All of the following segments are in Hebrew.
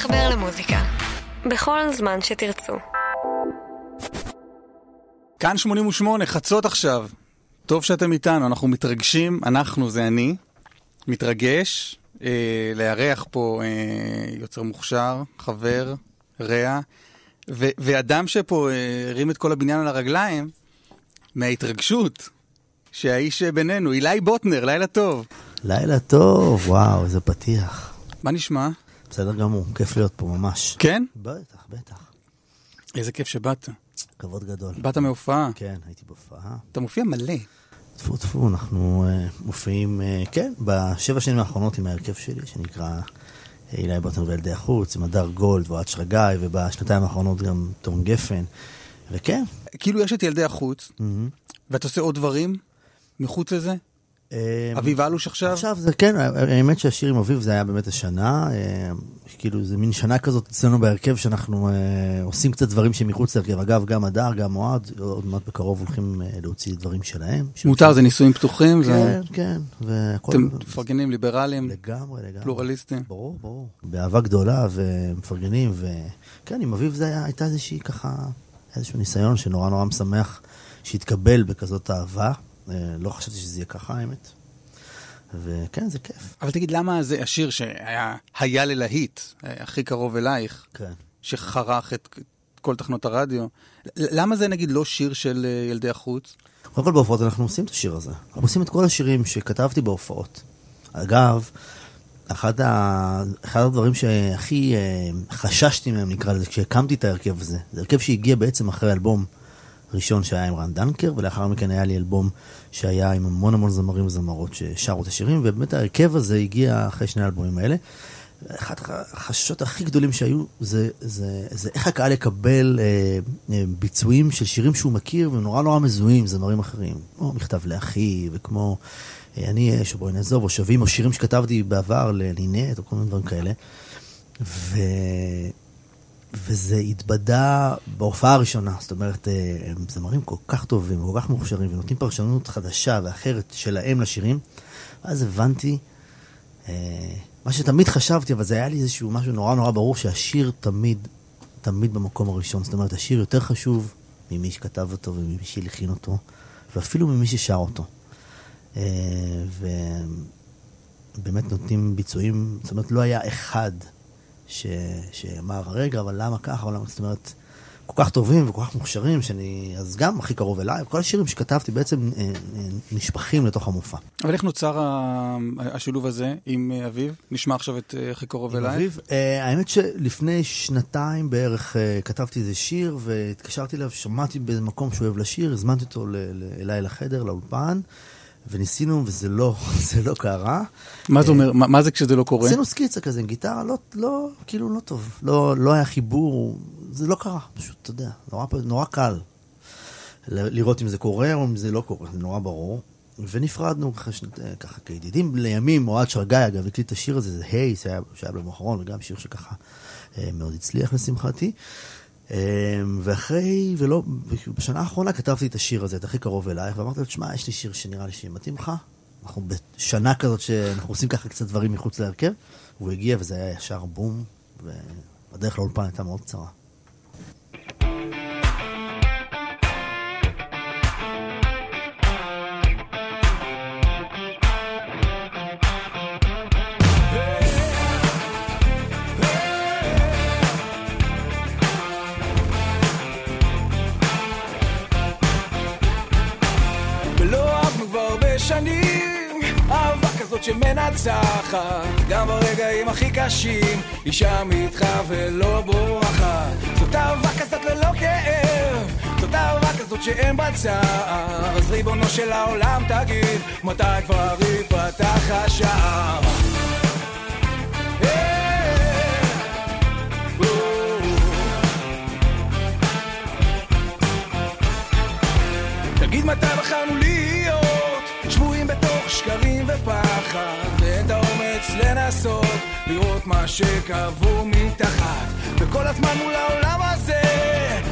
להתחבר למוזיקה. בכל זמן שתרצו. כאן 88, חצות עכשיו. טוב שאתם איתנו, אנחנו מתרגשים, אנחנו זה אני, מתרגש אה, לארח פה אה, יוצר מוכשר, חבר, רע, ו- ואדם שפה אה, הרים את כל הבניין על הרגליים, מההתרגשות שהאיש בינינו, אילי בוטנר, לילה טוב. לילה טוב, וואו, איזה פתיח. מה נשמע? בסדר גמור, כיף להיות פה ממש. כן? בטח, בטח. איזה כיף שבאת. כבוד גדול. באת מהופעה. כן, הייתי בהופעה. אתה מופיע מלא. טפו טפו, אנחנו uh, מופיעים, uh, כן, בשבע שנים האחרונות עם ההרכב שלי, שנקרא אילי בוטנר וילדי החוץ, עם הדר גולד ואוהד שרגאי, ובשנתיים האחרונות גם תום גפן, וכן. כאילו יש את ילדי החוץ, ואתה עושה עוד דברים מחוץ לזה? אה, אביב אלוש עכשיו? עכשיו זה כן, האמת שהשיר עם אביב זה היה באמת השנה, אה, כאילו זה מין שנה כזאת אצלנו בהרכב שאנחנו אה, עושים קצת דברים שמחוץ להרכב. אגב, גם הדר, גם אוהד, עוד מעט בקרוב הולכים להוציא דברים שלהם. מותר, זה נישואים פתוחים? כן, כן. והכל... אתם מפרגנים, ליברליים? לגמרי, לגמרי. פלורליסטים? ברור, ברור. באהבה גדולה ומפרגנים, וכן, עם אביב זה הייתה איזושהי ככה, איזשהו ניסיון שנורא נורא משמח שהתקבל בכזאת אהבה. לא חשבתי שזה יהיה ככה, האמת. וכן, זה כיף. אבל תגיד, למה זה השיר שהיה ללהיט, הכי קרוב אלייך, כן. שחרך את כל תחנות הרדיו, למה זה נגיד לא שיר של ילדי החוץ? קודם כל בהופעות אנחנו עושים את השיר הזה. אנחנו עושים את כל השירים שכתבתי בהופעות. אגב, אחד, ה... אחד הדברים שהכי חששתי מהם, נקרא לזה, כשהקמתי את ההרכב הזה, זה הרכב שהגיע בעצם אחרי אלבום ראשון שהיה עם רן דנקר, ולאחר מכן היה לי אלבום שהיה עם המון המון זמרים וזמרות ששרו את השירים, ובאמת ההרכב הזה הגיע אחרי שני האלבומים האלה. אחד החששות הכי גדולים שהיו זה, זה, זה איך הקהל יקבל אה, אה, ביצועים של שירים שהוא מכיר ונורא נורא מזוהים, זמרים אחרים. כמו מכתב לאחי, וכמו אה, אני אש, או בואי נעזוב, או שווים, או שירים שכתבתי בעבר לנינט, או כל מיני דברים כאלה. ו... וזה התבדה בהופעה הראשונה, זאת אומרת, הם זמרים כל כך טובים וכל כך מוכשרים ונותנים פרשנות חדשה ואחרת שלהם לשירים, ואז הבנתי, אה, מה שתמיד חשבתי, אבל זה היה לי איזשהו משהו נורא נורא ברור, שהשיר תמיד, תמיד במקום הראשון, זאת אומרת, השיר יותר חשוב ממי שכתב אותו וממי שהלחין אותו, ואפילו ממי ששר אותו. אה, ובאמת נותנים ביצועים, זאת אומרת, לא היה אחד. ש... שאמר, רגע, אבל למה ככה, אבל למה, זאת אומרת, כל כך טובים וכל כך מוכשרים, שאני, אז גם הכי קרוב אליי, כל השירים שכתבתי בעצם אה, אה, נשפכים לתוך המופע. אבל איך נוצר השילוב הזה עם אה, אביב? נשמע עכשיו את הכי קרוב אליי. אביב, האמת שלפני שנתיים בערך כתבתי איזה שיר, והתקשרתי אליו, שמעתי באיזה מקום שהוא אוהב לשיר, הזמנתי אותו אליי לחדר, לאולפן. וניסינו, וזה לא, זה לא קרה. מה זה אומר, מה זה כשזה לא קורה? עשינו סקיצה כזה עם גיטרה, לא, לא, כאילו לא טוב. לא, לא היה חיבור, זה לא קרה, פשוט, אתה יודע, נורא, נורא קל לראות אם זה קורה או אם זה לא קורה, זה נורא ברור. ונפרדנו ככה, ככה כידידים לימים, אוהד שרגאי, אגב, הקליט את השיר הזה, זה היי, שהיה, שהיה במאחרון, וגם שיר שככה מאוד הצליח לשמחתי. ואחרי, ולא, בשנה האחרונה כתבתי את השיר הזה, את הכי קרוב אלייך, ואמרתי לו, תשמע, יש לי שיר שנראה לי שמתאים לך. אנחנו בשנה כזאת שאנחנו עושים ככה קצת דברים מחוץ להרכב. הוא הגיע וזה היה ישר בום, והדרך לאולפן הייתה מאוד קצרה. שמנצחת גם ברגעים הכי קשים היא שם איתך ולא בורחת. זאת אהבה כזאת ללא כאב זאת אהבה כזאת שאין בה צער. אז ריבונו של העולם תגיד מתי כבר יפתח השער? תגיד מתי בחרנו בתוך שקרים ופחד ואין את האומץ לנסות לראות מה שקבעו מתחת. וכל הזמן מול העולם הזה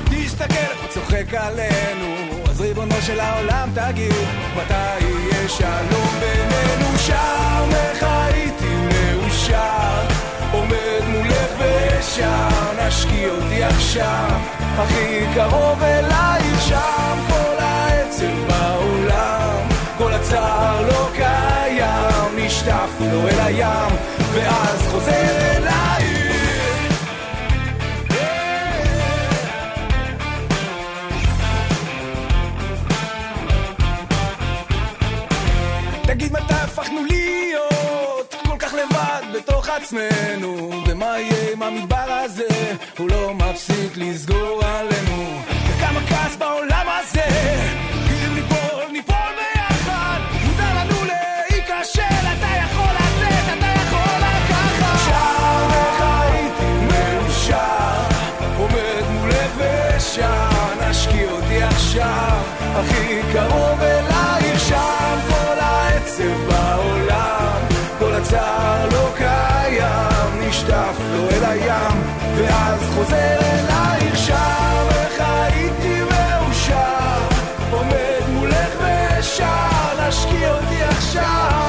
תסתכל הוא צוחק עלינו. אז ריבונו של העולם תגיד מתי יהיה שלום בינינו? שם איך הייתי מאושר. עומד מולך שם, הכי קרוב אלייך שם, כל העצב בעולם, הצער לא קיים, נשטף לו אל הים, ואז חוזר אלייך. תגיד מתי הפכנו להיות כל כך לבד בתוך עצמנו ומה יהיה עם המדבר הזה? הוא לא מפסיק לסגור עלינו. וכמה כעס בעולם הזה. אם ניפול ושם נשקיע אותי עכשיו. הכי קרוב אלייך שם כל העצב בעולם. כל הצער לא קיים נשטף לו אל הים. ואז חוזר אלייך שם איך הייתי מאושר. עומד מולך ושם נשקיע אותי עכשיו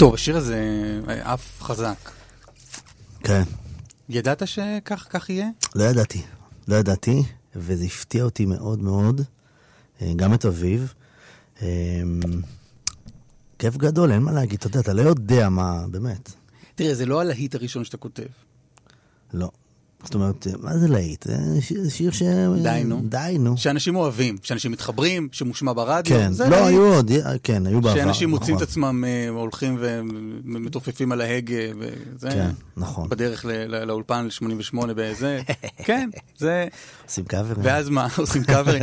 טוב, השיר הזה עף חזק. כן. ידעת שכך כך יהיה? לא ידעתי, לא ידעתי, וזה הפתיע אותי מאוד מאוד, אה, גם את אביב. אה, כיף גדול, אין מה להגיד, אתה יודע, אתה לא יודע מה, באמת, תראה, זה לא הלהיט הראשון שאתה כותב. לא. זאת אומרת, מה זה להיט? זה שיר, ש... די, נו. די, נו. שאנשים אוהבים, שאנשים מתחברים, שמושמע ברדיו. כן, זה לא, להיט. היו עוד, כן, היו בעבר. שאנשים מוצאים את נכון. עצמם אה, הולכים ומתופפים על ההגה, וזה, כן, נכון. בדרך לאולפן ל-88 בזה, כן, זה, עושים קאברים. ואז מה, עושים קאברים,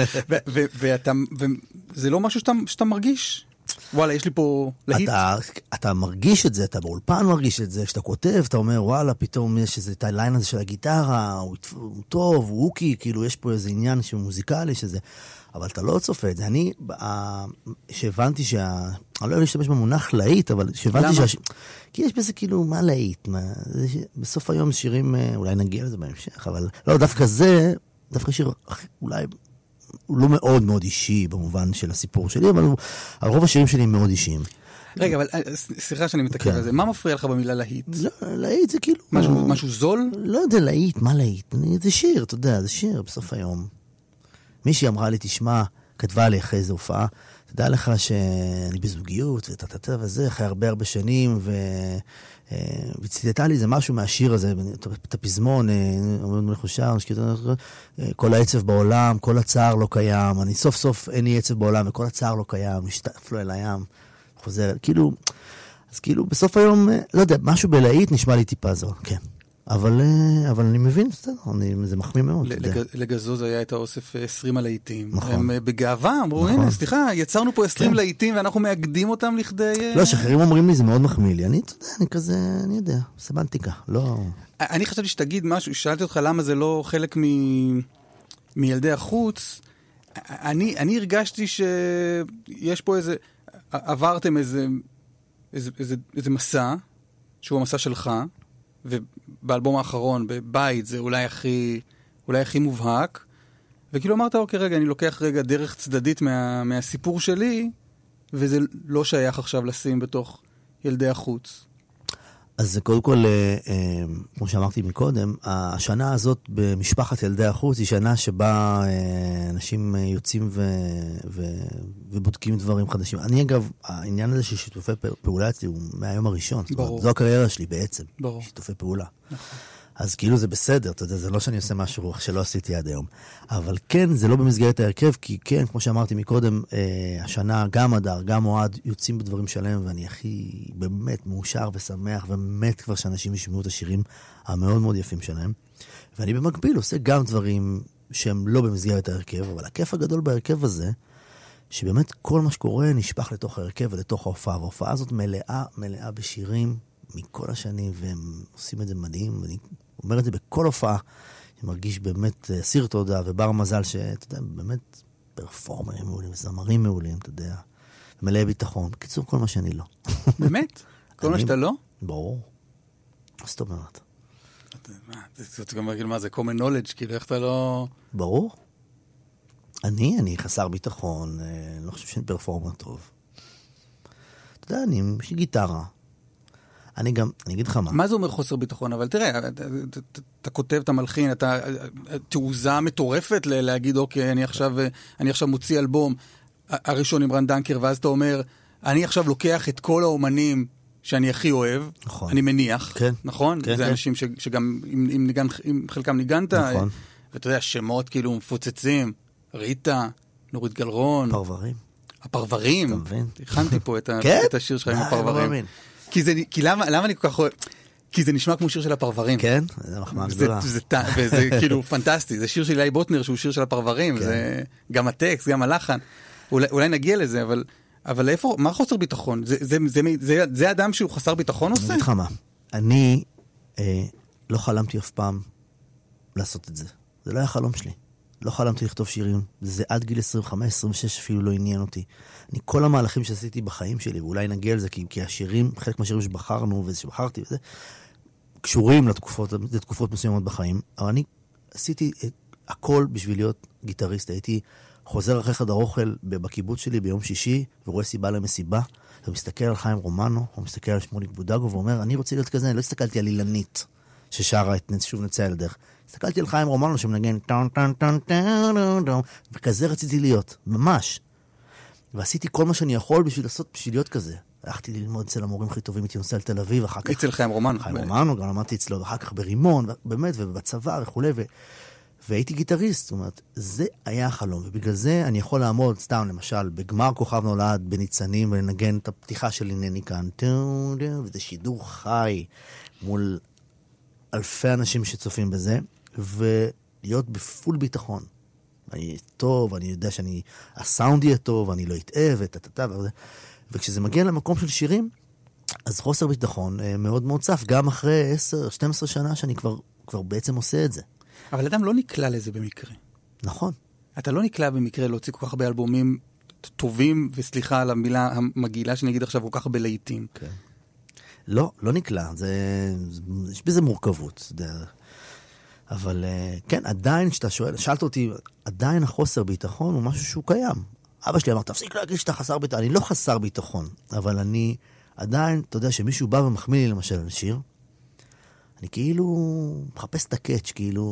וזה לא משהו שאתה, שאתה מרגיש, וואלה, יש לי פה להיט, אתה, אתה מרגיש את זה, אתה באולפן מרגיש את זה, כשאתה כותב, אתה אומר, וואלה, פתאום יש איזה את הליין הזה של הגיטרה, הוא, הוא טוב, הוא הוקי, כאילו, יש פה איזה עניין שהוא מוזיקלי, שזה... אבל אתה לא צופה את זה. אני, שהבנתי שה... אני לא אוהב להשתמש במונח להיט, אבל שהבנתי למה? שה... כי יש בזה כאילו, מה להיט? מה... ש... בסוף היום שירים, אה, אולי נגיע לזה בהמשך, אבל לא, דווקא זה, דווקא שיר אולי הוא לא מאוד מאוד אישי במובן של הסיפור שלי, אבל הוא, אבל רוב השירים שלי הם מאוד אישיים. רגע, אבל אה, סליחה שאני מתעכב כן. על זה, מה מפריע לך במילה להיט? לא, להיט זה כאילו... משהו זול? לא יודע, להיט, מה להיט? זה שיר, אתה יודע, זה שיר בסוף היום. מישהי אמרה לי, תשמע, כתבה לי אחרי איזו הופעה, תדע לך שאני בזוגיות, וטה-טה-טה וזה, אחרי הרבה הרבה שנים, ו... אה, וציטטה לי איזה משהו מהשיר הזה, את הפזמון, עומד מולך אה, כל העצב בעולם, כל הצער לא קיים, אני סוף סוף אין לי עצב בעולם, וכל הצער לא קיים, נשטף לו אל הים, חוזר, כאילו, אז כאילו, בסוף היום, אה, לא יודע, משהו בלהיט נשמע לי טיפה זול, כן. אבל, אה, אבל אני מבין, בסדר, זה מחמיא מאוד. לג- לגזוז היה את האוסף אה, 20 הלהיטים. נכון. הם אה, בגאווה אמרו, נכון. הנה, סליחה, יצרנו פה 20 כן. להיטים ואנחנו מאגדים אותם לכדי... אה, לא, שאחרים אומרים לי זה מאוד מחמיא לי, אני, אתה יודע, אני כזה, אני יודע, סמנטיקה, לא... אני חשבתי שתגיד משהו, שאלתי אותך למה זה לא חלק מ... מילדי החוץ. אני, אני הרגשתי שיש פה איזה, עברתם איזה, איזה, איזה, איזה מסע, שהוא המסע שלך, ובאלבום האחרון, בבית, זה אולי הכי, אולי הכי מובהק, וכאילו אמרת, אוקיי, רגע, אני לוקח רגע דרך צדדית מה, מהסיפור שלי, וזה לא שייך עכשיו לשים בתוך ילדי החוץ? אז קודם כל, אה, אה, כמו שאמרתי מקודם, השנה הזאת במשפחת ילדי החוץ היא שנה שבה אה, אנשים יוצאים ו, ו, ובודקים דברים חדשים. אני אגב, העניין הזה של שיתופי פעולה אצלי הוא מהיום הראשון. זאת ברור. זו הקריירה שלי בעצם. ברור. שיתופי פעולה. אז כאילו זה בסדר, אתה יודע, זה לא שאני עושה משהו שלא עשיתי עד היום. אבל כן, זה לא במסגרת ההרכב, כי כן, כמו שאמרתי מקודם, אה, השנה גם הדר, גם אוהד יוצאים בדברים שלהם, ואני הכי באמת מאושר ושמח, ומת כבר שאנשים ישמעו את השירים המאוד מאוד יפים שלהם. ואני במקביל עושה גם דברים שהם לא במסגרת ההרכב, אבל הכיף הגדול בהרכב הזה, שבאמת כל מה שקורה נשפך לתוך ההרכב ולתוך ההופעה, וההופעה הזאת מלאה, מלאה בשירים מכל השנים, והם עושים את זה מדהים, ואני אומר את זה בכל הופעה. אני מרגיש באמת אה, אסיר תודה ובר מזל, שאתה יודע, באמת פרפורמרים מעולים, זמרים מעולים, אתה יודע, מלאי ביטחון. בקיצור, כל מה שאני לא. באמת? כל מה שאתה לא? ברור. מה זאת אומרת? זה גם כאילו, מה זה common knowledge, כאילו איך אתה לא... ברור. אני, אני חסר ביטחון, אה, אני לא חושב שאני פרפורמר טוב. אתה יודע, אני, יש לי גיטרה. אני גם, אני אגיד לך מה. מה זה אומר חוסר ביטחון? אבל תראה, אתה, אתה, אתה, אתה כותב, אתה מלחין, אתה... תעוזה מטורפת להגיד, אוקיי, אני עכשיו, אני עכשיו מוציא אלבום הראשון עם רן דנקר, ואז אתה אומר, אני עכשיו לוקח את כל האומנים שאני הכי אוהב, נכון. אני מניח, כן. נכון? כן, זה כן. אנשים ש, שגם, עם, עם, ניגן, עם חלקם ניגנת, נכון. ואתה יודע, שמות כאילו מפוצצים, ריטה, נורית גלרון, פרברים. הפרברים. אתה מבין? הכנתי פה את, ה- כן? את השיר שלך עם לא הפרברים. כי, זה, כי למה, למה אני כל כך? כי זה נשמע כמו שיר של הפרברים. כן? זה מחמאה גדולה. זה, זה, וזה כאילו פנטסטי, זה שיר של אילי בוטנר שהוא שיר של הפרברים, כן. זה גם הטקסט, גם הלחן. אולי, אולי נגיע לזה, אבל, אבל איפה, מה חוסר ביטחון? זה, זה, זה, זה, זה, זה אדם שהוא חסר ביטחון אני עושה? אגיד לך מה, אני אה, לא חלמתי אף פעם לעשות את זה. זה לא היה חלום שלי. לא חלמתי לכתוב שירים. זה עד גיל 25-26 אפילו לא עניין אותי. אני, כל המהלכים שעשיתי בחיים שלי, ואולי נגיע לזה, כי, כי השירים, חלק מהשירים שבחרנו ושבחרתי וזה, קשורים לתקופות, לתקופות מסוימות בחיים, אבל אני עשיתי את הכל בשביל להיות גיטריסט. הייתי חוזר אחרי חדר אוכל בקיבוץ שלי ביום שישי, ורואה סיבה למסיבה, ומסתכל על חיים רומנו, או מסתכל על שמוליק בודגו, ואומר, אני רוצה להיות כזה, אני לא הסתכלתי על אילנית, ששרה את שוב נצא על הדרך. הסתכלתי על חיים רומנו שמנגן טון טון טון טון טון וכזה רציתי להיות, ממש. ועשיתי כל מה שאני יכול בשביל לעשות, בשביל להיות כזה. הלכתי ללמוד אצל המורים הכי טובים, הייתי נוסע לתל אביב, אחר כך... אצל חיים רומן. חיים רומנו, גם למדתי אצלו, ואחר כך ברימון, באמת, ובצבא וכולי, ו... והייתי גיטריסט, זאת אומרת, זה היה החלום, ובגלל זה אני יכול לעמוד, סתם למשל, בגמר כוכב נולד בניצנים, ולנגן את הפתיחה של הנני כאן, וזה שידור חי מול אלפי אנשים שצופים בזה, ולהיות בפול ביטחון. אני טוב, אני יודע שאני, הסאונד יהיה טוב, אני לא אטעה, וטה-טה-טה, וזה. וכשזה מגיע למקום של שירים, אז חוסר ביטחון אה, מאוד מאוד צף, גם אחרי 10-12 שנה שאני כבר, כבר בעצם עושה את זה. אבל אדם לא נקלע לזה במקרה. נכון. אתה לא נקלע במקרה להוציא כל כך הרבה אלבומים טובים, וסליחה על המילה המגעילה שאני אגיד עכשיו, כל כך הרבה להיטים. כן. לא, לא נקלע, זה, יש בזה מורכבות, אתה יודע. אבל אה, כן, עדיין, כשאתה שואל, שאלת אותי, עדיין החוסר ביטחון הוא משהו שהוא קיים. אבא שלי אמר, תפסיק להגיד שאתה חסר ביטחון. אני לא חסר ביטחון, אבל אני עדיין, אתה יודע, שמישהו בא ומחמיא לי למשל על שיר, אני כאילו מחפש את ה catch, כאילו,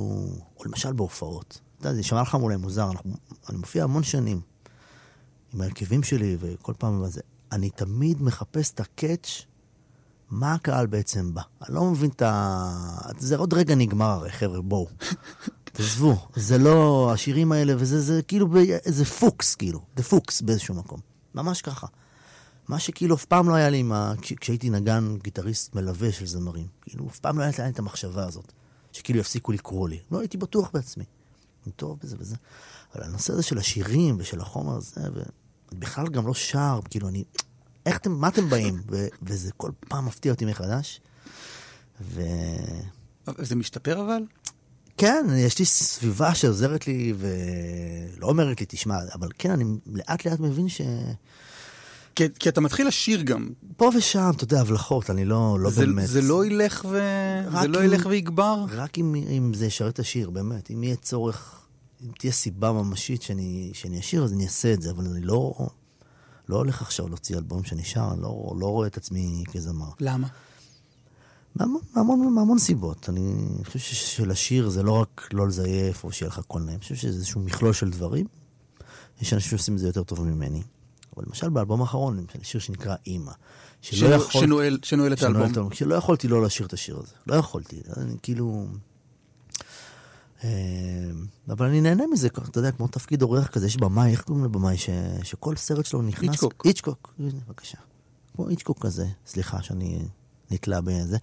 או למשל בהופעות. אתה יודע, זה יישמע לך אולי מוזר, אנחנו, אני מופיע המון שנים עם ההרכבים שלי, וכל פעם זה. אני תמיד מחפש את ה catch, מה הקהל בעצם בא. אני לא מבין את ה... זה עוד רגע נגמר הרי, חבר'ה, בואו. תעזבו, זה לא השירים האלה, וזה זה כאילו, ב- זה פוקס, כאילו, זה פוקס באיזשהו מקום. ממש ככה. מה שכאילו אף פעם לא היה לי עם ה... כש- כשהייתי נגן גיטריסט מלווה של זמרים. כאילו, אף פעם לא הייתה לי את המחשבה הזאת, שכאילו יפסיקו לקרוא לי. לא הייתי בטוח בעצמי. אני טוב בזה וזה. אבל הנושא הזה של השירים ושל החומר הזה, ובכלל גם לא שר, כאילו, אני... איך אתם, מה אתם באים? ו- וזה כל פעם מפתיע אותי מחדש. ו... זה משתפר אבל? כן, יש לי סביבה שעוזרת לי ולא אומרת לי, תשמע, אבל כן, אני לאט לאט מבין ש... כי, כי אתה מתחיל לשיר גם. פה ושם, אתה יודע, הבלחות, אני לא, לא זה, באמת... זה לא ילך ו... זה לא אם- ילך ויגבר? רק אם, אם זה ישרת את השיר, באמת. אם יהיה צורך, אם תהיה סיבה ממשית שאני, שאני אשיר, אז אני אעשה את זה, אבל אני לא, לא הולך עכשיו להוציא אלבום שנשאר, אני לא, לא רואה את עצמי כזמר. למה? מהמון, מהמון, מהמון סיבות. אני חושב שלשיר זה לא רק לא לזייף או שיהיה לך קול נעים, אני חושב שזה איזשהו מכלול של דברים. יש אנשים שעושים את זה יותר טוב ממני. אבל למשל באלבום האחרון, למשל שיר שנקרא אימא. שלא יכול... שנועל, שנועל את האלבום. שלא יכולתי לא לשיר את השיר הזה. לא יכולתי. אני כאילו... אה, אבל אני נהנה מזה, אתה יודע, כמו תפקיד אורח כזה, יש במאי, איך קוראים לבמאי, ש... שכל סרט שלו נכנס... איצ'קוק. איצ'קוק, בבקשה. כמו איצ'קוק כזה, סליחה שאני נתלה בזה,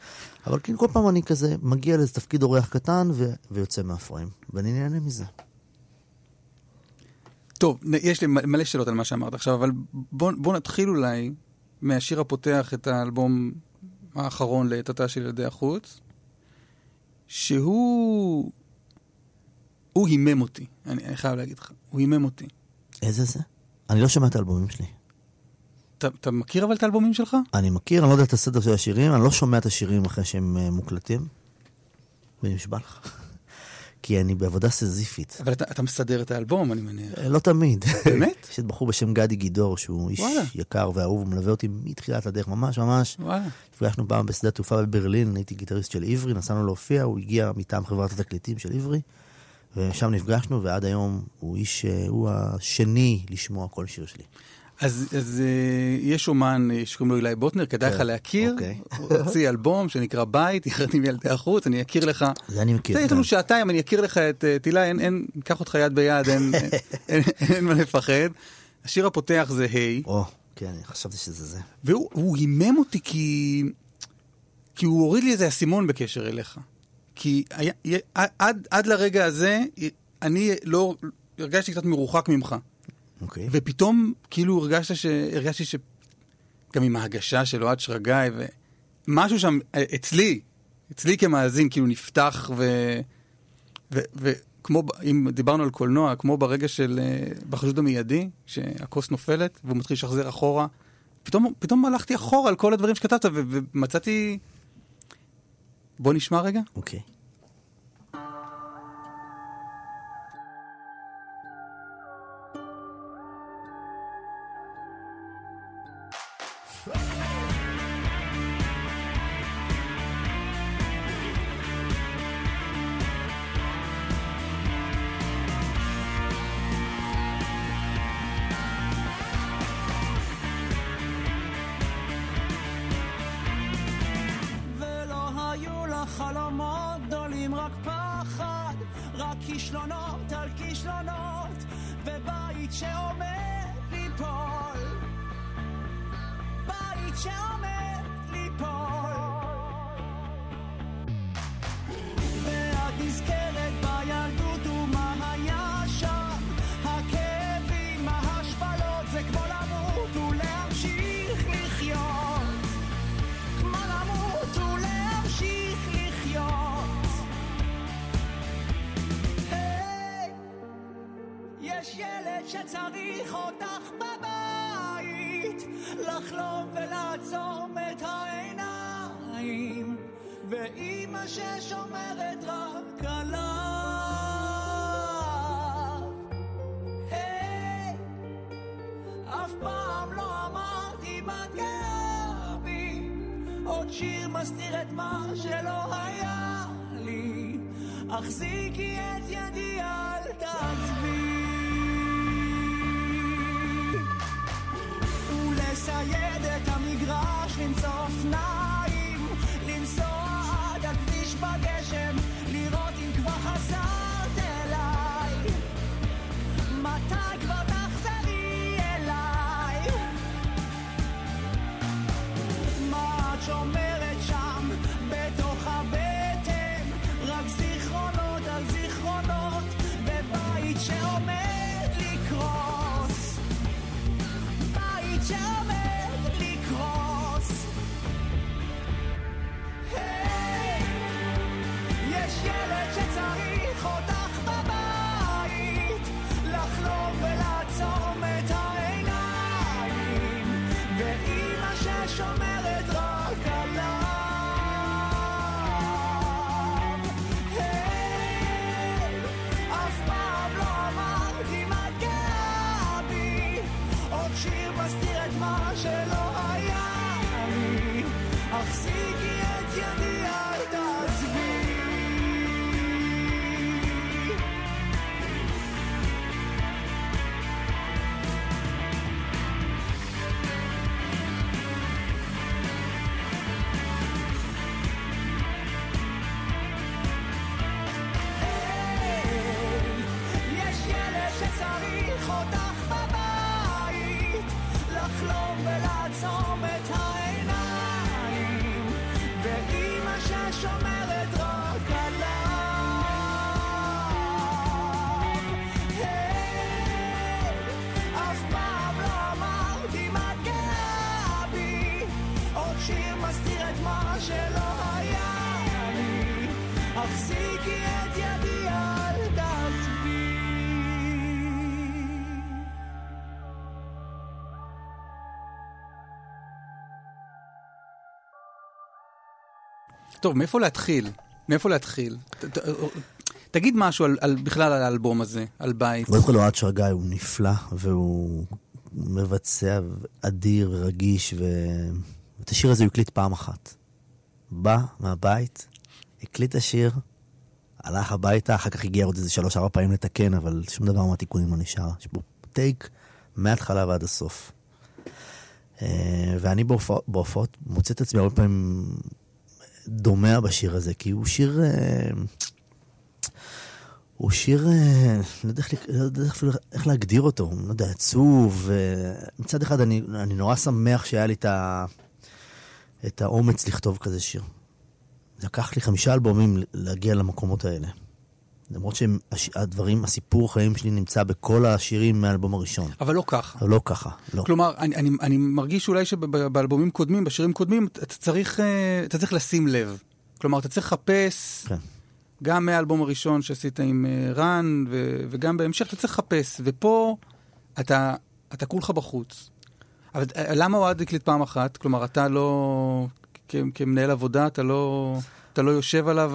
אבל כאילו כל פעם אני כזה מגיע לאיזה תפקיד אורח קטן ו... ויוצא מהפריים, ואני נהנה מזה. טוב, יש לי מלא שאלות על מה שאמרת עכשיו, אבל בוא, בוא נתחיל אולי מהשיר הפותח את האלבום האחרון לעת של ילדי החוץ, שהוא... הוא הימם אותי, אני, אני חייב להגיד לך, הוא הימם אותי. איזה זה? אני לא שומע את האלבומים שלי. אתה, אתה מכיר אבל את האלבומים שלך? אני מכיר, אני לא יודע את הסדר של השירים, אני לא שומע את השירים אחרי שהם uh, מוקלטים. ואני נשבע לך. כי אני בעבודה סזיפית. אבל אתה, אתה מסדר את האלבום, אני מניח. לא תמיד. באמת? יש את בחור בשם גדי גידור, שהוא איש וואלה. יקר ואהוב, הוא מלווה אותי מתחילת הדרך, ממש ממש. וואלה. נפגשנו פעם בשדה התעופה בברלין, הייתי גיטריסט של עברי, נסענו להופיע, הוא הגיע מטעם חברת התקליטים של עברי, ושם נפגשנו, ועד היום הוא איש, אה, הוא השני לשמוע כל שיר שלי. אז, אז uh, יש אומן אה, שקוראים לו אילי בוטנר, כדאי לך כן, להכיר, אוקיי. הוא הוציא אלבום שנקרא בית, יחד עם ילדי החוץ, אני אכיר לך. זה אני מכיר. יש לנו שעתיים, אני אכיר לך את uh, תהילה, אין, אין, קח אותך יד ביד, אין, אין, אין, אין מה לפחד. השיר הפותח זה היי. או, כן, חשבתי שזה זה. והוא הימם אותי כי, כי הוא הוריד לי איזה אסימון בקשר אליך. כי היה, עד, עד לרגע הזה, אני לא, הרגשתי קצת מרוחק ממך. אוקיי. ופתאום כאילו הרגשת ש... הרגשתי ש... גם עם ההגשה של אוהד שרגאי, ומשהו שם אצלי, אצלי כמאזין, כאילו נפתח, ו... ו... וכמו, אם דיברנו על קולנוע, כמו ברגע של, אה, בחשוד המיידי, שהכוס נופלת והוא מתחיל לשחזר אחורה, פתאום, פתאום הלכתי אחורה על כל הדברים שכתבת, ו... ומצאתי... בוא נשמע רגע. אוקיי. Okay. שצריך אותך בבית, לחלום ולעצום את העיניים, ואימא ששומרת רק עליו. היי, אף פעם לא אמרתי מה גאה בי, עוד שיר מסתיר את מה שלא היה לי, החזיקי את ידי אל תעזבי. Esa je, der Kamigrasch, wenn's auf nah טוב, מאיפה להתחיל? מאיפה להתחיל? תגיד משהו על, על, בכלל על האלבום הזה, על בית. קודם כל אוהד שרגאי הוא נפלא, והוא מבצע אדיר ורגיש, ואת השיר הזה הוא הקליט פעם אחת. בא מהבית, הקליט את השיר, הלך הביתה, אחר כך הגיע עוד איזה שלוש-ארבע פעמים לתקן, אבל שום דבר מהתיקונים לא נשאר. יש בו טייק מההתחלה ועד הסוף. אה, ואני בהופע- בהופעות מוצא את עצמי הרבה פעמים דומע בשיר הזה, כי הוא שיר... אה, הוא שיר, אה, לא יודע, לא יודע אפילו איך להגדיר אותו, לא יודע, עצוב. אה, מצד אחד אני, אני נורא שמח שהיה לי את, ה, את האומץ לכתוב כזה שיר. לקח לי חמישה אלבומים להגיע למקומות האלה. למרות שהדברים, הסיפור חיים שלי נמצא בכל השירים מהאלבום הראשון. אבל לא ככה. אבל לא ככה, לא. כלומר, אני, אני, אני מרגיש אולי שבאלבומים קודמים, בשירים קודמים, אתה צריך, אה, אתה צריך לשים לב. כלומר, אתה צריך לחפש, כן. גם מהאלבום הראשון שעשית עם אה, רן, ו, וגם בהמשך, אתה צריך לחפש. ופה אתה, אתה כולך בחוץ. אבל אה, למה אוהד הקליט פעם אחת? כלומר, אתה לא, כ, כמנהל עבודה, אתה לא, אתה לא יושב עליו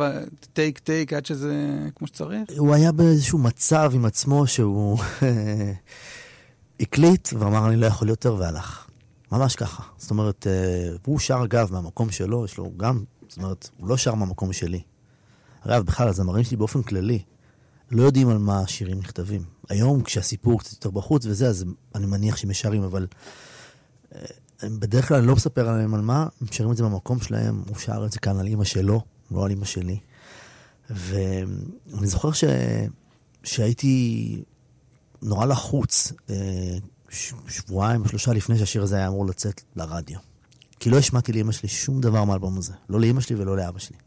טייק טייק עד שזה כמו שצריך? הוא היה באיזשהו מצב עם עצמו שהוא הקליט ואמר אני לא יכול יותר והלך. ממש ככה. זאת אומרת, אה, והוא שר אגב מהמקום שלו, יש לו גם, זאת אומרת, הוא לא שר מהמקום שלי. אגב, בכלל, הזמרים שלי באופן כללי לא יודעים על מה השירים נכתבים. היום, כשהסיפור קצת יותר בחוץ וזה, אז אני מניח שהם שרים, אבל אה, בדרך כלל אני לא מספר עליהם על מה, הם שרים את זה במקום שלהם, הוא שר את זה כאן על אימא שלו, לא על אימא שלי. ואני זוכר ש... שהייתי נורא לחוץ אה, ש... שבועיים, שלושה לפני שהשיר הזה היה אמור לצאת לרדיו. כי לא השמעתי לאמא שלי שום דבר מהאלבום הזה. לא לאמא שלי ולא לאבא שלי.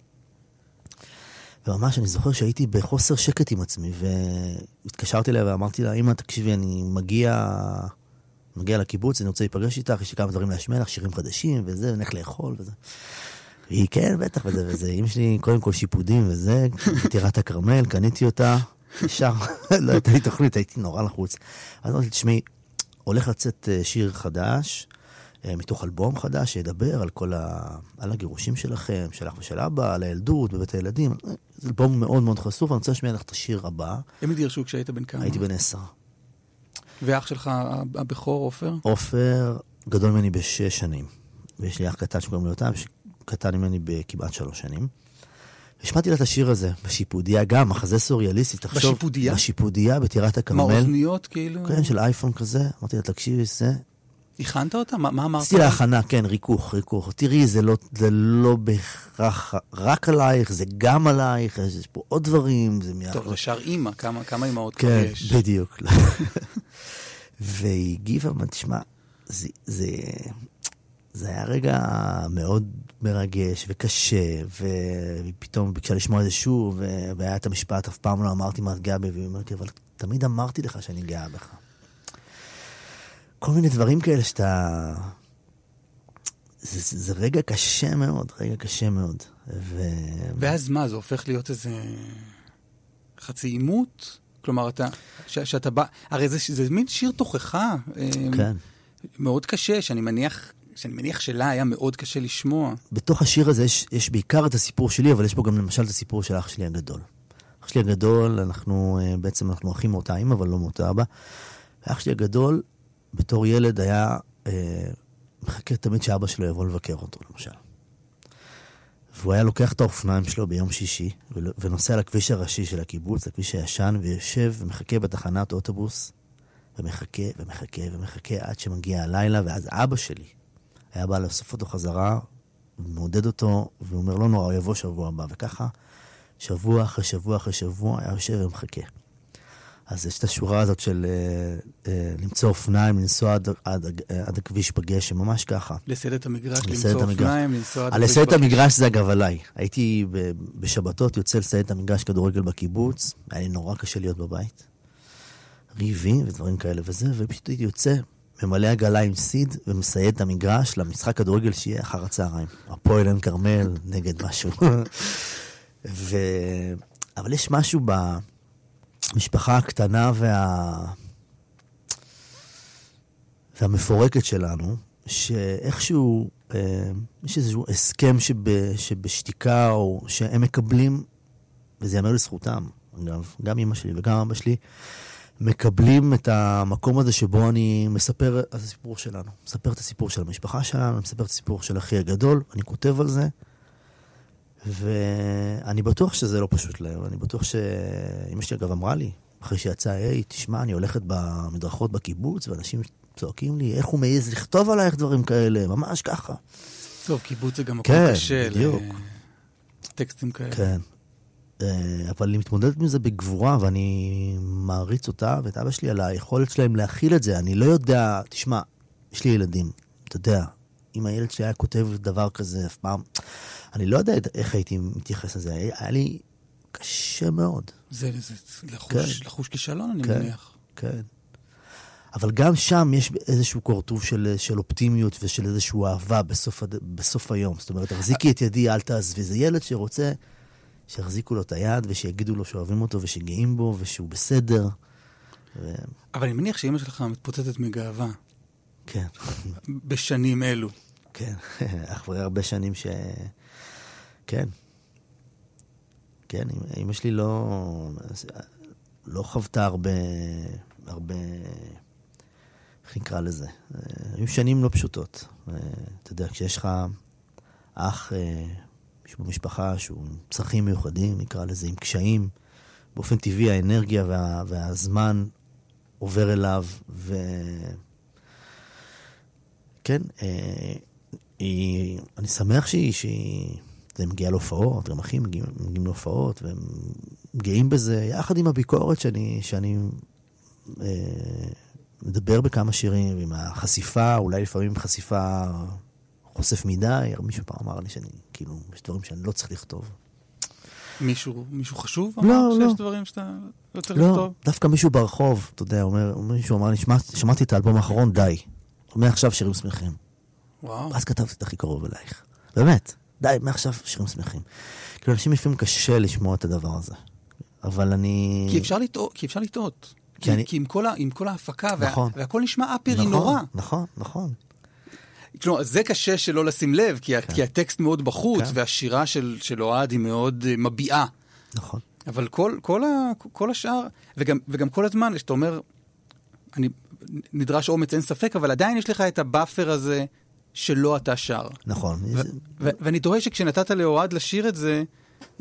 וממש אני זוכר שהייתי בחוסר שקט עם עצמי, והתקשרתי אליה ואמרתי לה, אמא, תקשיבי, אני מגיע, מגיע לקיבוץ, אני רוצה להיפגש איתך, יש לי כמה דברים להשמיע לך, שירים חדשים וזה, ונלך לאכול וזה. והיא, כן, בטח, וזה וזה. אמא שלי, קודם כל שיפודים וזה, טירת הכרמל, קניתי אותה, ישר, לא הייתה לי תוכנית, הייתי נורא לחוץ. אז אמרתי, תשמעי, הולך לצאת אה, שיר חדש, אה, מתוך אלבום חדש, שידבר על כל ה... על הגירושים שלכם, שלך ושל אבא, על הילדות בבית הילדים. אה, זה אלבום מאוד מאוד חשוף, אני רוצה להשמיע לך את השיר הבא. הם התגרשו כשהיית בן כמה? הייתי בן עשר. ואח שלך, הבכור, עופר? עופר גדול ממני בשש שנים. ויש לי אח קטן שקוראים לו יותם, שקטן ממני בכמעט שלוש שנים. השמעתי לה את השיר הזה, בשיפודיה גם, מחזה סוריאליסטי, תחשוב. בשיפודיה? בשיפודיה בטירת מה, הכרמל. אוזניות כאילו? כן, של אייפון כזה. אמרתי לה, תקשיבי, זה... הכנת אותה? מה, מה אמרת? עשיתי לה הכנה, כן, ריכוך, ריכוך. תראי, זה לא, זה לא בהכרח רק עלייך, זה גם עלייך, יש פה עוד דברים, זה מה... טוב, זה אימא, כמה, כמה אימהות כבר כן, יש. בדיוק. והיא הגיבה, תשמע, זה, זה, זה היה רגע מאוד מרגש וקשה, והיא פתאום ביקשה לשמוע את זה שוב, והיה את המשפט, אף פעם לא אמרתי מה את גאה בי, והיא אומרת לי, אבל תמיד אמרתי לך שאני גאה בך. כל מיני דברים כאלה שאתה... זה, זה, זה רגע קשה מאוד, רגע קשה מאוד. ו... ואז מה, זה הופך להיות איזה חצי עימות? כלומר, אתה, ש, שאתה בא, הרי זה, זה מין שיר תוכחה. אמ, כן. מאוד קשה, שאני מניח, שאני מניח שלה היה מאוד קשה לשמוע. בתוך השיר הזה יש, יש בעיקר את הסיפור שלי, אבל יש בו גם למשל את הסיפור של אח שלי הגדול. אח שלי הגדול, אנחנו אה, בעצם אנחנו אחים מאותה אימא, אבל לא מאותה אבא. ואח שלי הגדול, בתור ילד, היה, אה, מחכה תמיד שאבא שלו יבוא לבקר אותו, למשל. והוא היה לוקח את האופניים שלו ביום שישי, ונוסע לכביש הראשי של הקיבוץ, לכביש הישן, ויושב ומחכה בתחנת אוטובוס, ומחכה ומחכה ומחכה עד שמגיע הלילה, ואז אבא שלי היה בא לאסוף אותו חזרה, מעודד אותו, ואומר, לא נורא, הוא יבוא שבוע הבא, וככה, שבוע אחרי שבוע אחרי שבוע, היה יושב ומחכה. אז יש את השורה הזאת של אה, אה, למצוא אופניים, לנסוע עד, עד, עד הכביש בגשם, ממש ככה. לסד את המגרש, למצוא את. אופניים, לנסוע עד על הכביש לסד את בכביש. המגרש זה אגב עליי. הייתי ב- בשבתות יוצא לסד את המגרש כדורגל בקיבוץ, היה לי נורא קשה להיות בבית. ריבים ודברים כאלה וזה, ופשוט הייתי יוצא, ממלא עגלה עם סיד ומסייד את המגרש למשחק כדורגל שיהיה אחר הצהריים. הפועל עין כרמל נגד משהו. ו... אבל יש משהו במשפחה הקטנה וה... והמפורקת שלנו, שאיכשהו אה, יש איזשהו הסכם שב, שבשתיקה, או שהם מקבלים, וזה ייאמר לזכותם, אגב, גם אמא שלי וגם אבא שלי, מקבלים את המקום הזה שבו אני מספר את הסיפור שלנו. מספר את הסיפור של המשפחה שלנו, מספר את הסיפור של אחי הגדול, אני כותב על זה, ואני בטוח שזה לא פשוט להם, אני בטוח שאמא שלי אגב אמרה לי, אחרי שיצא, היי, תשמע, אני הולכת במדרכות בקיבוץ, ואנשים צועקים לי, איך הוא מעז לכתוב עלייך דברים כאלה, ממש ככה. טוב, קיבוץ זה גם מקום כן, קשה. בדיוק. טקסטים כאלה. כן. אה, אבל היא מתמודדת עם זה בגבורה, ואני מעריץ אותה ואת אבא שלי על היכולת שלהם להכיל את זה. אני לא יודע, תשמע, יש לי ילדים, אתה יודע, אם הילד שלי היה כותב דבר כזה אף פעם, אני לא יודע איך הייתי מתייחס לזה. היה לי קשה מאוד. זה זה לחוש כן. לחוש כישלון, אני כן. מניח. כן. אבל גם שם יש איזשהו קורטוב של, של אופטימיות ושל איזושהי אהבה בסוף, הד... בסוף היום. זאת אומרת, תחזיקי את ידי, אל תעזבי. זה ילד שרוצה שיחזיקו לו את היד ושיגידו לו שאוהבים אותו ושגאים בו ושהוא בסדר. ו... אבל אני מניח שאימא שלך מתפוצצת מגאווה כן, בשנים אלו. כן. אחרי הרבה שנים ש... כן. כן, אמ- אמא שלי לא, לא חוותה הרבה, הרבה, איך נקרא לזה? היו שנים לא פשוטות. אה, אתה יודע, כשיש לך אח, אה, מישהו במשפחה שהוא עם צרכים מיוחדים, נקרא לזה, עם קשיים, באופן טבעי האנרגיה וה, והזמן עובר אליו, ו... כן, אה, היא, אני שמח שהיא, שהיא, זה מגיע להופעות, גם אחים מגיעים, מגיעים להופעות, והם גאים בזה, יחד עם הביקורת שאני, שאני אה, מדבר בכמה שירים, עם החשיפה, אולי לפעמים חשיפה חושף מדי, מישהו פעם אמר לי שאני, כאילו, יש דברים שאני לא צריך לכתוב. מישהו מישהו חשוב לא, אמר לא. שיש דברים שאתה לא צריך לא, לכתוב? דווקא מישהו ברחוב, אתה יודע, אומר, מישהו אמר לי, "שמע- שמעתי את האלבום האחרון, די. מעכשיו שירים שמחים. וואו. אז כתבתי את הכי קרוב אלייך. באמת, די, מעכשיו שירים שמחים. כאילו, אנשים לפעמים קשה לשמוע את הדבר הזה. אבל אני... כי אפשר לטעות, כי אפשר לטעות. כי כי, אני- כי עם כל, ה, עם כל ההפקה, וה, נכון. והכל נשמע happy נכון, נורא. נכון, נכון. כלומר, זה קשה שלא לשים לב, כי, כן. כי הטקסט מאוד בחוץ, כן. והשירה של, של אוהד היא מאוד אה, מביעה. נכון. אבל כל, כל, ה, כל השאר, וגם, וגם כל הזמן, שאתה אומר, אני, נדרש אומץ, אין ספק, אבל עדיין יש לך את ה buffer הזה שלא אתה שר. נכון. ואני תוהה שכשנתת לאוהד לשיר את זה,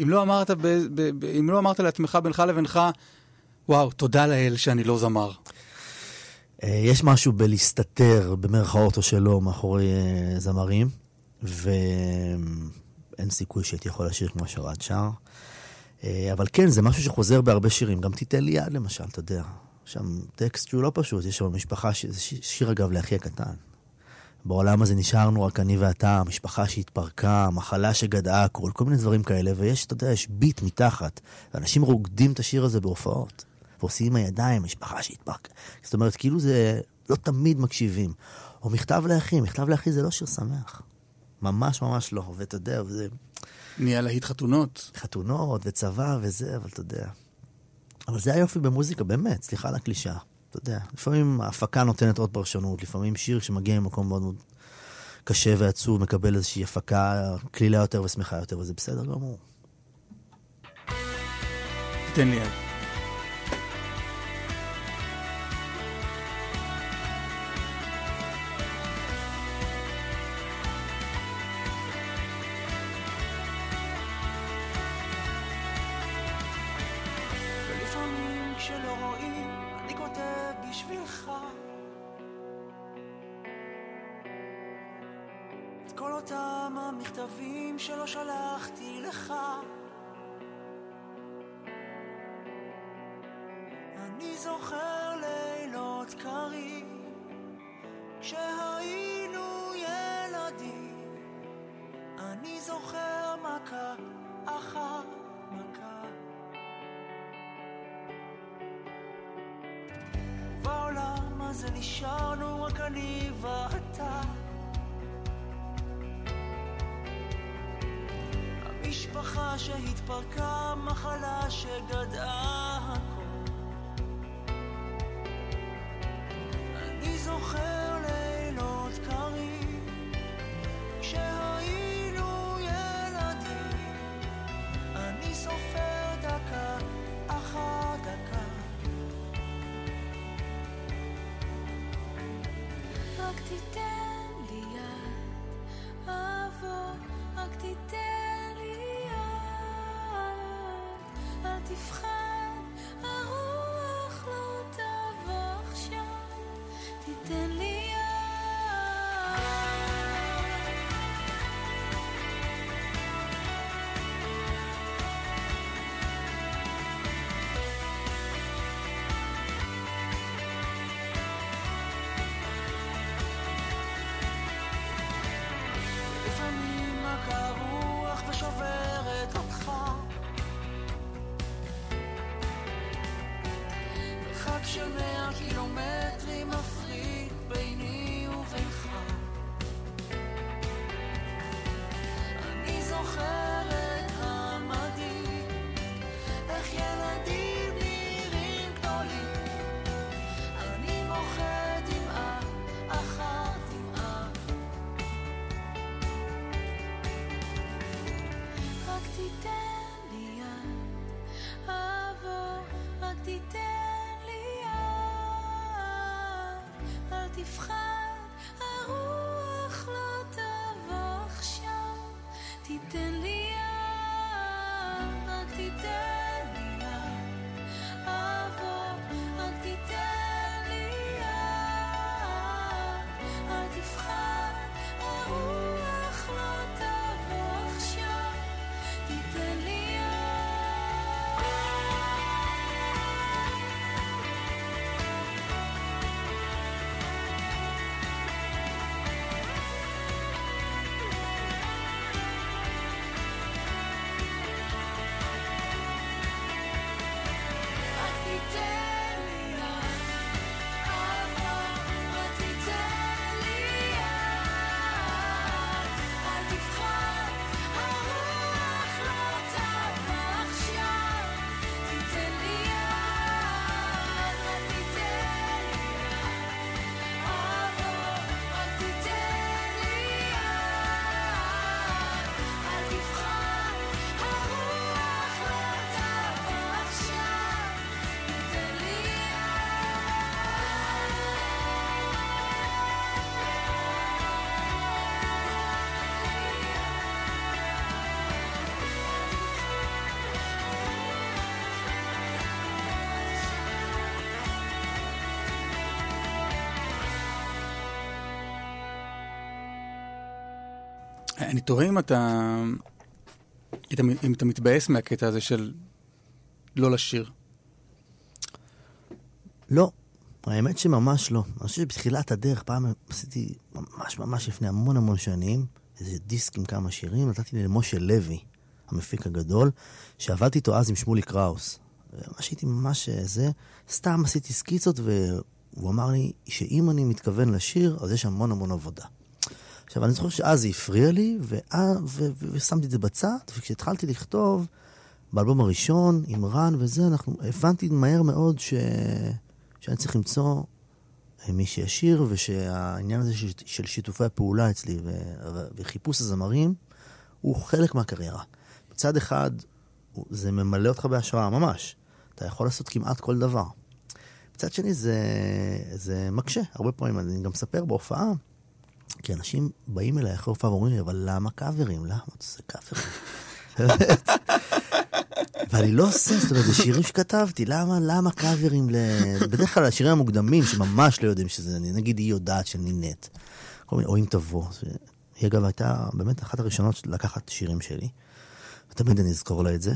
אם לא אמרת, אם לא אמרת לעצמך בינך לבינך, וואו, תודה לאל שאני לא זמר. אה, יש משהו בלהסתתר, במרכאות או שלא, מאחורי אה, זמרים, ואין סיכוי שהייתי יכול לשיר כמו שאוהד שר. אה, אבל כן, זה משהו שחוזר בהרבה שירים. גם תיתן לי יד, למשל, אתה יודע. שם טקסט שהוא לא פשוט, יש שם משפחה, ש- זה שיר אגב לאחי הקטן. בעולם הזה נשארנו רק אני ואתה, המשפחה שהתפרקה, המחלה שגדעה, כל, כל מיני דברים כאלה, ויש, אתה יודע, יש ביט מתחת. ואנשים רוקדים את השיר הזה בהופעות, ועושים עם הידיים, משפחה שהתפרקה. זאת אומרת, כאילו זה, לא תמיד מקשיבים. או מכתב לאחי, מכתב לאחי זה לא שיר שמח. ממש ממש לא, ואתה יודע, וזה נהיה להיט חתונות. חתונות וצבא וזה, אבל אתה יודע. אבל זה היופי במוזיקה, באמת, סליחה על הקלישאה. אתה יודע, לפעמים ההפקה נותנת עוד פרשנות, לפעמים שיר שמגיע ממקום מאוד מאוד קשה ועצוב, מקבל איזושהי הפקה קלילה יותר ושמחה יותר, וזה בסדר גמור. תן לי יד. אני תוהה אם אתה... אם אתה- מתבאס מהקטע הזה של לא לשיר. לא, האמת שממש לא. אני חושב שבתחילת הדרך, פעם עשיתי ממש ממש לפני המון המון שנים, איזה דיסק עם כמה שירים, נתתי למשה לוי, המפיק הגדול, שעבדתי איתו אז עם שמולי קראוס. ממש הייתי ממש אה, זה, סתם עשיתי סקיצות, והוא אמר לי שאם אני מתכוון לשיר, אז יש המון המון עבודה. עכשיו, אני זוכר שאז זה הפריע לי, ושמתי את זה בצד, וכשהתחלתי לכתוב, באלבום הראשון, עם רן וזה, אנחנו, הבנתי מהר מאוד ש... שאני צריך למצוא אה, מי שישיר, ושהעניין הזה של, של שיתופי הפעולה אצלי ו... וחיפוש הזמרים, הוא חלק מהקריירה. מצד אחד, זה ממלא אותך בהשראה, ממש. אתה יכול לעשות כמעט כל דבר. מצד שני, זה, זה מקשה, הרבה פעמים. אני גם מספר בהופעה, כי אנשים באים אליי אחרי הופעה ואומרים לי, אבל למה קאברים? למה אתה עושה קאברים? ואני לא עושה, זאת אומרת, זה שירים שכתבתי, למה, למה קאברים ל... בדרך כלל השירים המוקדמים, שממש לא יודעים שזה נגיד היא יודעת של נינט, כל מיני, או אם תבוא. היא אגב הייתה באמת אחת הראשונות לקחת שירים שלי, ותמיד אני אזכור לה את זה.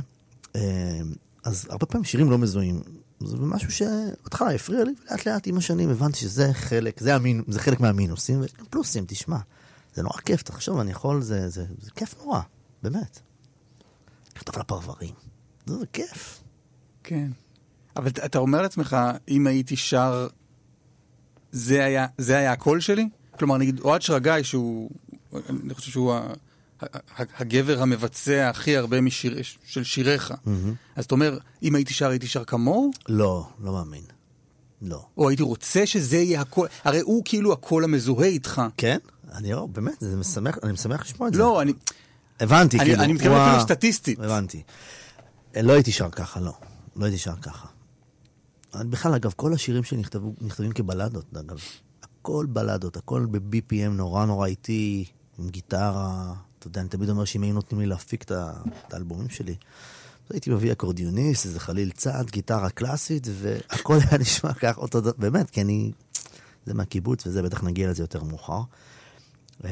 אה, אז הרבה פעמים שירים לא מזוהים. זה משהו שבהתחלה הפריע לי, ולאט לאט עם השנים הבנתי שזה חלק, זה, המין, זה חלק מהמינוסים, וגם פלוסים, תשמע. זה נורא כיף, תחשוב, אני יכול, זה, זה, זה כיף נורא, באמת. לכתוב על הפרברים. זה, זה כיף. כן. אבל אתה אומר לעצמך, אם הייתי שר, זה היה, זה היה הקול שלי? כלומר, נגיד, אוהד שרגאי, שהוא, אני חושב שהוא ה, הגבר המבצע הכי הרבה משיר, של שיריך. אז אתה אומר, אם הייתי שר, הייתי שר כמוהו? לא, לא מאמין. לא. או הייתי רוצה שזה יהיה הקול, הרי הוא כאילו הקול המזוהה איתך. כן? אני לא, באמת, זה משמח, אני משמח לשמוע את זה. לא, אני, הבנתי, אני- כאילו. אני מתכוון. אפילו סטטיסטית. הבנתי. אה, לא הייתי שר ככה, לא. לא הייתי שר ככה. בכלל, אגב, כל השירים שלי נכתבו, נכתבים כבלדות, אגב. הכל בלדות, הכל ב-BPM נורא נורא איטי, עם גיטרה. אתה יודע, אני תמיד אומר שאם היו נותנים לי להפיק את האלבומים שלי, הייתי מביא אקורדיוניסט, איזה חליל צד, גיטרה קלאסית, והכל היה נשמע כך אותו דבר, באמת, כי אני... זה מהקיבוץ, וזה, בטח נגיע לזה יותר מאוחר. אמ,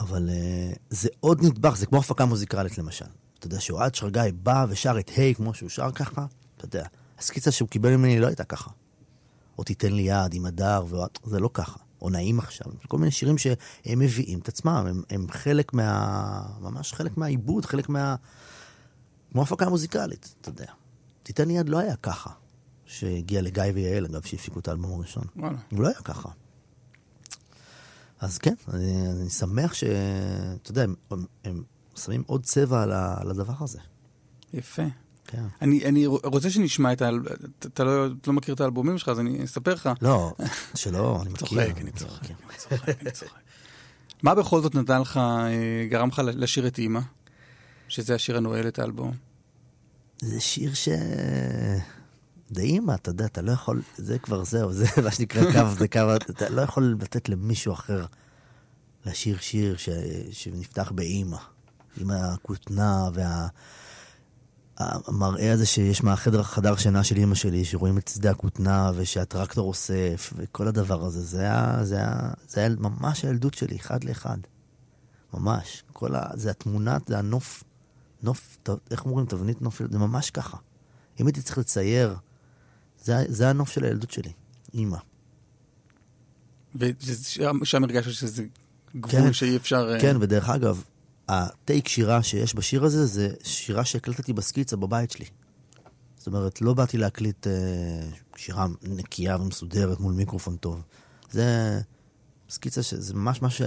אבל אה, זה עוד נדבך, זה כמו הפקה מוזיקלית למשל. אתה יודע, שאוהד שרגאי בא ושר את היי כמו שהוא שר ככה, אתה יודע, הסקיצה שהוא קיבל ממני לא הייתה ככה. או תיתן לי יד עם הדר, ואוהד, זה לא ככה. או נעים עכשיו, כל מיני שירים שהם מביאים את עצמם, הם, הם חלק מה... ממש חלק מהעיבוד, חלק מה... כמו הפקה מוזיקלית, אתה יודע. תיתן יד לא היה ככה, שהגיע לגיא ויעל, אגב, שהפיקו את האלבום הראשון. וואלה. הוא לא היה ככה. אז כן, אני, אני שמח ש... אתה יודע, הם, הם שמים עוד צבע על הדבר הזה. יפה. כן. אני, אני רוצה שנשמע את האל... אתה- אתה לא, לא מכיר את האלבומים שלך, אז אני אספר לך. לא, שלא, אני מכיר. צוחק, אני צוחק, אני צוחק, אני צוחק. מה בכל זאת נתן לך, אה, גרם לך לשיר את אימא? שזה השיר הנועל את האלבום. זה שיר ש... די אימא, אתה יודע, אתה לא יכול, זה כבר זהו, זה מה שנקרא קו, זה קו, אתה לא יכול לתת למישהו אחר לשיר שיר ש... שנפתח באימא, עם הכותנה וה... המראה הזה שיש מהחדר חדר שינה של אימא שלי, שרואים את שדה הכותנה ושהטרקטור אוסף וכל הדבר הזה, זה היה, זה היה, זה היה ממש הילדות שלי, אחד לאחד. ממש. כל ה... זה התמונה, זה הנוף, נוף, איך אומרים, תבנית נוף, זה ממש ככה. אם הייתי צריך לצייר, זה, זה הנוף של הילדות שלי, אימא. ושם הרגשת שזה גבול כן. שאי אפשר... אה, כן, ודרך אגב, הטייק שירה שיש בשיר הזה, זה שירה שהקלטתי בסקיצה בבית שלי. זאת אומרת, לא באתי להקליט אה, שירה נקייה ומסודרת מול מיקרופון טוב. זה סקיצה שזה ממש מה ש...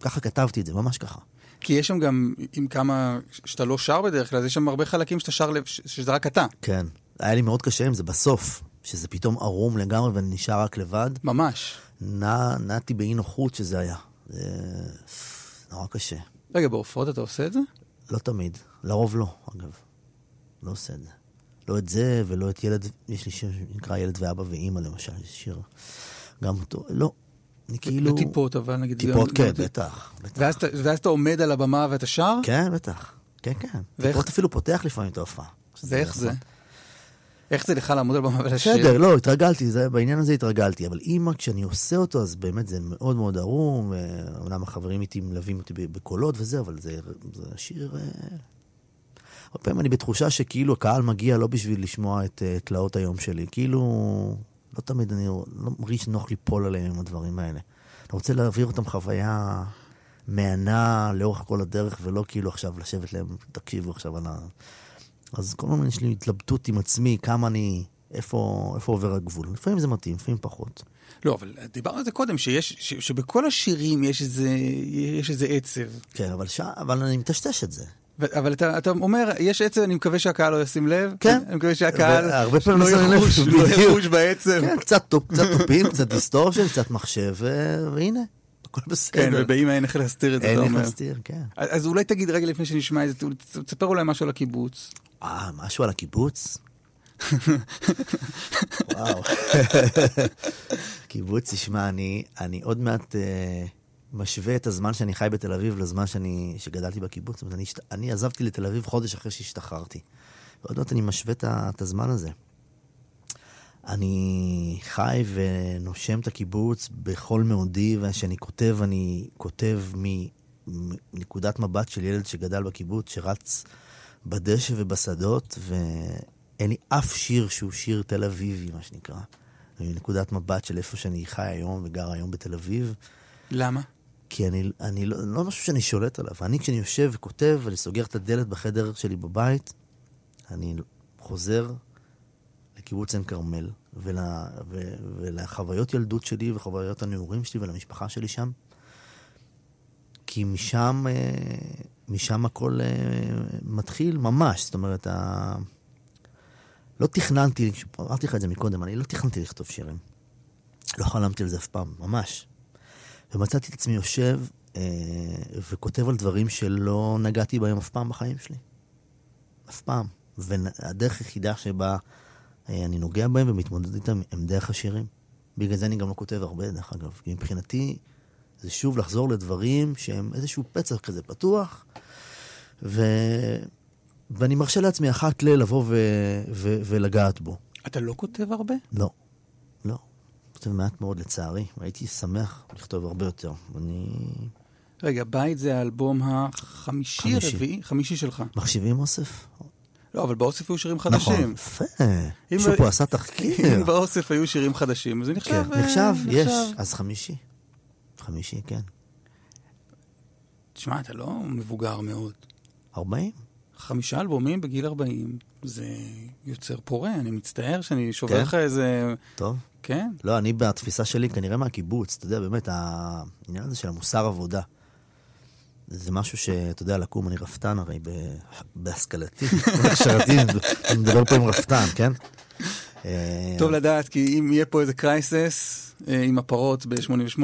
ככה כתבתי את זה, ממש ככה. כי יש שם גם, עם כמה, שאתה לא שר בדרך כלל, אז יש שם הרבה חלקים שאתה שר, ש- שזה רק אתה. כן. היה לי מאוד קשה עם זה בסוף, שזה פתאום ערום לגמרי ואני נשאר רק לבד. ממש. נע, נעתי באי נוחות שזה היה. זה נורא קשה. רגע, בהופעות אתה עושה את זה? לא תמיד, לרוב לא, אגב. לא עושה את זה. לא את זה ולא את ילד, יש לי שיר שנקרא ילד ואבא ואימא למשל, יש שיר. גם אותו, לא. אני כאילו... וטיפות, אבל נגיד... טיפות, כן, בטח. ואז אתה- עומד על הבמה ואתה שר? כן, בטח. כן, כן. טיפות אפילו פותח לפעמים את ההופעה. ואיך זה? איך זה לך לעמוד על במה ולשיר? בסדר, לא, התרגלתי, זה, בעניין הזה התרגלתי, אבל אימא, כשאני עושה אותו, אז באמת זה מאוד מאוד ערום, אומנם החברים איתי מלווים אותי בקולות וזה, אבל זה, זה שיר... אה, הרבה פעמים אני בתחושה שכאילו הקהל מגיע לא בשביל לשמוע את אה, תלאות היום שלי, כאילו, לא תמיד אני לא מרגיש נוח ליפול עליהם עם הדברים האלה. אני רוצה להעביר אותם חוויה מהנה לאורך כל הדרך, ולא כאילו עכשיו לשבת להם, תקשיבו עכשיו על ה... אז כל הזמן יש לי התלבטות עם עצמי, כמה אני, איפה, איפה עובר הגבול. לפעמים זה מתאים, לפעמים פחות. לא, אבל דיברנו על זה קודם, שיש, ש, שבכל השירים יש איזה, יש איזה עצב. כן, אבל, ש... אבל אני מטשטש את זה. ו- אבל אתה, אתה אומר, יש עצב, אני מקווה שהקהל לא ישים לב. כן. אני מקווה שהקהל והרבה פעמים לא לא יחוש, לא. יחוש בעצב. כן, קצת, תוף, קצת תופים, קצת distortion, קצת מחשב. והנה, הכל בסדר. כן, ובאמא אין איך להסתיר את זה, אין אתה איך אומר. להסתיר, כן. אז אז אולי תגיד רגע לפני שנשמע את זה, תספר אולי משהו על הקיבוץ. אה, משהו על הקיבוץ? וואו. קיבוץ, תשמע, אני, אני עוד מעט... אה, משווה את הזמן שאני חי בתל אביב לזמן שאני, שגדלתי בקיבוץ. זאת אומרת, אני, אני עזבתי לתל אביב חודש אחרי שהשתחררתי. ועוד מעט אני משווה את, את הזמן הזה. אני חי ונושם את הקיבוץ בכל מאודי, וכשאני כותב, אני כותב מנקודת מבט של ילד שגדל בקיבוץ, שרץ בדשא ובשדות, ואין לי אף שיר שהוא שיר תל אביבי, מה שנקרא. מנקודת מבט של איפה שאני חי היום וגר היום בתל אביב. למה? כי אני, אני לא, לא משהו שאני שולט עליו. אני, כשאני יושב וכותב, ואני סוגר את הדלת בחדר שלי בבית, אני חוזר לקיבוץ עין כרמל, ול, ו, ולחוויות ילדות שלי וחוויות הנעורים שלי ולמשפחה שלי שם. כי משם, אה, משם הכל אה, מתחיל ממש. זאת אומרת, ה... לא תכננתי, אמרתי לך את זה מקודם, אני לא תכננתי לכתוב שירים. לא חלמתי על זה אף פעם, ממש. ומצאתי את עצמי יושב אה, וכותב על דברים שלא נגעתי בהם אף פעם בחיים שלי. אף פעם. והדרך היחידה שבה אה, אני נוגע בהם ומתמודד איתם הם דרך השירים. בגלל זה אני גם לא כותב הרבה, דרך אגב. כי מבחינתי זה שוב לחזור לדברים שהם איזשהו פצע כזה פתוח, ו... ואני מרשה לעצמי אחת ל- לבוא ו... ו... ולגעת בו. אתה לא כותב הרבה? לא, לא. כותב מעט מאוד לצערי, והייתי שמח לכתוב הרבה יותר. אני... רגע, בית זה האלבום החמישי, חמישי. הרביעי? חמישי שלך. מחשיבים אוסף? לא, אבל באוסף היו שירים נכון, חדשים. יפה. אם- מישהו פה עשה תחקיר. אם באוסף היו שירים חדשים, אז זה נחשב... כן, אה, נחשב, יש. אז חמישי. חמישי, כן. תשמע, אתה לא מבוגר מאוד. 40? חמישה אלבומים בגיל 40, זה יוצר פורה, אני מצטער שאני שובר כן? לך איזה... טוב. כן? לא, אני בתפיסה שלי, כנראה מהקיבוץ, אתה יודע, באמת, העניין הזה של המוסר עבודה. זה משהו שאתה יודע, לקום, אני רפתן הרי בהשכלתי, בהכשרתי, אני מדבר פה עם רפתן, כן? אה, טוב לדעת, כי אם יהיה פה איזה קרייסס אה, עם הפרות ב-88,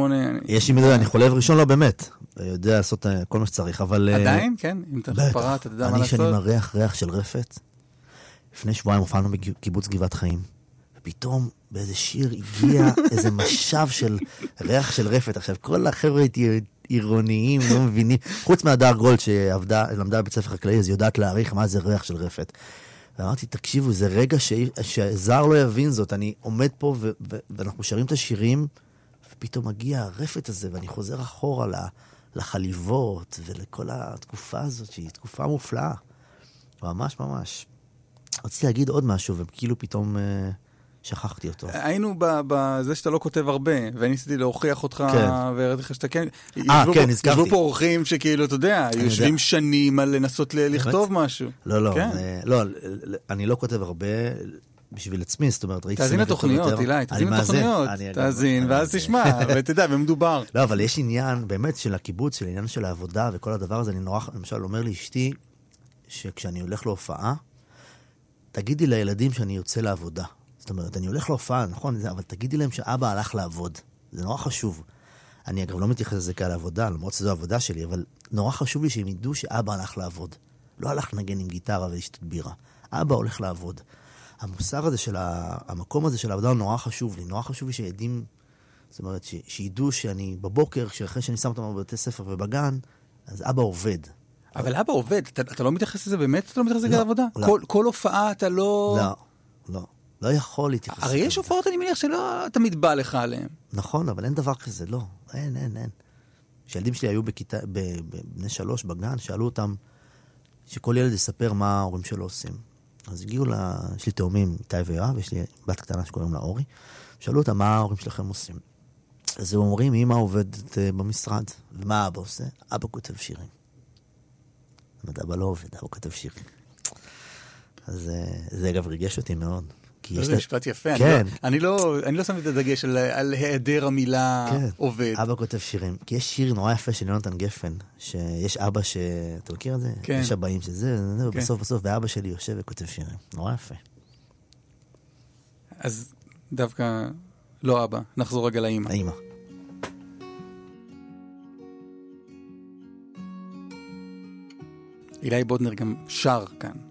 יש לי מידע, אני חולב ראשון, לא באמת. יודע לעשות אה, כל מה שצריך, אבל... עדיין, כן? אם אתה בטח. פרה, אתה תדע מה אני שאני לעשות. מריח ריח של רפת, לפני שבועיים הופענו בקיבוץ גבעת חיים, ופתאום באיזה שיר הגיע איזה משב של ריח של רפת. עכשיו, כל החבר'ה איתי עירוניים, לא מבינים, חוץ מהדר גולד שעבדה, למדה בבית ספר חקלאי, אז היא יודעת להעריך מה זה ריח של רפת. ואמרתי, תקשיבו, זה רגע ש... שזר לא יבין זאת. אני עומד פה ו... ו... ואנחנו שרים את השירים, ופתאום מגיע הרפת הזה, ואני חוזר אחורה ל... לחליבות ולכל התקופה הזאת, שהיא תקופה מופלאה. ממש ממש. רציתי להגיד עוד משהו, וכאילו פתאום אה, שכחתי אותו. היינו בזה שאתה לא כותב הרבה, ואני ניסיתי להוכיח אותך, כן. והראיתי לך שאתה כן... אה, כן, נזכרתי. ישבו פה אורחים שכאילו, אתה יודע, יודע. יושבים שנים על לנסות לכתוב משהו. לא, לא, כן. זה, לא, אני לא כותב הרבה בשביל עצמי, זאת אומרת, ראיתי... תאזין לתוכניות. אילי, אני תאזין לתוכניות. אני תאזין, אני ואז. תשמע, ותדע, במדובר. לא, אבל יש עניין באמת של הקיבוץ, של העניין של העבודה וכל הדבר הזה. אני נורא, למשל, אומר לאשתי, שכשאני הולך להופעה, תגידי לילדים שאני יוצא לעבודה. זאת אומרת, אני הולך להופעה, נכון, אבל תגידי להם שאבא הלך לעבוד. זה נורא חשוב. אני אגב לא מתייחס לזה כעל עבודה, למרות שזו העבודה שלי, אבל נורא חשוב לי שהם ידעו שאבא הלך לעבוד. לא הלך לנגן עם גיטרה ולשתות בירה. אבא הולך לעבוד. המוסר הזה של ה... המקום הזה של העבודה הוא נורא חשוב לי. נורא חשוב לי שילדים, זאת אומרת, ש... שידעו שאני בבוקר, שאחרי שאני שם אותם בבתי ספר ובגן, אז אבא עובד. אבל אבא עובד, אתה, אתה לא מתייחס לזה באמת? אתה לא מתייחס לזה לא, כעבודה? לא. כל, כל הופעה אתה לא... לא, לא. לא יכול להתייחס. הרי יש. הופעות, אני מניח, שלא תמיד בא לך עליהן. נכון, אבל אין דבר כזה, לא. אין, אין, אין. כשהילדים שלי היו בכיתה, בני שלוש בגן, שאלו אותם שכל ילד יספר מה ההורים שלו עושים. אז הגיעו ל... יש לי תאומים, איתי ויואב, יש לי בת קטנה שקוראים לה אורי. שאלו אותם מה ההורים שלכם עושים. אז הם אומרים, אמא עובדת אה, במשרד, ומה אבא עושה? אבא כותב שירים. זאת אומרת, אבא לא עובד, אבא כותב שירים. אז אה, זה אגב ריגש אותי מאוד. כי יש זה משפט יפה. אני כן. לא- אני לא אני לא שמתי את הדגש על- על היעדר המילה כן. עובד. אבא כותב שירים. כי יש שיר נורא יפה של יונתן גפן, שיש אבא ש... אתה מכיר את זה? כן. יש אבאים שזה, זה, זה, כן. ובסוף בסוף, ואבא שלי יושב וכותב שירים. נורא יפה. אז דווקא לא אבא, נחזור רגע לאימא. האמא. אילי בודנר גם שר כאן.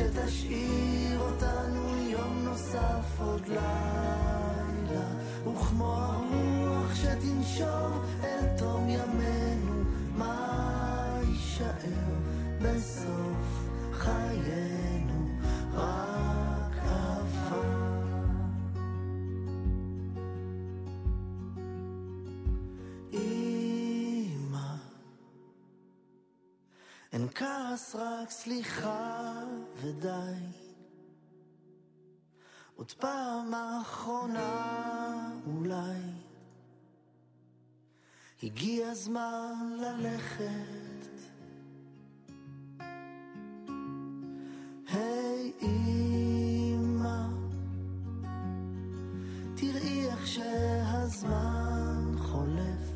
שתשאיר אותנו יום נוסף עוד לילה וכמו הרוח שתנשור אל תום ימינו מה יישאר בסוף חיינו? רק אמא אין כעס רק סליחה ודי עוד פעם האחרונה אולי. הגיע הזמן ללכת. היי אמא. תראי איך שהזמן חולף.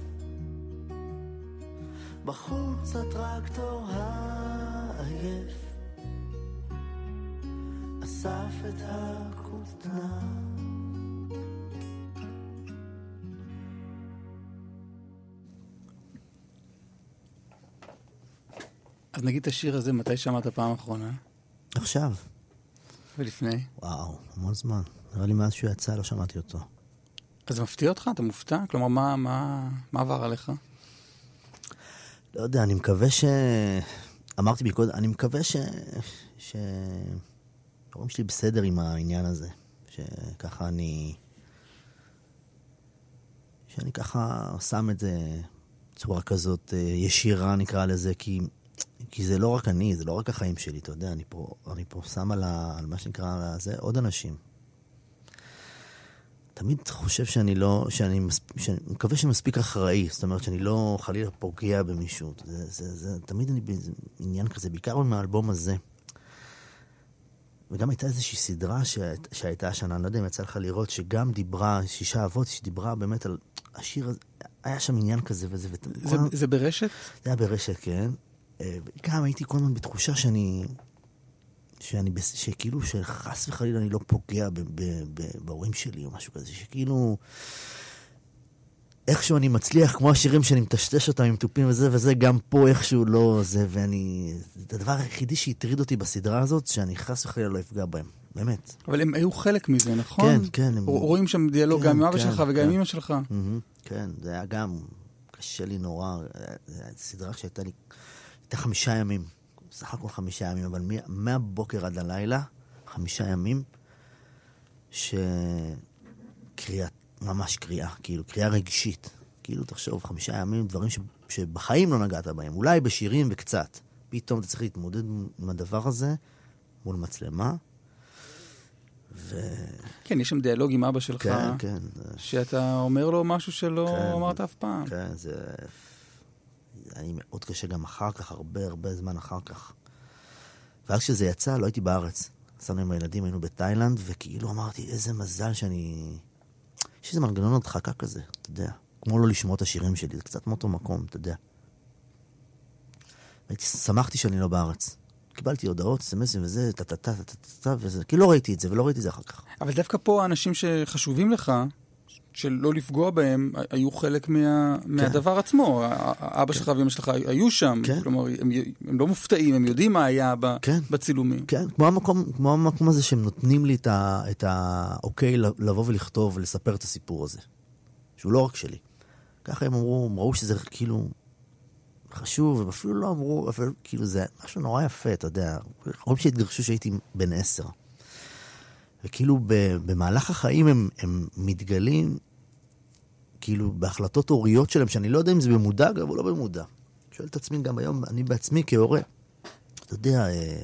בחוץ הטרקטור העייף אסף את הכותנה אז נגיד את השיר הזה, מתי שמעת פעם אחרונה? עכשיו. ולפני? וואו, המון זמן. נראה לי מאז שהוא יצא לא שמעתי אותו. אז זה מפתיע אותך? אתה מופתע? כלומר, מה, מה, מה עבר עליך? לא יודע, אני מקווה ש... אמרתי מקודם, אני מקווה ש... ש... ההורים שלי בסדר עם העניין הזה. שככה אני... שאני ככה שם את זה בצורה כזאת אה, ישירה נקרא לזה, כי, כי זה לא רק אני, זה לא רק החיים שלי, אתה יודע, אני פה, אני פה שם על, ה, על מה שנקרא, על הזה, עוד אנשים. תמיד חושב שאני לא, שאני, שאני מקווה שאני מספיק אחראי, זאת אומרת שאני לא חלילה פוגע במישהו. זה, זה, זה, תמיד אני באיזה עניין כזה, בעיקר מהאלבום הזה. וגם הייתה איזושהי סדרה שהיית, שהייתה השנה, אני לא יודע אם יצא לך לראות, שגם דיברה, שישה אבות, שדיברה באמת על השיר הזה, היה שם עניין כזה וזה. וכל זה, הזמן- זה ברשת? זה היה ברשת, כן. אה, גם הייתי כל הזמן בתחושה שאני... שאני, שכאילו שחס וחלילה אני לא פוגע ב, ב, ב, בהורים שלי או משהו כזה, שכאילו... איכשהו אני מצליח, כמו השירים שאני מטשטש אותם עם תופים וזה וזה, גם פה איכשהו לא זה, ואני... זה הדבר היחידי שהטריד אותי בסדרה הזאת, שאני חס וחלילה לא אפגע בהם, באמת. אבל הם היו חלק מזה, נכון? כן, כן, הם- רואים שם דיאלוג כן, גם עם אבא כן, שלך וגם עם כן. אמא שלך. מהמם, כן, זה היה גם קשה לי נורא. זו סדרה שהייתה לי, הייתה חמישה ימים, סך הכל חמישה ימים, אבל מה- מהבוקר עד הלילה, חמישה ימים, שקריאה, ממש קריאה, כאילו קריאה רגשית. כאילו, תחשוב, חמישה ימים, דברים ש... שבחיים לא נגעת בהם, אולי בשירים וקצת. פתאום אתה צריך להתמודד עם הדבר הזה מול מצלמה, ו... כן, יש שם דיאלוג עם אבא שלך, כן, כן. שאתה אומר לו משהו שלא כן. אמרת אף פעם. כן, זה... זה היה לי מאוד קשה גם אחר כך, הרבה הרבה זמן אחר כך. ואז כשזה יצא, לא הייתי בארץ. נסענו עם הילדים, היינו בתאילנד, וכאילו אמרתי, איזה מזל שאני... יש איזה מנגנון הדחקה כזה, אתה יודע. כמו לא לשמוע את השירים שלי, זה קצת מאותו מקום, אתה יודע. הייתי, שמחתי שאני לא בארץ. קיבלתי הודעות, סמסים וזה, טה-טה-טה, טה-טה-טה, וזה, כי לא ראיתי את זה, ולא ראיתי את זה אחר כך. אבל דווקא פה האנשים שחשובים לך, שלא לפגוע בהם, היו חלק מה, מהדבר עצמו. אבא שלך ואמא שלך היו שם. כן. כלומר, הם, הם לא מופתעים, הם יודעים מה היה ב, כן. בצילומים. כן, כמו המקום, כמו המקום הזה שהם נותנים לי את, ה, את האוקיי לבוא ולכתוב ולספר את הסיפור הזה. שהוא לא רק שלי. ככה הם אמרו, הם ראו שזה כאילו חשוב, הם אפילו לא אמרו, אבל כאילו זה משהו נורא יפה, אתה יודע. רואים שהתגרשו כשהייתי בן עשר. וכאילו במהלך החיים הם, הם מתגלים, כאילו בהחלטות הוריות שלהם, שאני לא יודע אם זה במודע אגב או לא במודע. שואל את עצמי גם היום, אני בעצמי כהורה, אתה יודע, אה,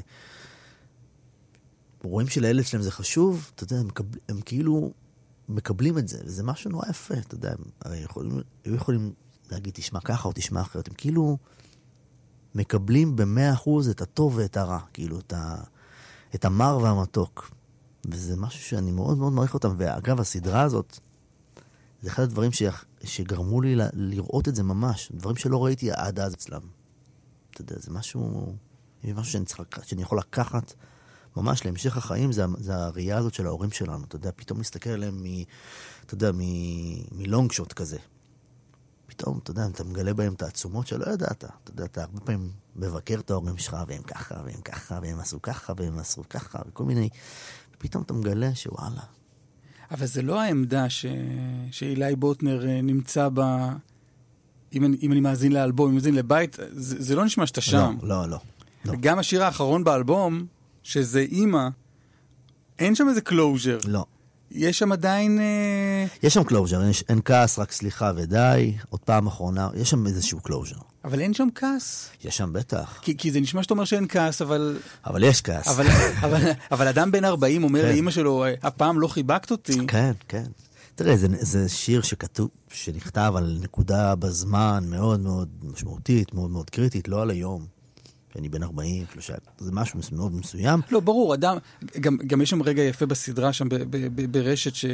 רואים שלילד שלהם זה חשוב, אתה יודע, הם, מקבל, הם כאילו מקבלים את זה, וזה משהו נורא יפה, אתה יודע, הם יכולים, היו יכולים להגיד תשמע ככה או תשמע אחרת, הם כאילו מקבלים במאה אחוז את הטוב ואת הרע, כאילו את, ה, את המר והמתוק. וזה משהו שאני מאוד מאוד מעריך אותם, ואגב, הסדרה הזאת, זה אחד הדברים ש... שגרמו לי ל- לראות את זה ממש, דברים שלא ראיתי עד אז אצלם. אתה יודע, זה משהו, זה משהו שאני, צריך, שאני יכול לקחת ממש להמשך החיים, זה, זה הראייה הזאת של ההורים שלנו. אתה יודע, פתאום להסתכל עליהם מ... אתה יודע, מ- מלונג שוט כזה. פתאום, אתה יודע, אתה מגלה בהם תעצומות שלא ידעת. אתה יודע, אתה הרבה פעמים מבקר את ההורים שלך, והם ככה, והם ככה, והם עשו ככה, והם עשו ככה, וכל מיני... ופתאום אתה מגלה שוואלה. אבל זה לא העמדה ש... שאילי בוטנר אה, נמצא בה... אם אני, אם אני מאזין לאלבום, אם אני מאזין לבית, זה, זה לא נשמע שאתה שם. לא, לא, לא. לא. גם השיר האחרון באלבום, שזה אימא, אין שם איזה closure. לא. יש שם עדיין... אה, יש שם closure, אין, אין כעס, רק סליחה ודי. עוד פעם אחרונה, יש שם איזשהו closure. אבל אין שם כעס. יש שם בטח. כי, כי זה נשמע שאתה אומר שאין כעס, אבל, אבל יש כעס. אבל, אבל, אבל אדם בן 40 אומר כן. לאימא שלו, אף פעם לא חיבקת אותי. כן, כן. תראה, זה, זה שיר שכתוב, שנכתב על נקודה בזמן מאוד מאוד משמעותית, מאוד מאוד קריטית, לא על היום. שאני בן 40, כאילו ש... זה משהו מאוד מסוים. לא, ברור, אדם, גם, גם יש שם רגע יפה בסדרה שם ב, ב, ב, ברשת, ש,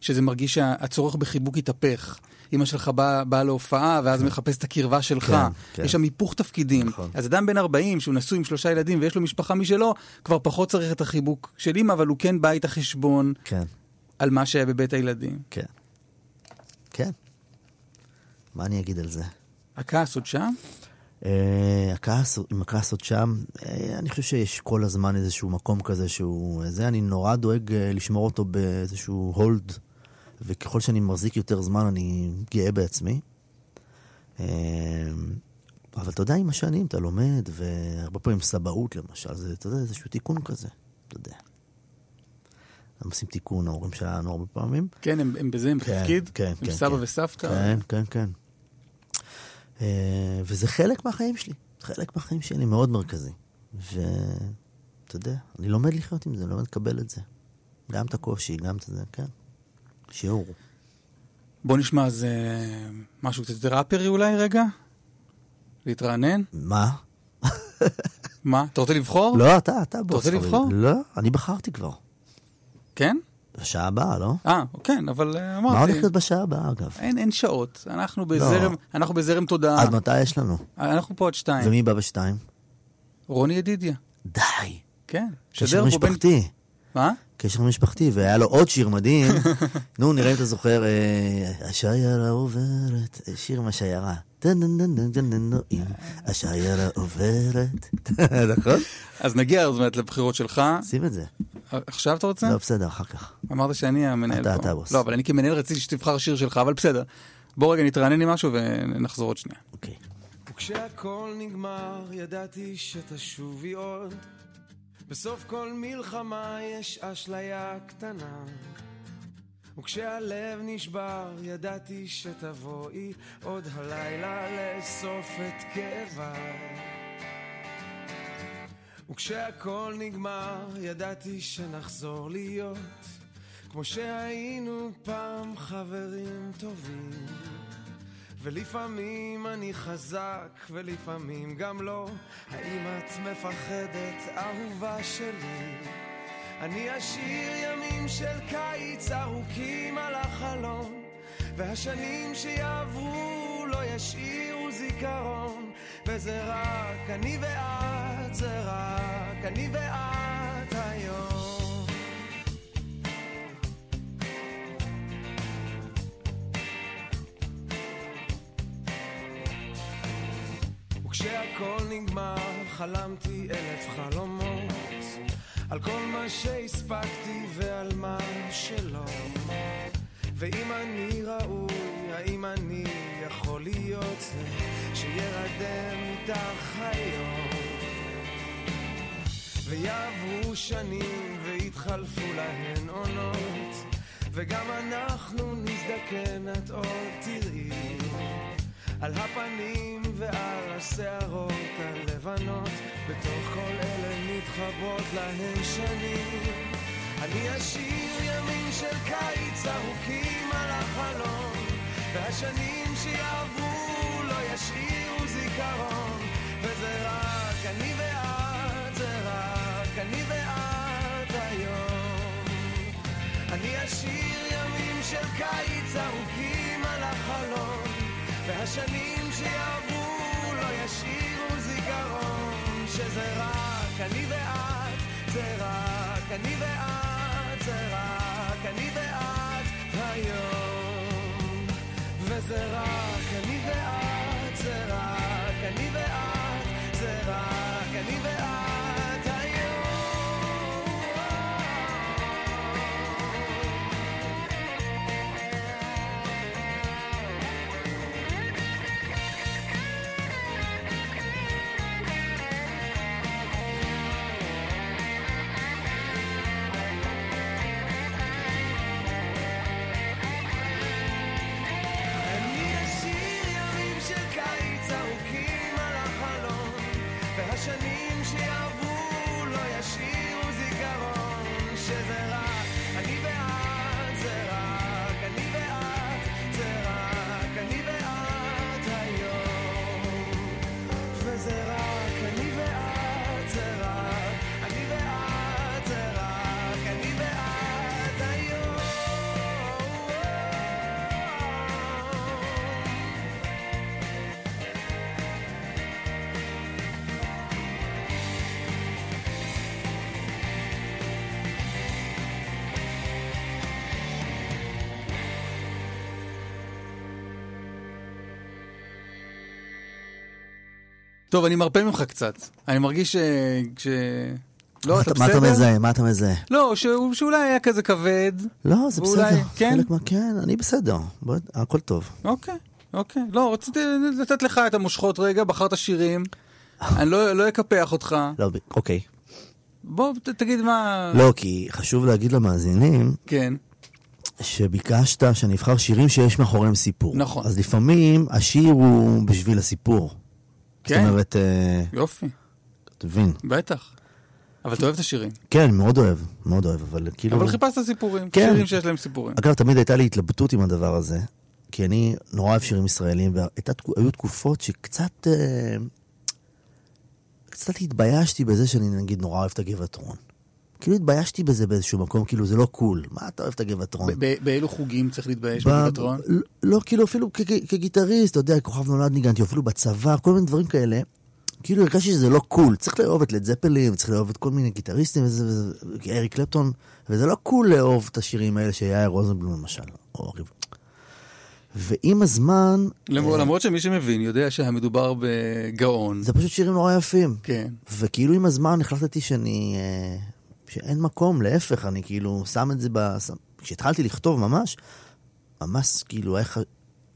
שזה מרגיש שהצורך בחיבוק התהפך. אמא שלך באה בא להופעה, ואז מחפש את הקרבה שלך. כן, כן. יש שם היפוך תפקידים. נכון. אז אדם בן 40, שהוא נשוי עם שלושה ילדים ויש לו משפחה משלו, כבר פחות צריך את החיבוק של אמא, אבל הוא כן בא איתה חשבון כן, על מה שהיה בבית הילדים. כן. כן. מה אני אגיד על זה? הכעס עוד שם? אה, הכעס, עם הכעס עוד שם, אה, אני חושב שיש כל הזמן איזשהו מקום כזה שהוא... זה, אני נורא דואג אה, לשמור אותו באיזשהו hold, וככל שאני מחזיק יותר זמן אני גאה בעצמי. אה, אבל אתה יודע, עם השנים אתה לומד, והרבה פעמים סבאות למשל, זה, אתה יודע, איזשהו תיקון כזה, אתה יודע. הם עושים תיקון, ההורים שלנו הרבה פעמים. כן, הם, הם בזה, הם כן, בתפקיד? כן, עם כן, סבא כן. וסבתא? כן, כן, כן. אה, וזה חלק מהחיים שלי, חלק מהחיים שלי מאוד מרכזי. ואתה יודע, אני לומד לחיות עם זה, לומד לקבל את זה. גם את הקושי, גם את זה, כן. שיעור. בוא נשמע אז אה, משהו קצת יותר ראפרי אולי רגע? להתרענן? מה? מה? אתה רוצה לבחור? לא, אתה, אתה בוא. רוצה ספר לי. לבחור? לא, אני בחרתי כבר. כן? בשעה הבאה, לא? אה, כן, אבל אה, מה הולך אמרתי, להיות בשעה הבאה, אגב? אין, אין שעות. אנחנו בזרם, אנחנו בזרם תודעה. עד מתי יש לנו? אנחנו פה עד שתיים. ומי בא בשתיים? רוני ידידיה. די. כן. קשר פה בין... משפחתי. מה? קשר משפחתי, והיה לו עוד שיר מדהים. נו, נראה אם אתה זוכר, אה, השיירה עוברת, שיר עם השיירה. דן, השיירה עוברת. נכון? אז נגיע עוד מעט לבחירות שלך. שים את זה. עכשיו אתה רוצה? לא, בסדר, אחר כך. אמרת שאני המנהל אתה- פה. אתה הבוס. לא, אבל אני כמנהל רציתי שתבחר שיר שלך, אבל בסדר. בוא רגע נתרענן עם משהו ונחזור עוד שנייה. אוקיי. וכשהכל נגמר, ידעתי שתשובי עוד. בסוף כל מלחמה יש אשליה קטנה. וכשהלב נשבר, ידעתי שתבואי עוד הלילה לאסוף את כאביי. וכשהכל נגמר, ידעתי שנחזור להיות כמו שהיינו פעם חברים טובים. ולפעמים אני חזק, ולפעמים גם לא. האם את מפחדת, אהובה שלי? אני אשאיר ימים של קיץ ארוכים על החלון, והשנים שיעברו לא ישאירו זיכרון, וזה רק אני ואת, זה רק אני ואת היום. וכשהכל נגמר, חלמתי אלף חלומות על כל מה שהספקתי ועל מה שלא. ואם אני ראוי, האם אני יכול להיות זה שירדם איתך היום? ויעברו שנים ויתחלפו להן עונות, וגם אנחנו נזדקן, את עוד תראי. על הפנים ועל השערות הלבנות, מתחברות להן שנים. אני אשאיר ימים של קיץ ארוכים על החלון, והשנים שיעברו לא ישאירו זיכרון, וזה רק אני ואת, זה רק אני ואת היום. אני אשאיר ימים של קיץ ארוכים על החלון, והשנים שיעברו לא ישאירו זיכרון, שזה רק אני ואת, זה רק אני ואת, זה רק אני ואת היום. וזה רק טוב, אני מרפה ממך קצת. אני מרגיש ש... ש... לא, אתה אתה- מה אתה בסדר? מזהה? מה אתה מזהה? לא, שאולי היה כזה כבד. לא, זה ואולי- בסדר. כן? מה... כן, אני בסדר. הכל טוב. אוקיי, אוקיי. לא, רציתי לתת לך את המושכות רגע, בחרת שירים. אני לא לא אקפח אותך. לא, אוקיי. בוא, ת- תגיד מה... לא, כי חשוב להגיד למאזינים כן. שביקשת שאני אבחר שירים שיש מאחוריהם סיפור. נכון. אז לפעמים השיר הוא בשביל הסיפור. כן. זאת אומרת, אה, יופי, אתה מבין? בטח. אבל אתה אוהב את השירים. כן, מאוד אוהב, מאוד אוהב, אבל כאילו... אבל חיפשת סיפורים. כן. שירים שיש להם סיפורים. אגב, תמיד הייתה לי התלבטות עם הדבר הזה, כי אני נורא אוהב שירים ישראלים, והיו תקופות שקצת... אה, קצת התביישתי בזה שאני נגיד נורא אוהב את הגבעת רון. כאילו התביישתי בזה באיזשהו מקום, כאילו זה לא קול. מה אתה אוהב את הגבעת רון? ב- ב- באילו חוגים צריך להתבייש ב- בגבעתרון? לא, כאילו אפילו כגיטריסט, אתה יודע, כוכב נולד ניגנתי, אפילו בצבא, כל מיני דברים כאלה. כאילו הרגשתי שזה לא cool, צריך לאהוב את לד זפלין, צריך לאהוב את כל מיני גיטריסטים, וזה, אריק קלפטון, וזה לא cool לאהוב את השירים האלה של יאיר רוזנבלום למשל, או ריב. ועם הזמן, למרות למרות שמי שמבין יודע שהמדובר בגאון. זה פשוט שירים נורא יפים. כן. וכאילו עם הזמן החלטתי שאני... אה, שאין מקום, להפך, אני כאילו שם את זה ב... שם- כשהתחלתי לכתוב ממש, ממש כאילו, איך...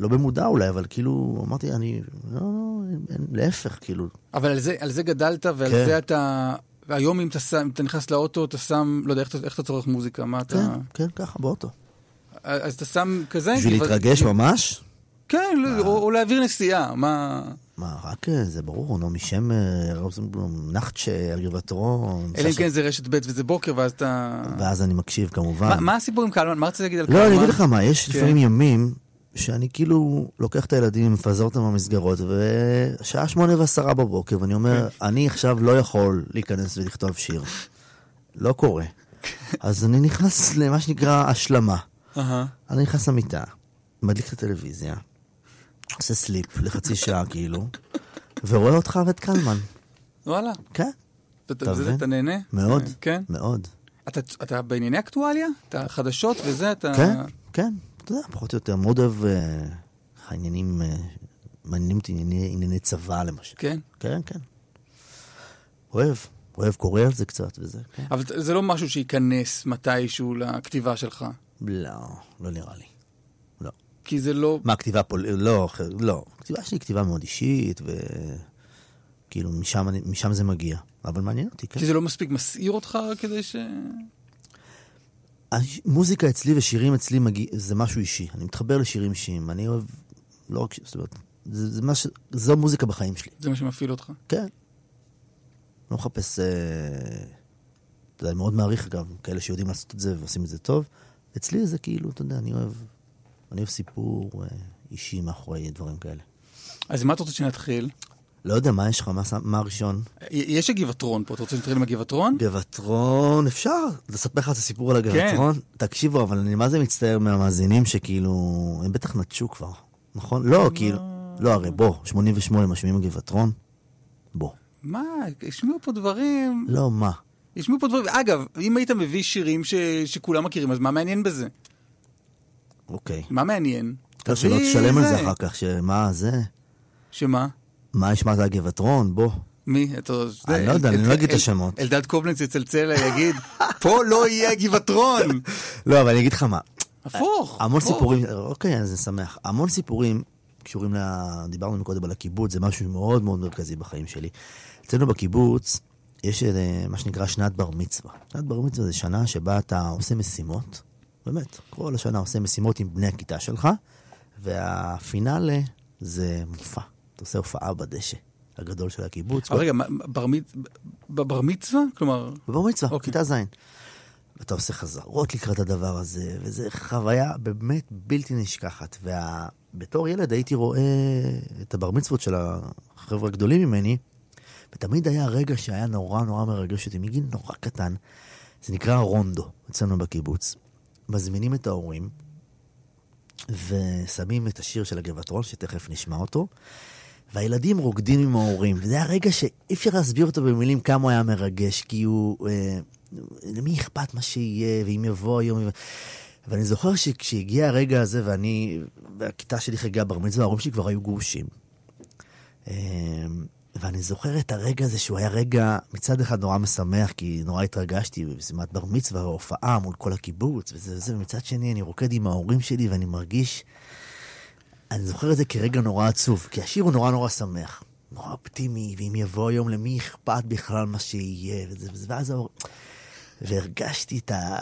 לא במודע אולי, אבל כאילו, אמרתי, אני... לא, לא, אין, אין, להפך, כאילו. אבל על זה, על זה גדלת, ועל כן. זה אתה... והיום אם אתה, שם, אם אתה נכנס לאוטו, אתה שם, לא יודע, איך, איך אתה צורך מוזיקה, מה אתה... כן, כן, ככה, באוטו. אז אתה שם כזה... בשביל להתרגש ממש? כן, לא, או, או להעביר נסיעה, מה... מה, רק אה, זה ברור, נעמי שמר, רוזנבלום, נחצ'ה, גבעתרון. אלא אם כן זה רשת ב' וזה בוקר, ואז אתה... ואז אני מקשיב, כמובן. מה, מה הסיפור עם קלמן? מה רצית להגיד על לא, קלמן? אני אגיד לך מה, יש כן. לפעמים ימים שאני כאילו לוקח את הילדים, מפזר אותם במסגרות, ושעה שמונה ועשרה בבוקר, ואני אומר, כן. אני עכשיו לא יכול להיכנס ולכתוב שיר. לא קורה. אז אני נכנס למה שנקרא השלמה. אני נכנס למיטה, מדליק את הטלוויזיה, עושה סליפ לחצי שעה כאילו, ורואה אותך ואת קלמן. וואלה. כן, אתה- מבין? אתה נהנה? מאוד, כן. מאוד. אתה, אתה בענייני אקטואליה? אתה חדשות וזה, אתה... כן, כן, אתה יודע, פחות או יותר, מאוד אוהב אה, העניינים, אה, מעניינים אותי ענייני, ענייני צבא למשל. כן. כן, כן. אוהב, אוהב, קורא על זה קצת וזה, כן. אבל זה לא משהו שייכנס מתישהו לכתיבה שלך. לא, לא נראה לי. כי זה לא... מה, כתיבה פול... לא, לא. הכתיבה שלי היא כתיבה מאוד אישית, וכאילו משם, אני- משם זה מגיע. אבל מעניין אותי, כן. כי זה לא מספיק מסעיר אותך כדי ש... מוזיקה אצלי ושירים אצלי מגיע, זה משהו אישי. אני מתחבר לשירים אישיים. אני אוהב, לא רק, זאת אומרת, זה, זה מה ש... זו מוזיקה בחיים שלי. זה מה שמפעיל אותך. כן. לא מחפש... אה, אתה יודע, אני מאוד מעריך, אגב, כאלה שיודעים לעשות את זה ועושים את זה טוב. אצלי זה כאילו, אתה יודע, אני אוהב... אני אוהב סיפור אה, אישי מאחורי דברים כאלה. אז מה אתה רוצה שנתחיל? לא יודע, מה יש לך? מה, מה הראשון? יש הגבעתרון פה, אתה רוצה שנתחיל עם הגבעתרון? גבעתרון, אפשר לספר לך את הסיפור על הגבעתרון? כן. תקשיבו, אבל אני מה זה מצטער מהמאזינים שכאילו, הם בטח נטשו כבר, נכון? לא, כאילו, לא, הרי בוא, 88 משמיעים הגבעתרון? בוא. מה, השמיעו פה דברים... לא, מה? השמיעו פה דברים... אגב, אם היית מביא שירים ש... שכולם מכירים, אז מה מעניין בזה? אוקיי. מה מעניין? טוב, שלא תשלם על זה אחר כך, שמה זה? שמה? מה השמעת על גבעתרון? בוא. מי? אתה... אני לא יודע, אני לא אגיד את השמות. אלדד קובלנץ יצלצל, יגיד, פה לא יהיה גבעתרון! לא, אבל אני אגיד לך מה. הפוך. המון. סיפורים, אוקיי, אז אני שמח. המון סיפורים קשורים ל... דיברנו מקודם על הקיבוץ, זה משהו מאוד מאוד מרכזי בחיים שלי. אצלנו בקיבוץ יש אה, מה שנקרא שנת בר מצווה. שנת בר מצווה זה שנה שבה אתה עושה משימות, באמת, כל השנה עושה משימות עם בני הכיתה שלך, והפינאלה זה מופע. אתה עושה הופעה בדשא הגדול של הקיבוץ. אבל רגע, בר בבר מצווה? כלומר, בבר מצווה, אוקיי. כיתה ז'. ואתה עושה חזרות לקראת הדבר הזה, וזו חוויה באמת בלתי נשכחת. ובתור ילד הייתי רואה את הבר מצוות של החבר'ה הגדולים ממני, ותמיד היה רגע שהיה נורא נורא מרגש אותי, מגיל נורא קטן. זה נקרא רונדו אצלנו בקיבוץ. מזמינים את ההורים, ושמים את השיר של הגבעתרון, שתכף נשמע אותו, והילדים רוקדים עם ההורים, וזה היה רגע שאי אפשר להסביר אותו במילים כמה הוא היה מרגש, כי הוא... אה, למי אכפת מה שיהיה, ואם יבוא היום... ואני זוכר שכשהגיע הרגע הזה, ואני... והכיתה שלי חגגה בר מצווה, ההורים שלי כבר היו גרושים. אה, ואני זוכר את הרגע הזה שהוא היה רגע מצד אחד נורא משמח, כי נורא התרגשתי במשימת בר מצווה, והופעה מול כל הקיבוץ, וזה וזה, ומצד שני אני רוקד עם ההורים שלי ואני מרגיש... אני זוכר את זה כרגע נורא עצוב, כי השיר הוא נורא נורא שמח. נורא אופטימי, ואם יבוא היום למי אכפת בכלל מה שיהיה, וזה, וזה, ואז... ההור- והרגשתי את ה...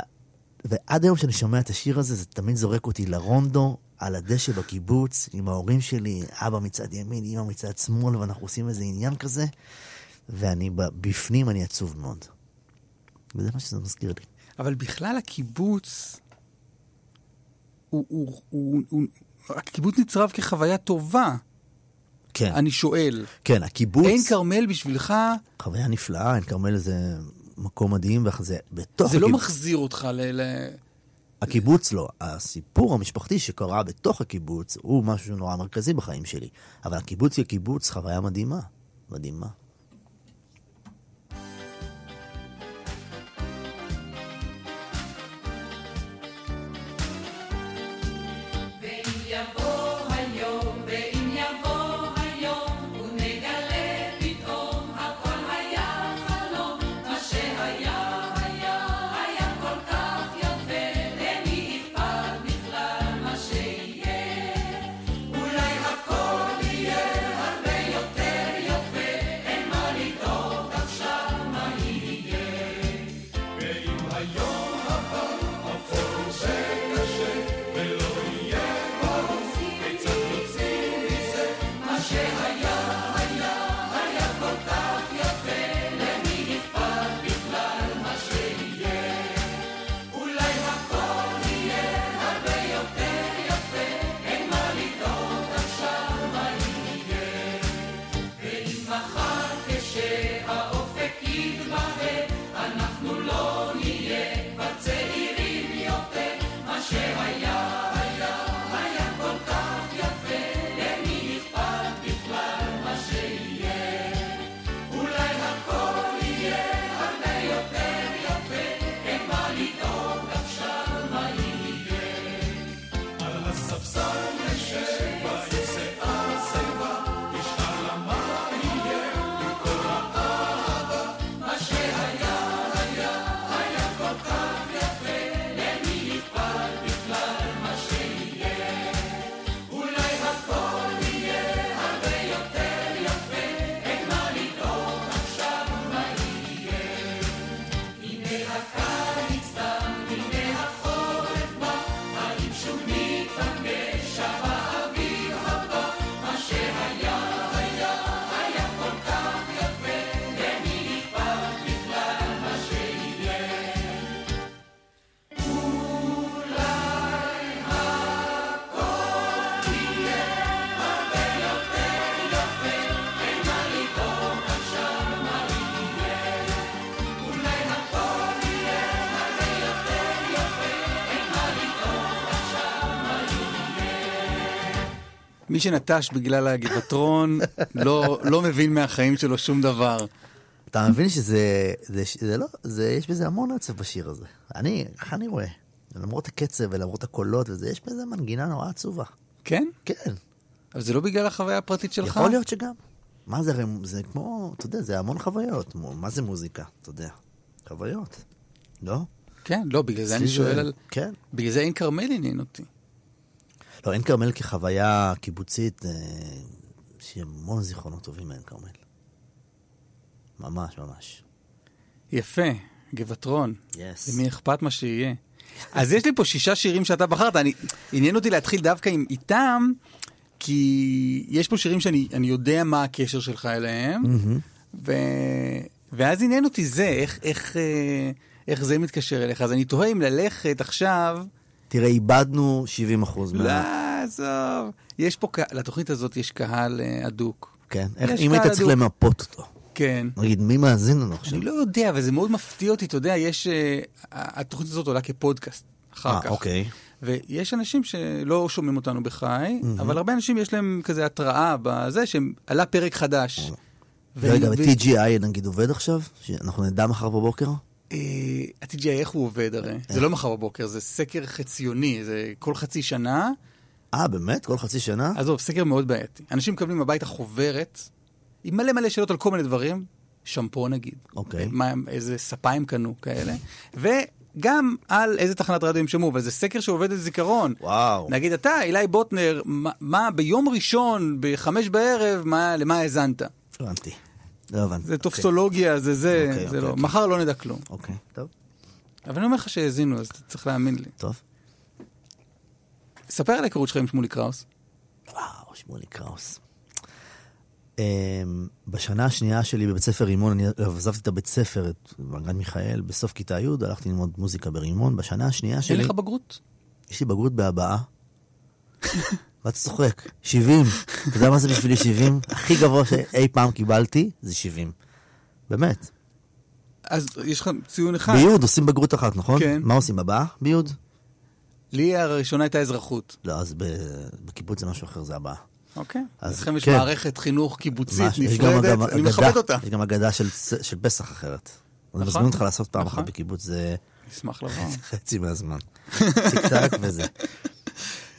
ועד היום כשאני שומע את השיר הזה, זה תמיד זורק אותי לרונדו, על הדשא בקיבוץ, עם ההורים שלי, אבא מצד ימין, אמא מצד שמאל, ואנחנו עושים איזה עניין כזה, ואני בפנים, אני עצוב מאוד. וזה מה שזה מזכיר לי. אבל בכלל הקיבוץ, הוא, הוא, הוא, הוא, הקיבוץ נצרב כחוויה טובה, כן, אני שואל. כן, הקיבוץ, עין כרמל בשבילך, חוויה נפלאה, עין כרמל זה מקום מדהים, וזה בתוך זה לא הקיבוץ. מחזיר אותך ל... ל... הקיבוץ לא. הסיפור המשפחתי שקרה בתוך הקיבוץ הוא משהו נורא מרכזי בחיים שלי. אבל הקיבוץ כקיבוץ, חוויה מדהימה. מדהימה. מי שנטש בגלל הגבעטרון לא, לא מבין מהחיים שלו שום דבר. אתה מבין שזה, זה, זה לא, זה, יש בזה המון עצב בשיר הזה. אני, ככה אני רואה. למרות הקצב ולמרות הקולות וזה, יש בזה מנגינה נורא עצובה. כן? כן, אבל זה לא בגלל החוויה הפרטית שלך? יכול להיות שגם. מה זה, זה כמו, אתה יודע, זה המון חוויות. מה זה מוזיקה, אתה יודע? חוויות, לא? כן, לא, בגלל זה אני שואל על... כן. בגלל זה אין כרמל עניין אותי. לא, עין כרמל כחוויה קיבוצית, אה, יש לי המון זיכרונות טובים מעין כרמל. ממש, ממש. יפה, גבעטרון. יס. למי אכפת מה שיהיה. אז יש לי פה שישה שירים שאתה בחרת, אני, עניין אותי להתחיל דווקא עם איתם, כי יש פה שירים שאני אני יודע מה הקשר שלך אליהם, ו, ואז עניין אותי זה, איך, איך, אה, איך זה מתקשר אליך. אז אני תוהה אם ללכת עכשיו, תראה, איבדנו 70 אחוז לא. עזוב, יש פה, לתוכנית הזאת יש קהל אה, הדוק. כן, אם היית צריך. למפות אותו. כן. נגיד, מי מאזין לנו עכשיו? אני לא יודע, אבל זה מאוד מפתיע אותי, אתה יודע, יש... אה, התוכנית הזאת עולה כפודקאסט אחר אה, כך. אוקיי. ויש אנשים שלא שומעים אותנו בחי, אבל הרבה אנשים יש להם כזה התראה בזה שעלה פרק חדש. רגע, ו-TGI נגיד עובד עכשיו? שאנחנו נדע מחר בבוקר? אה, ה-TGI, איך הוא עובד הרי? זה לא מחר בבוקר, זה סקר חציוני, זה כל חצי שנה. אה, באמת? כל חצי שנה? עזוב, סקר מאוד בעייתי. אנשים מקבלים הביתה חוברת עם מלא מלא שאלות על כל מיני דברים, שמפו נגיד. אוקיי. מה, איזה ספה הם קנו כאלה. וגם על איזה תחנת רדיו הם שמעו, אבל זה סקר שעובד על זיכרון. וואו. נגיד אתה, אילי בוטנר, מה, מה ביום ראשון, בחמש בערב, מה, למה האזנת? הבנתי. לא הבנתי. זה אוקיי. טופסולוגיה, זה זה, אוקיי, זה אוקיי, לא. מחר לא נדע כלום. אוקיי, טוב. אבל אני אומר לך שהאזינו, אז אתה צריך להאמין לי. טוב. ספר על ההיכרות שלך עם שמולי קראוס. וואו, שמולי קראוס. Um, בשנה השנייה שלי בבית ספר רימון, אני עזבתי את הבית ספר, את מגן מיכאל, בסוף כיתה י', הלכתי ללמוד מוזיקה ברימון. בשנה השנייה אין שלי, לך בגרות? יש לי בגרות בהבעה. ואתה צוחק, 70. אתה יודע מה זה בשבילי 70? הכי גבוה שאי פעם קיבלתי זה 70. באמת. אז יש לך ציון אחד. ביוד עושים בגרות אחת, נכון? כן. מה עושים, הבעה? ביוד? לי הראשונה הייתה אזרחות. לא, אז ב- בקיבוץ זה משהו אחר, זה הבעה. אוקיי. אז לכם יש כן. מערכת חינוך קיבוצית נפרדת, אני מכבד אותה. יש גם אגדה של פסח אחרת. אני נכון. מזמין אותך לעשות פעם נכון. אחת בקיבוץ, זה נשמח לבוא. חצי מהזמן. טיק טק וזה.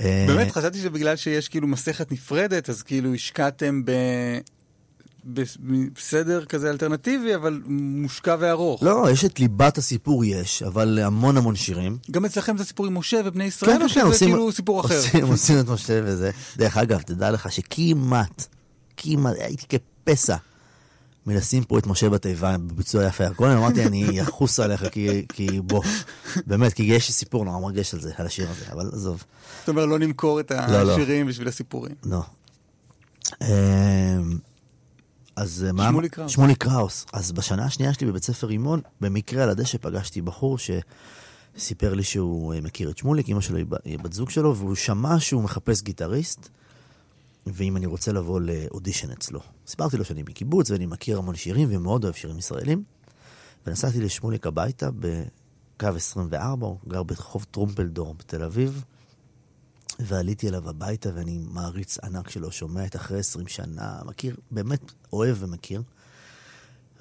אה, באמת, חשבתי שבגלל שיש כאילו מסכת נפרדת, אז כאילו השקעתם ב... ב- בסדר כזה אלטרנטיבי, אבל מושקע וארוך. לא, יש את ליבת הסיפור יש, אבל המון המון שירים. גם אצלכם זה סיפור עם משה ובני ישראל, כן, או כן, שזה עושים- כאילו סיפור אחר? עושים, עושים את משה וזה. דרך אגב, תדע לך שכמעט, כמעט, הייתי כפסע מלשים פה את משה בתיבה בביצוע יפה ירקון, אמרתי, אני אחוס עליך, כי, כי בוא, באמת, כי יש סיפור נורא מרגש על זה, על השיר הזה, אבל עזוב. זאת אומרת, לא נמכור את לא, לא. השירים בשביל הסיפורים. לא. אמ, אז אה, מה... שמולי קראוס. שמולי קראוס. אז בשנה השנייה שלי בבית ספר רימון, במקרה על הדשא פגשתי בחור שסיפר לי שהוא אה, מכיר את שמוליק, אמא שלו היא בת זוג שלו, והוא שמע שהוא מחפש גיטריסט, ואם אני רוצה לבוא לאודישן אצלו. סיפרתי לו שאני מקיבוץ ואני מכיר המון שירים ומאוד אוהב שירים ישראלים, ונסעתי לשמוליק הביתה בקו 24, הוא גר ברחוב טרומפלדור בתל אביב, ועליתי אליו הביתה ואני מעריץ ענק שלו, שומע את אחרי 20 שנה, מכיר, באמת אוהב ומכיר.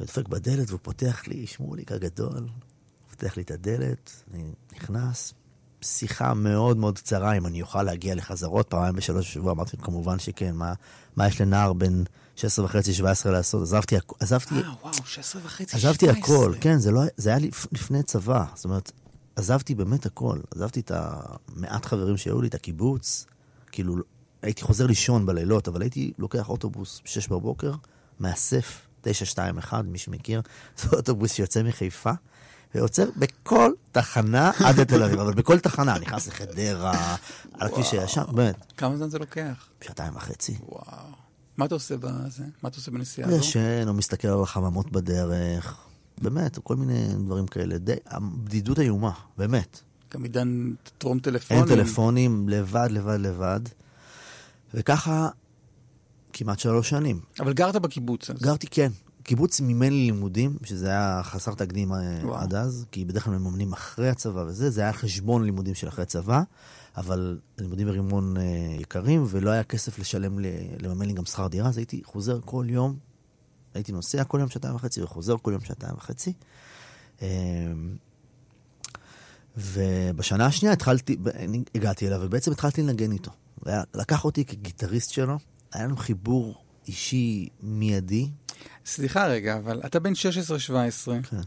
ודופק בדלת והוא פותח לי, שמוליק הגדול, פותח לי את הדלת, אני נכנס, שיחה מאוד מאוד קצרה, אם אני אוכל להגיע לחזרות. פעמיים בשלוש בשבוע, אמרתי כמובן שכן, מה, מה יש לנער בן 16 וחצי, 17 לעשות? עזבתי, עזבתי, אה, וואו, 16 וחצי, עזבתי 17. הכל, כן, זה, לא, זה היה לפ- לפני צבא, זאת אומרת, עזבתי באמת הכל, עזבתי את המעט חברים שהיו לי, את הקיבוץ, כאילו, הייתי חוזר לישון בלילות, אבל הייתי לוקח אוטובוס ב-6 בבוקר, מאסף 921, מי שמכיר, זה אוטובוס שיוצא מחיפה, ועוצר בכל תחנה עד לתל אביב, אבל בכל תחנה, נכנס לחדרה, על הכביש הישן, באמת, כמה זמן זה לוקח? שעתיים וחצי. וואו. מה אתה עושה בזה? מה אתה עושה בנסיעה הזו? ישן, או מסתכל על החממות בדרך, באמת, כל מיני דברים כאלה. די, הבדידות איומה, באמת. גם עידן טרום טלפונים. אין טלפונים, לבד, לבד, לבד. וככה כמעט שלוש שנים. אבל גרת בקיבוץ אז. גרתי, כן, הקיבוץ מימן לי לימודים, שזה היה חסר תקדים אה, וואו. עד אז, כי בדרך כלל מממנים אחרי הצבא וזה, זה היה חשבון לימודים של אחרי צבא, אבל לימודים ברימון אה, יקרים, ולא היה כסף לשלם, לממן לי גם שכר דירה, אז הייתי חוזר כל יום, הייתי נוסע כל יום שעתיים וחצי וחוזר כל יום שעתיים וחצי. אה, ובשנה השנייה התחלתי, אני הגעתי אליו, ובעצם התחלתי לנגן איתו. לקח אותי כגיטריסט שלו, היה לנו חיבור אישי מיידי. סליחה רגע, אבל אתה בן 16-17, כן.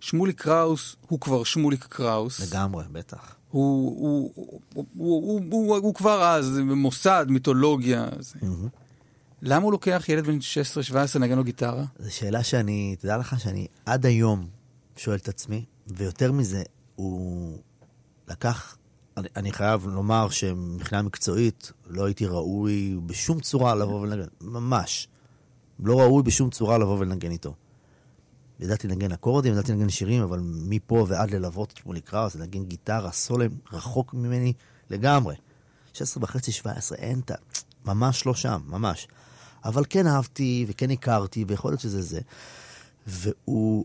שמוליק קראוס הוא כבר שמוליק קראוס. לגמרי, בטח. הוא, הוא, הוא, הוא, הוא, הוא, הוא כבר אז מוסד, מיתולוגיה. זה. למה הוא לוקח ילד בן 16-17 לנגן לו גיטרה? זו שאלה שאני, תדע לך שאני עד היום שואל את עצמי, ויותר מזה, הוא לקח, אני, אני חייב לומר שמבחינה מקצועית לא הייתי ראוי בשום צורה לבוא ולנגן, ממש. לא ראוי בשום צורה לבוא ולנגן איתו. ידעתי לנגן אקורדים, ידעתי לנגן שירים, אבל מפה ועד ללוות את שמולי קראוס, לנגן גיטרה, סולם, רחוק ממני לגמרי. 16 וחצי, 17, אין את ה... ממש לא שם, ממש. אבל כן אהבתי וכן הכרתי, ויכול להיות שזה זה. והוא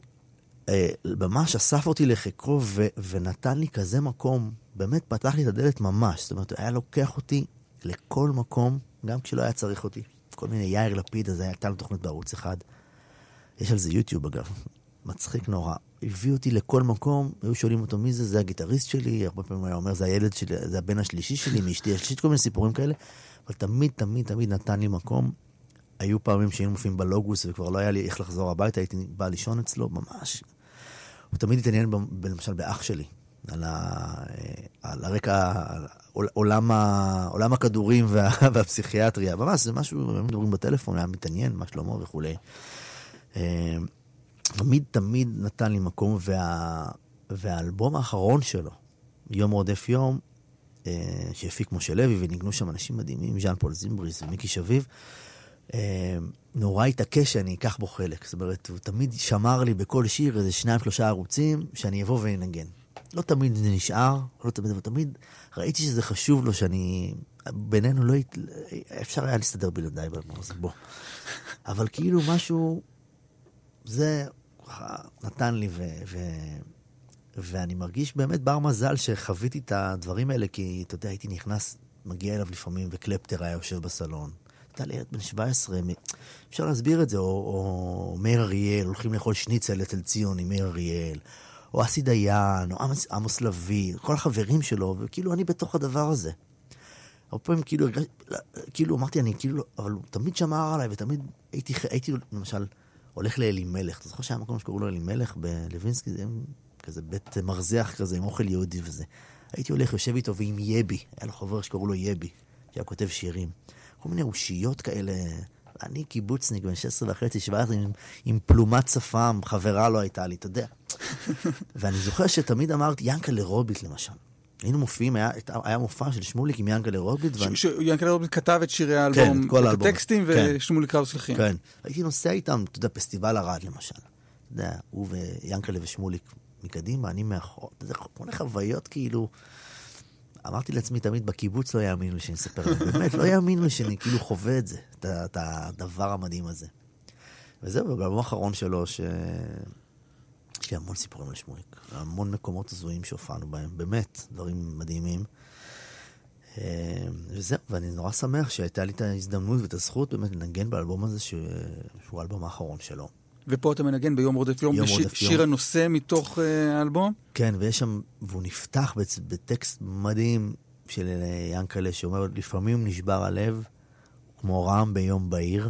אה, ממש אסף אותי לחיקו ו- ונתן לי כזה מקום, באמת פתח לי את הדלת ממש. זאת אומרת, הוא היה לוקח אותי לכל מקום, גם כשלא היה צריך אותי. כל מיני יאיר לפיד, אז הייתה לנו תוכנית בערוץ אחד. יש על זה יוטיוב אגב, מצחיק נורא. הביא אותי לכל מקום, היו שואלים אותו מי זה, זה הגיטריסט שלי, הרבה פעמים היה אומר זה הילד שלי, זה הבן השלישי שלי, מאשתי השלישית, כל מיני סיפורים כאלה, אבל תמיד, תמיד, תמיד נתן לי מקום. היו פעמים שהיינו מופיעים בלוגוס וכבר לא היה לי איך לחזור הביתה, הייתי בא לישון אצלו, ממש. הוא תמיד התעניין, ב- למשל, באח שלי, על, ה, על הרקע, על עול- עולם, ה, עולם הכדורים וה, והפסיכיאטריה, ממש, זה משהו, הם מדברים בטלפון, היה מתעניין, מה שלמה וכולי. אה, תמיד תמיד נתן לי מקום, וה, והאלבום האחרון שלו, יום רודף יום, אה, שהפיק משה לוי, וניגנו שם אנשים מדהימים, ז'אן פול זימבריס ומיקי שביב, אה, נורא התעקש שאני אקח בו חלק. זאת אומרת, הוא תמיד שמר לי בכל שיר איזה שניים, שלושה ערוצים, שאני אבוא ואנגן. לא תמיד זה נשאר, לא תמיד, אבל תמיד ראיתי שזה חשוב לו, שאני... בינינו לא... הת- אפשר היה להסתדר בלעדיי הזה, בוא. אבל כאילו משהו... זה נתן לי, ו... ו... ואני מרגיש באמת בר מזל שחוויתי את הדברים האלה, כי אתה יודע, הייתי נכנס, מגיע אליו לפעמים, וקלפטר היה יושב בסלון. אתה יודע, לילד בן 17, מ- אפשר להסביר את זה, או, או מאיר אריאל, הולכים לאכול שניצל אצל ציון עם מאיר אריאל, או אסי דיין, או עמוס, עמוס לביא, כל החברים שלו, וכאילו אני בתוך הדבר הזה. הרבה פעמים כאילו, הרגש- כאילו אמרתי, אני כאילו, אבל הוא תמיד שמר עליי, ותמיד הייתי, הייתי למשל, הולך לאלימלך, אתה זוכר שהיה מקום שקראו לו אלימלך בלווינסקי, זה כזה בית מרזח כזה עם אוכל יהודי וזה. הייתי הולך, יושב איתו ועם יבי, היה לו חבר שקראו לו יבי, שהיה כותב שירים. כל מיני אושיות כאלה. אני קיבוצניק בן 16 וחצי, 17, עם, עם פלומת שפם, חברה לא הייתה לי, אתה יודע. ואני זוכר שתמיד אמרתי, יענקל'ה רוטבליט למשל. היינו מופיעים, היה, היה מופע של שמוליק עם יענקל'ה רוטבליט, ואני... שיענקל'ה רוביט כתב את שירי האלבום, את כל האלבום. הטקסטים כן. ושמוליק קראוס הלחין. כן. הייתי נוסע איתם, אתה יודע, פסטיבל ערד למשל. אתה יודע, הוא ויענקל'ה ושמוליק מקדימה, אני מאחור. יודע, כל מיני חוויות כאילו... אמרתי לעצמי תמיד, בקיבוץ לא יאמינו לי שאני אספר להם. באמת, לא יאמינו לי שאני כאילו חווה את זה, את את הדבר המדהים הזה. וזהו, ובאלבום האחרון שלו, ש... יש לי המון סיפורים על שמוליק. המון מקומות הזויים שהופענו בהם, באמת, דברים מדהימים. אה, וזהו, ואני נורא שמח שהייתה לי את ההזדמנות ואת הזכות באמת לנגן באלבום הזה. שהוא האלבום האחרון שלו. ופה אתה מנגן ביום רודף יום, יום בשיר- רודף יום. שיר הנושא מתוך אה, האלבום. כן, ויש שם, והוא נפתח בצ... בטקסט מדהים של אה, ינקלה, שאומר, לפעמים נשבר הלב, כמו רעם ביום בהיר,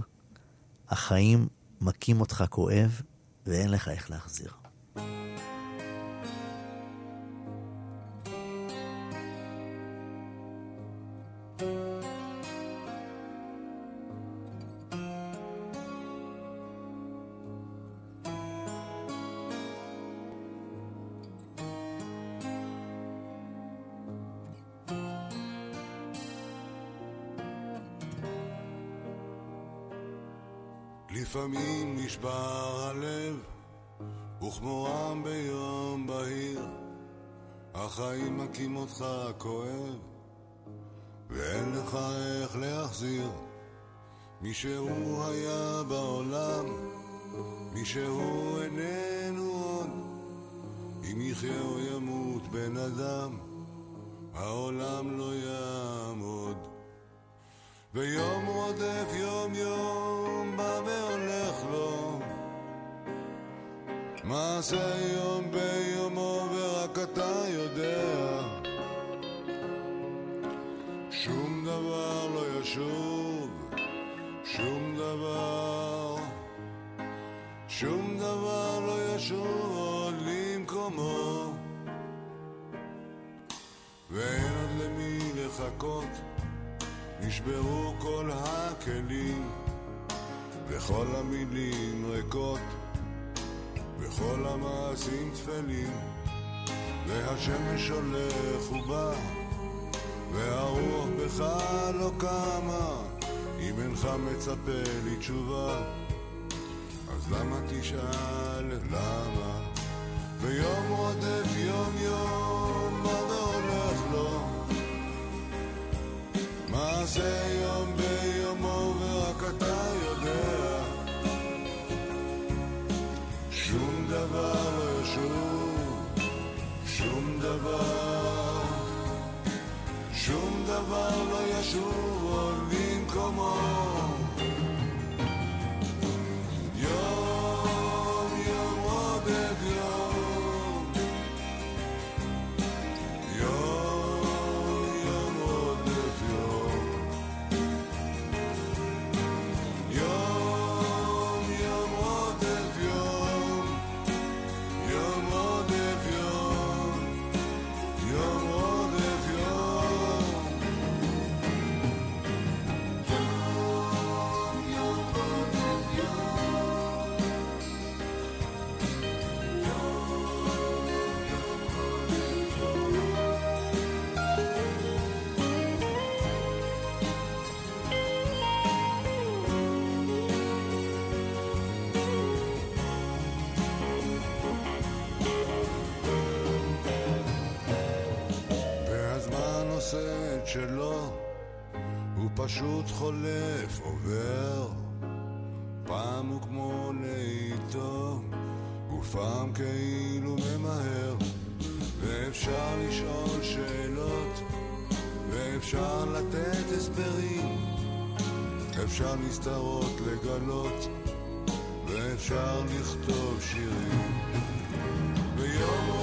החיים מכים אותך כואב, ואין לך איך להחזיר. לפעמים נשבר הלב, וכמו עם ביום בהיר, החיים מכים אותך כואב, ואין לך איך להחזיר. מי שהוא היה בעולם, מי שהוא איננו עוד, אם יחיה או ימות בן אדם, העולם לא יעמוד. ויום רודף יום יום, בא והולך לו. מעשה יום ביומו ורק אתה יודע. שום דבר לא ישוב, שום דבר, שום דבר לא ישוב עוד למקומו. ואין עוד למי לחכות, נשברו כל הכלים, וכל המילים ריקות, וכל המעשים טפלים, והשמש הולך ובא, והרוח בך לא קמה, אם אינך מצפה לתשובה, אז למה תשאל למה? ויום רודף יום יום, מעשה יום ביומו ורק אתה יודע. שום דבר לא ישוב, שום דבר, שום דבר לא ישוב פשוט חולף עובר. פעם הוא כמו לאיתו, ופעם כאילו ממהר. ואפשר לשאול שאלות, ואפשר לתת הסברים. אפשר נסתרות לגלות, ואפשר לכתוב שירים. ויום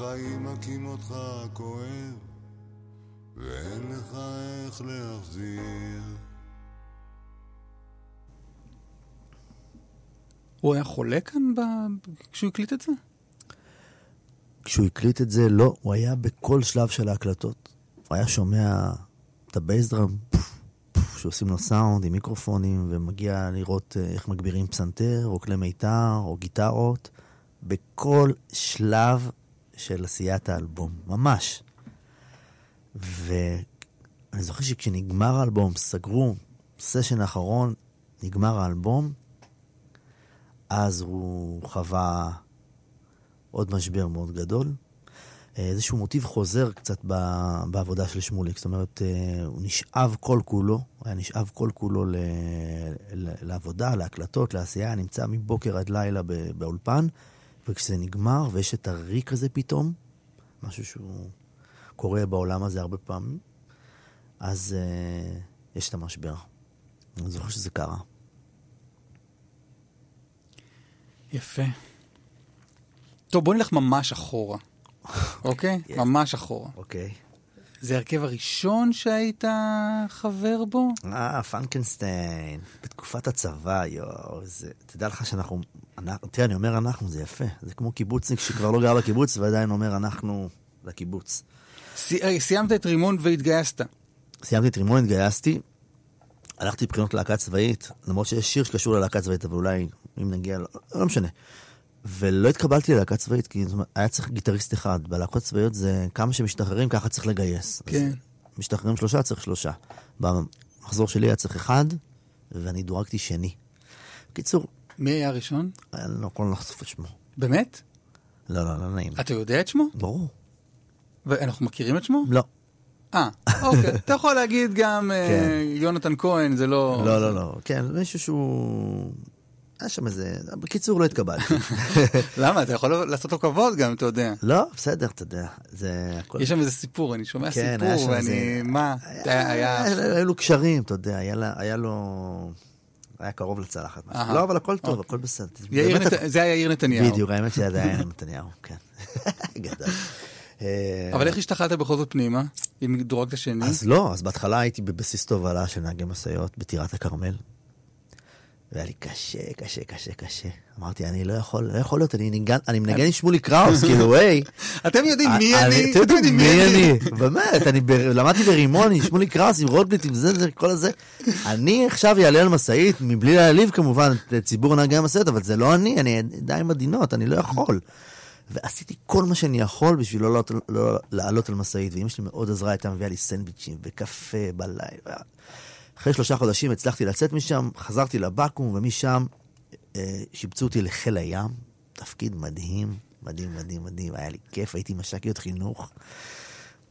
החיים מכים אותך כואב, ואין לך איך להחזיר. הוא היה חולה כאן ב... כשהוא הקליט את זה? כשהוא הקליט את זה, לא, הוא היה בכל שלב של ההקלטות. הוא היה שומע את הבייסדרם, שעושים לו סאונד עם מיקרופונים, ומגיע לראות אה, איך מגבירים פסנתר, או כלי מיתר, או גיטרות, בכל שלב של עשיית האלבום, ממש. ואני זוכר שכשנגמר האלבום, סגרו, סשן האחרון, נגמר האלבום, אז הוא חווה עוד משבר מאוד גדול. אה, איזשהו מוטיב חוזר קצת בעבודה של שמוליק. זאת אומרת, אה, הוא נשאב כל כולו, היה נשאב כל כולו ל- לעבודה, להקלטות, לעשייה, נמצא מבוקר עד לילה באולפן, וכשזה נגמר ויש את הריק הזה פתאום, משהו שהוא קורה בעולם הזה הרבה פעמים, אז אה, יש את המשבר. אני זוכר שזה קרה. יפה. טוב, בוא נלך ממש אחורה, אוקיי? כן. ממש אחורה. אוקיי. זה ההרכב הראשון שהיית חבר בו? אה, פנקנסטיין, בתקופת הצבא, יואו, זה... תדע לך שאנחנו... אנחנו- תראה, אני אומר אנחנו, זה יפה. זה כמו קיבוצניק שכבר לא גר בקיבוץ ועדיין אומר אנחנו לקיבוץ. סי- אה, סיימת את רימון והתגייסת. סיימתי את רימון, התגייסתי, הלכתי לבחינות להקה צבאית, למרות שיש שיר שקשור ללהקה צבאית, אבל אולי אם נגיע, לא משנה. ולא התקבלתי ללהקה צבאית, כי זאת אומרת, היה צריך גיטריסט אחד. בלהקות צבאיות זה כמה שמשתחררים, ככה צריך לגייס. כן. משתחררים שלושה, צריך שלושה. במחזור שלי היה צריך אחד, ואני דורגתי שני. בקיצור, מי היה הראשון? אני לא יכול לחשוף את שמו. באמת? לא, לא, לא נעים. אתה יודע את שמו? ברור. ואנחנו מכירים את שמו? לא. אה, אוקיי. אתה יכול להגיד גם אה, כן. יונתן כהן, זה לא... לא, לא, לא. כן, מישהו שהוא... היה שם איזה... בקיצור, לא התקבלתי. למה? אתה יכול לעשות לו כבוד גם, אתה יודע. לא, בסדר, אתה יודע. זה הכל... יש שם איזה סיפור, אני שומע כן, סיפור, ואני... איזה- מה? היה- היה... היה- היו לו קשרים, אתה יודע, היה לה- היה לו... היה קרוב לצלחת. לא, אבל הכל טוב, אוקיי. הכל בסדר. זה היה יאיר נתניהו. בדיוק, האמת שזה היה יאיר נתניהו, כן. אה, אבל איך השתחלת בכל זאת פנימה, עם דורגת השני? אז לא, אז בהתחלה הייתי בבסיס תובלה של נהגי משאיות בטירת הכרמל. והיה לי קשה, קשה, קשה, קשה. אמרתי, אני לא יכול, לא יכול להיות, אני ניגן- אני מנגן עם שמולי קראוס, כאילו, היי. אתם יודעים מי אני? אתם יודעים מי אני? באמת, אני ב- למדתי ברימון עם שמולי קראוס, עם רוטבליט, עם זה, זה, כל הזה. אני עכשיו אעלה על משאית, מבלי להעליב כמובן את ציבור נהגי המשאית, אבל זה לא אני, אני ידיים עדינות, אני לא יכול. ועשיתי כל מה שאני יכול בשביל לא לעלות, לא לעלות על משאית, ואימא שלי מאוד עזרה, הייתה מביאה לי סנדוויצ'ים וקפה בלילה. אחרי שלושה חודשים הצלחתי לצאת משם, חזרתי לבקו"ם, ומשם אה, שיבצו אותי לחיל הים, תפקיד מדהים, מדהים, מדהים, מדהים, היה לי כיף, הייתי מש"קיות חינוך.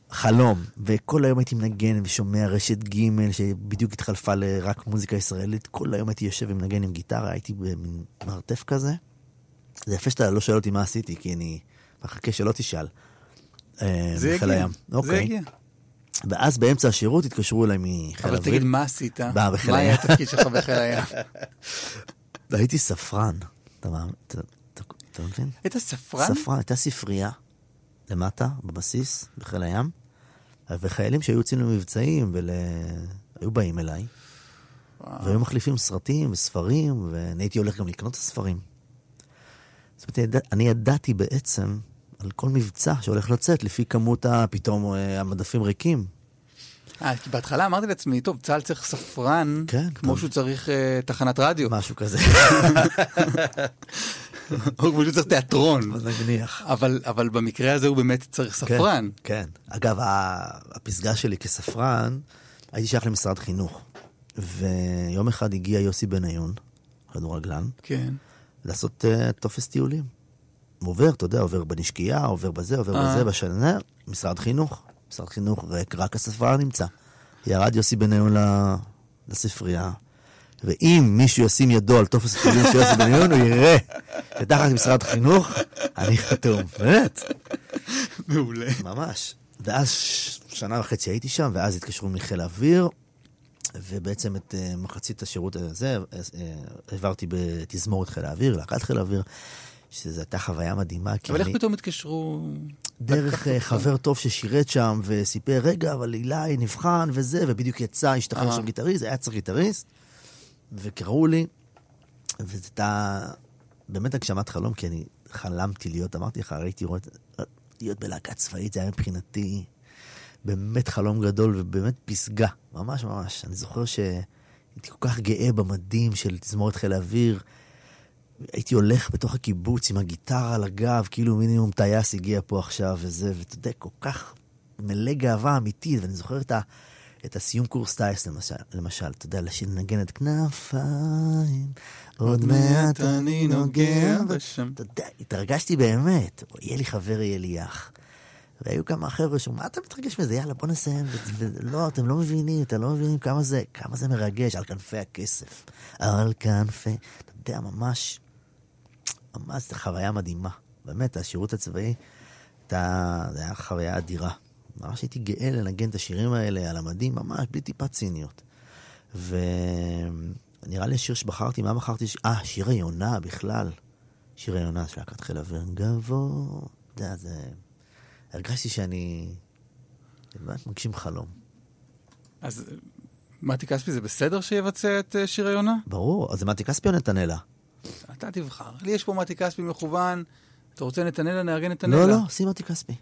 חלום, וכל היום הייתי מנגן ושומע רשת ג' שבדיוק התחלפה לרק מוזיקה ישראלית, כל היום הייתי יושב ומנגן עם גיטרה, הייתי במין מרתף כזה. זה יפה שאתה לא שואל אותי מה עשיתי, כי אני מחכה שלא תשאל. אה, זה הים. זה אוקיי. ואז באמצע השירות התקשרו אליי מחיל אבל אוויר. תגיד, מה עשית? בחיל מה היה. התפקיד שלך בחיל הים? הייתי ספרן, אתה מבין? היית ספרן? ספרן, הייתה ספרייה למטה, בבסיס, בחיל הים, וחיילים שהיו יוצאים למבצעים והיו באים אליי, והיו מחליפים סרטים וספרים, ואני הייתי הולך גם לקנות את הספרים. זאת אומרת, אני ידעתי בעצם על כל מבצע שהולך לצאת, לפי כמות ה... פתאום אה, המדפים ריקים. אה, כי בהתחלה אמרתי לעצמי, טוב, צה"ל צריך ספרן, כן, כמו טוב. שהוא צריך אה, תחנת רדיו, משהו כזה. או כמו שהוא צריך תיאטרון. נניח. אבל, אבל במקרה הזה הוא באמת צריך ספרן. כן, כן. אגב, הפסגה שלי כספרן, הייתי שייך למשרד חינוך. ויום אחד הגיע יוסי בניון, כדורגלן, כן. לעשות uh, טופס טיולים. עובר, אתה יודע, עובר בנשקייה, עובר בזה, עובר אה. בזה, בשנה, משרד חינוך. משרד חינוך ריק, רק הספרן נמצא. ירד יוסי בניון לספרייה, ואם מישהו ישים ידו על טופס הטיולים של יוסי בניון, הוא יראה שתחת משרד חינוך, אני חתום. באמת. מעולה. ממש. ואז שנה וחצי הייתי שם, ואז התקשרו מחיל האוויר, ובעצם את uh, מחצית השירות הזה uh, uh, העברתי בתזמורת חיל האוויר, להקת חיל האוויר, שזו הייתה חוויה מדהימה, אבל איך אני, פתאום התקשרו... דרך אותך? חבר טוב ששירת שם, וסיפר, רגע, אבל אילי נבחן וזה, ובדיוק יצא, השתחרר אה. שם גיטריסט, היה צריך גיטריסט, וקראו לי, וזו הייתה באמת הגשמת חלום, כי אני חלמתי להיות, אמרתי לך, ראיתי רואה, להיות בלהקה צבאית, זה היה מבחינתי באמת חלום גדול ובאמת פסגה, ממש ממש. אני זוכר שהייתי כל כך גאה במדים של תזמורת חיל האוויר. הייתי הולך בתוך הקיבוץ עם הגיטרה על הגב, כאילו מינימום טייס הגיע פה עכשיו וזה, ואתה יודע, כל כך מלא גאווה אמיתית, ואני זוכר את, ה, את הסיום קורס טייס למשל, למשל, אתה יודע, לשיר לנגן את כנפיים, עוד מעט אני נוגע בשם. אתה יודע, התרגשתי באמת, יהיה לי חבר, יהיה לי אח. והיו כמה חבר'ה שאומרים, מה אתה מתרגש מזה? יאללה, בוא נסיים. ולא, אתם לא מבינים, אתם לא מבינים כמה זה, כמה זה מרגש, על כנפי הכסף. על כנפי, אתה יודע, ממש, ממש חוויה מדהימה. באמת, השירות הצבאי, אתה, זה היה חוויה אדירה. ממש הייתי גאה לנגן את השירים האלה על המדים, ממש בלי טיפת ציניות. ונראה לי השיר שבחרתי, מה בחרתי? אה, שיר היונה בכלל. שיר היונה של להקת חיל אוויר גבוה. אתה יודע, זה... הרגשתי שאני באמת מגשים חלום. אז אה, מתי כספי זה בסדר שיבצע את אה, שיר היונה? ברור, אז זה מתי כספי או נתנאלה? אתה תבחר. לי יש פה מתי כספי מכוון. אתה רוצה נתנאלה? נארגן נתנאלה. לא, לא, שים מתי כספי.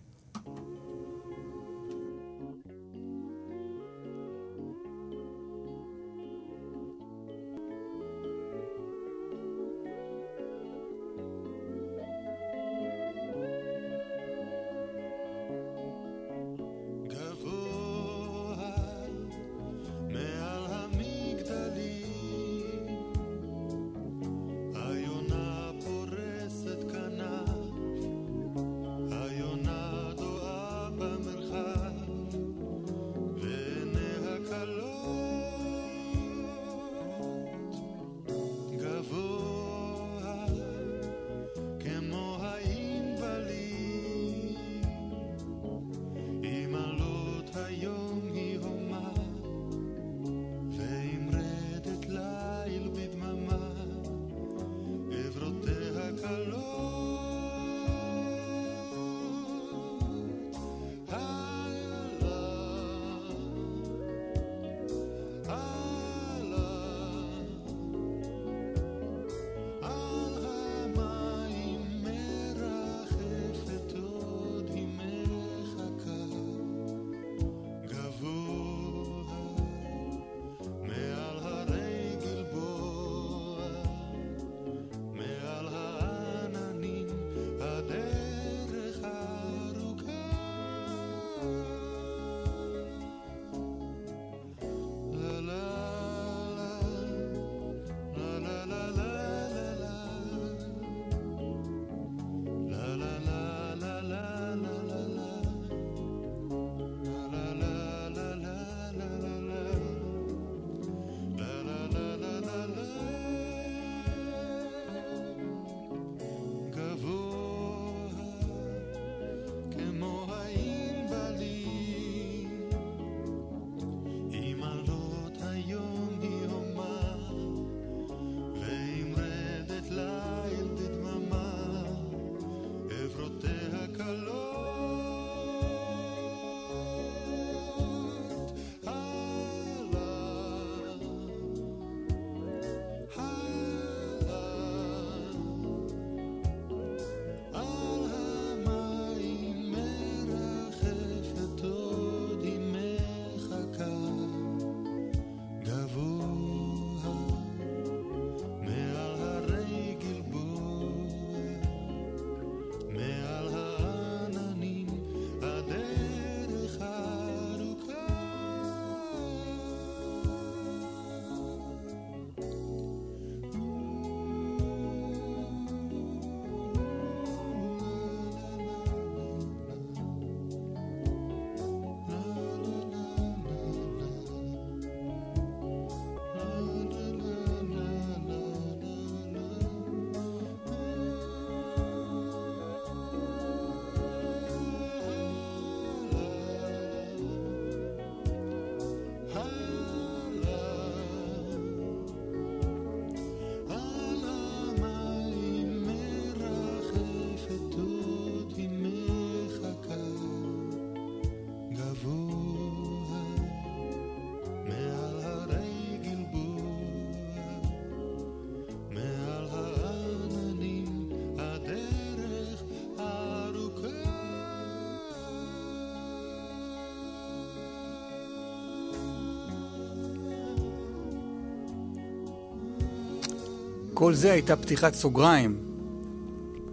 כל זה הייתה פתיחת סוגריים.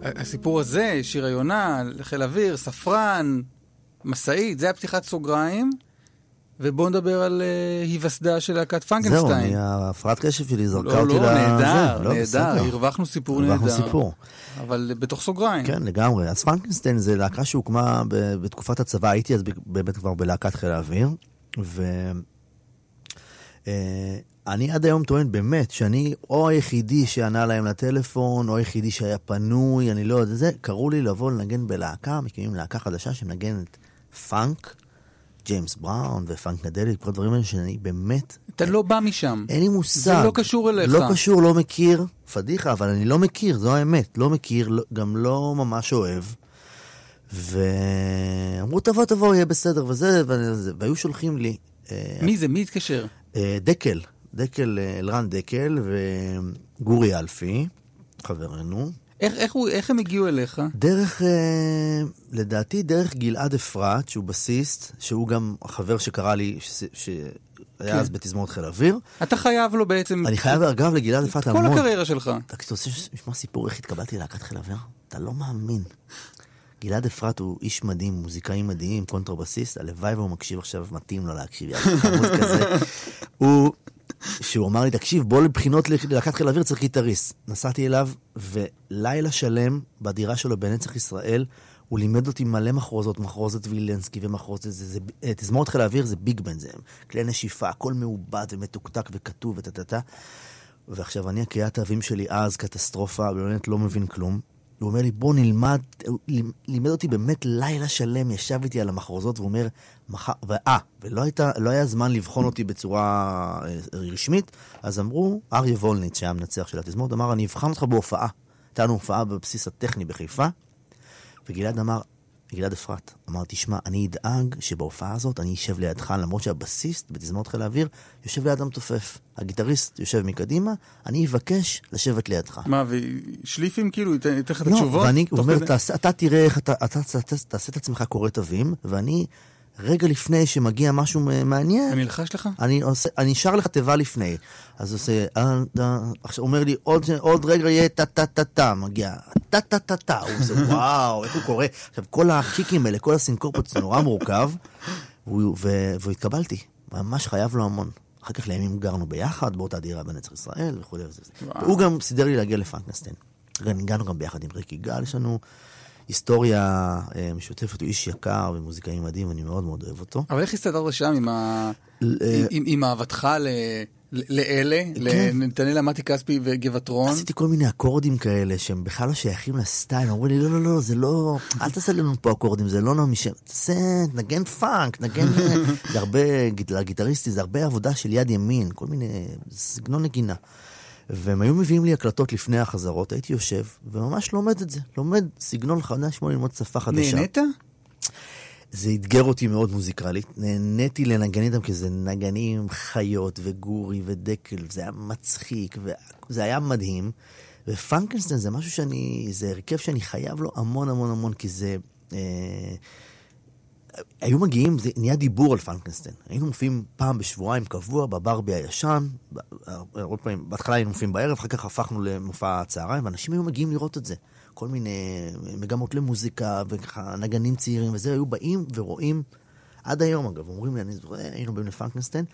הסיפור הזה, שיר היונה, חיל אוויר, ספרן, משאית, זה היה פתיחת סוגריים. ובוא נדבר על אה, היווסדה של להקת זהו, פנקנשטיין. אני- ההפרעת קשב שלי זרקה לא, אותי לא, ל... נהדר, לא, נהדר. הרווחנו סיפור נהדר. הרווחנו סיפור. אבל בתוך סוגריים. כן, לגמרי. אז פרנקנסטיין זה להקה שהוקמה ב- בתקופת הצבא, הייתי אז באמת כבר בלהקת חיל האוויר, ואני עד היום טוען באמת שאני או היחידי שענה להם לטלפון, או היחידי שהיה פנוי, אני לא יודע, זה, קראו לי לבוא לנגן בלהקה, מקימים להקה חדשה שמנגנת פאנק, ג'יימס בראון ופאנק נדלי, כל הדברים האלה שאני באמת אתה לא בא משם. אין לי מושג. זה לא קשור אליך. לא קשור, לא מכיר. פדיחה, אבל אני לא מכיר, זו האמת. לא מכיר, לא, גם לא ממש אוהב. ואמרו, תבוא, תבוא, יהיה בסדר, וזה, וזה, והיו שולחים לי אה, מי זה? מי התקשר? אה, דקל, דקל, אה, אלרן דקל וגורי אלפי, חברנו. איך, איך, הוא, איך הם הגיעו אליך? דרך, אה, לדעתי, דרך גלעד אפרת, שהוא בסיסט, שהוא גם החבר שקרא לי, ש- שהיה כן. אז בתזמורת חיל האוויר. אתה חייב לו בעצם אני חייב, אגב, לגלעד אפרת כל המון. הקריירה שלך. אתה רוצה לשמוע סיפור איך התקבלתי ללהקת חיל האוויר? אתה לא מאמין. גלעד אפרת הוא איש מדהים, מוזיקאי מדהים, קונטרבסיסט, הלוואי והוא מקשיב עכשיו, מתאים לו להקשיב, יא חמוד כזה. הוא, שהוא אמר לי, תקשיב, בוא לבחינות ללהקת חיל האוויר, צריך גיטריסט. נסעתי אליו, ולילה שלם בדירה שלו בנצח ישראל, הוא לימד אותי מלא מחרוזות, מחרוזת וילנסקי ומחרוזת, זה, זה, אה, תזמורת חיל האוויר זה ביג בן, זה כלי נשיפה, הכל מעובד ומתוקתק וכתוב וטה-טה-טה. ועכשיו אני הקריאת האבים שלי אז, קטסטרופה, באמת לא מבין כלום. הוא אומר לי, בוא נלמד, לימד אותי באמת לילה שלם, ישב איתי על המחרוזות, והוא אומר, מחר, ואה, ולא הייתה, לא היה זמן לבחון אותי בצורה אה, רשמית, אז אמרו, אריה וולניץ, שהיה המנצח של התזמורת, אמר, אני אבחן אותך בהופעה. הייתה לנו הופעה בבסיס הטכני בחיפה, וגלעד אמר, גלעד אפרת, אמר, תשמע, אני אדאג שבהופעה הזאת אני אשב לידך, למרות שהבסיסט בתזמורת חיל האוויר יושב ליד המתופף. הגיטריסט יושב מקדימה, אני אבקש לשבת לידך. מה, ושליפים כאילו, ייתן לך את לא, התשובות? ואני תוך אומר, כדי? תעשה, אתה תראה איך אתה, אתה, אתה, אתה תעשה את עצמך קורא תווים, ואני, רגע לפני שמגיע משהו מעניין, אני אלחש לך? אני עושה, אני אשאר לך תיבה לפני. אז עושה, אה, אה, עכשיו אומר לי, עוד, עוד רגע יהיה טה-טה-טה-טה, מגיע, טה-טה-טה-טה, הוא עושה, וואו, איך הוא קורא. עכשיו, כל הקיקים האלה, כל הסינקופות, זה נורא מורכב, והוא- והתקבלתי, ממש חייב לו המון. אחר כך לימים גרנו ביחד, באותה דירה בנצר ישראל וכולי. וזה- זה. הוא גם סידר לי להגיע לפנקנסטיין. הגענו גם ביחד עם ריק יגאל, יש לנו היסטוריה אה, משותפת, הוא איש יקר ומוזיקאי מדהים, אני מאוד מאוד אוהב אותו. אבל איך הסתדרת שם עם, ה... ל- עם, עם, עם אהבתך ל... לאלה, כן. לנתנאל אמתי כספי וגבעטרון? עשיתי כל מיני אקורדים כאלה שהם בכלל לא שייכים לסטייל, אמרו לי, לא, לא, לא, זה לא, אל תעשה לנו פה אקורדים, זה לא נעמי שם, תעשה, נגן פאנק, נגן, זה הרבה, גיט- לגיטריסטי, זה הרבה עבודה של יד ימין, כל מיני, סגנון נגינה. והם היו מביאים לי הקלטות לפני החזרות, הייתי יושב, וממש לומד את זה, לומד סגנון חדש, כמו ללמוד שפה חדשה. נהנית? זה אתגר אותי מאוד מוזיקלית. נהניתי לנגן איתם כי זה נגנים חיות וגורי ודקל, זה היה מצחיק, וזה היה מדהים. ופרנקנסטיין זה משהו שאני, זה הרכב שאני חייב לו המון המון המון, כי זה... אה, היו מגיעים, זה נהיה דיבור על פרנקנסטיין. היינו מופיעים פעם בשבועיים קבוע בברבי הישן, ב- הרבה פעמים, בהתחלה היינו מופיעים בערב, אחר כך הפכנו למופע הצהריים, ואנשים היו מגיעים לראות את זה. כל מיני מגמות למוזיקה, וככה נגנים צעירים וזה, היו באים ורואים, עד היום אגב, אומרים לי, אני זוכר, היינו באים לפרנקנסטיין,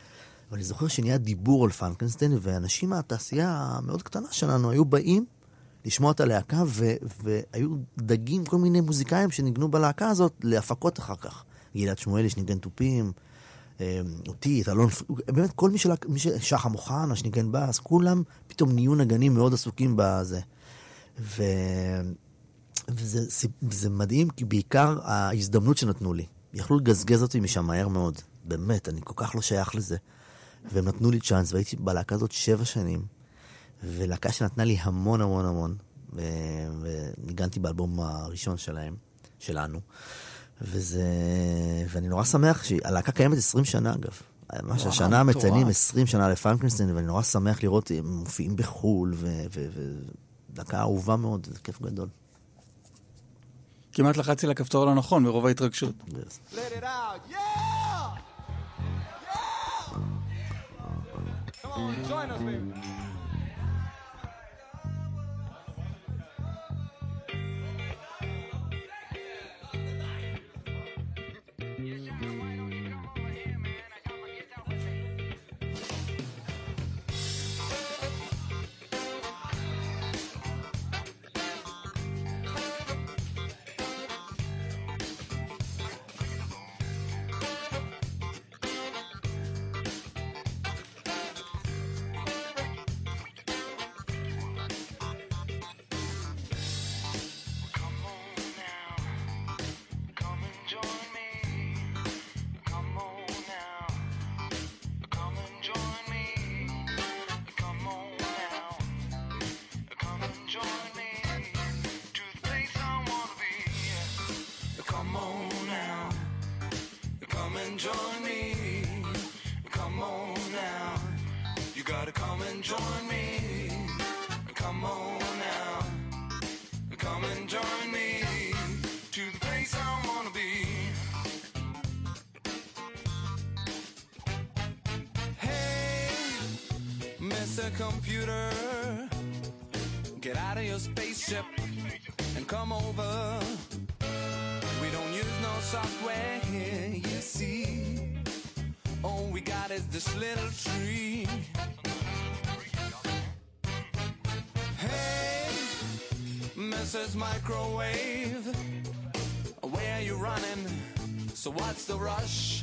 ואני זוכר שנהיה דיבור על פרנקנסטיין, ואנשים מהתעשייה המאוד קטנה שלנו היו באים לשמוע את הלהקה, והיו דגים כל מיני מוזיקאים שניגנו בלהקה הזאת להפקות אחר כך. גלעד שמואלי שניגן תופים, אה, אותי, את אלון, באמת כל מי של... שחם אוחנה שניגן בס, כולם פתאום נהיו נגנים מאוד עסוקים בזה. ו... וזה זה מדהים, כי בעיקר ההזדמנות שנתנו לי. יכלו לגזגז אותי משם מהר מאוד. באמת, אני כל כך לא שייך לזה. והם נתנו לי צ'אנס, והייתי בלהקה הזאת שבע שנים. ולהקה שנתנה לי המון המון המון. ו- וניגנתי באלבום הראשון שלהם, שלנו. וזה... ואני נורא שמח שהלהקה קיימת 20 שנה, אגב. ממש השנה. מציינים 20 שנה לפרנקנסטיין, ואני נורא שמח לראות הם מופיעים בחו"ל, ולהקה אהובה מאוד, זה כיף גדול. כמעט לחצתי על הכפתור הלא נכון מרוב ההתרגשות. Yeah! Come on, join us, baby. So what's the rush?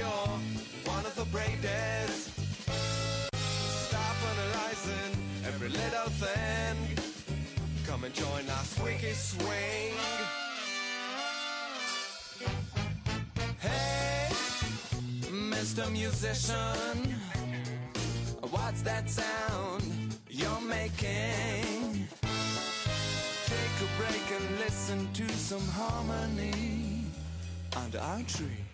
You're one of the Brady's. Stop analyzing every little thing. Come and join our squeaky swing. Hey, Mr. Musician, what's that sound you're making? Take a break and listen to some harmony under our tree.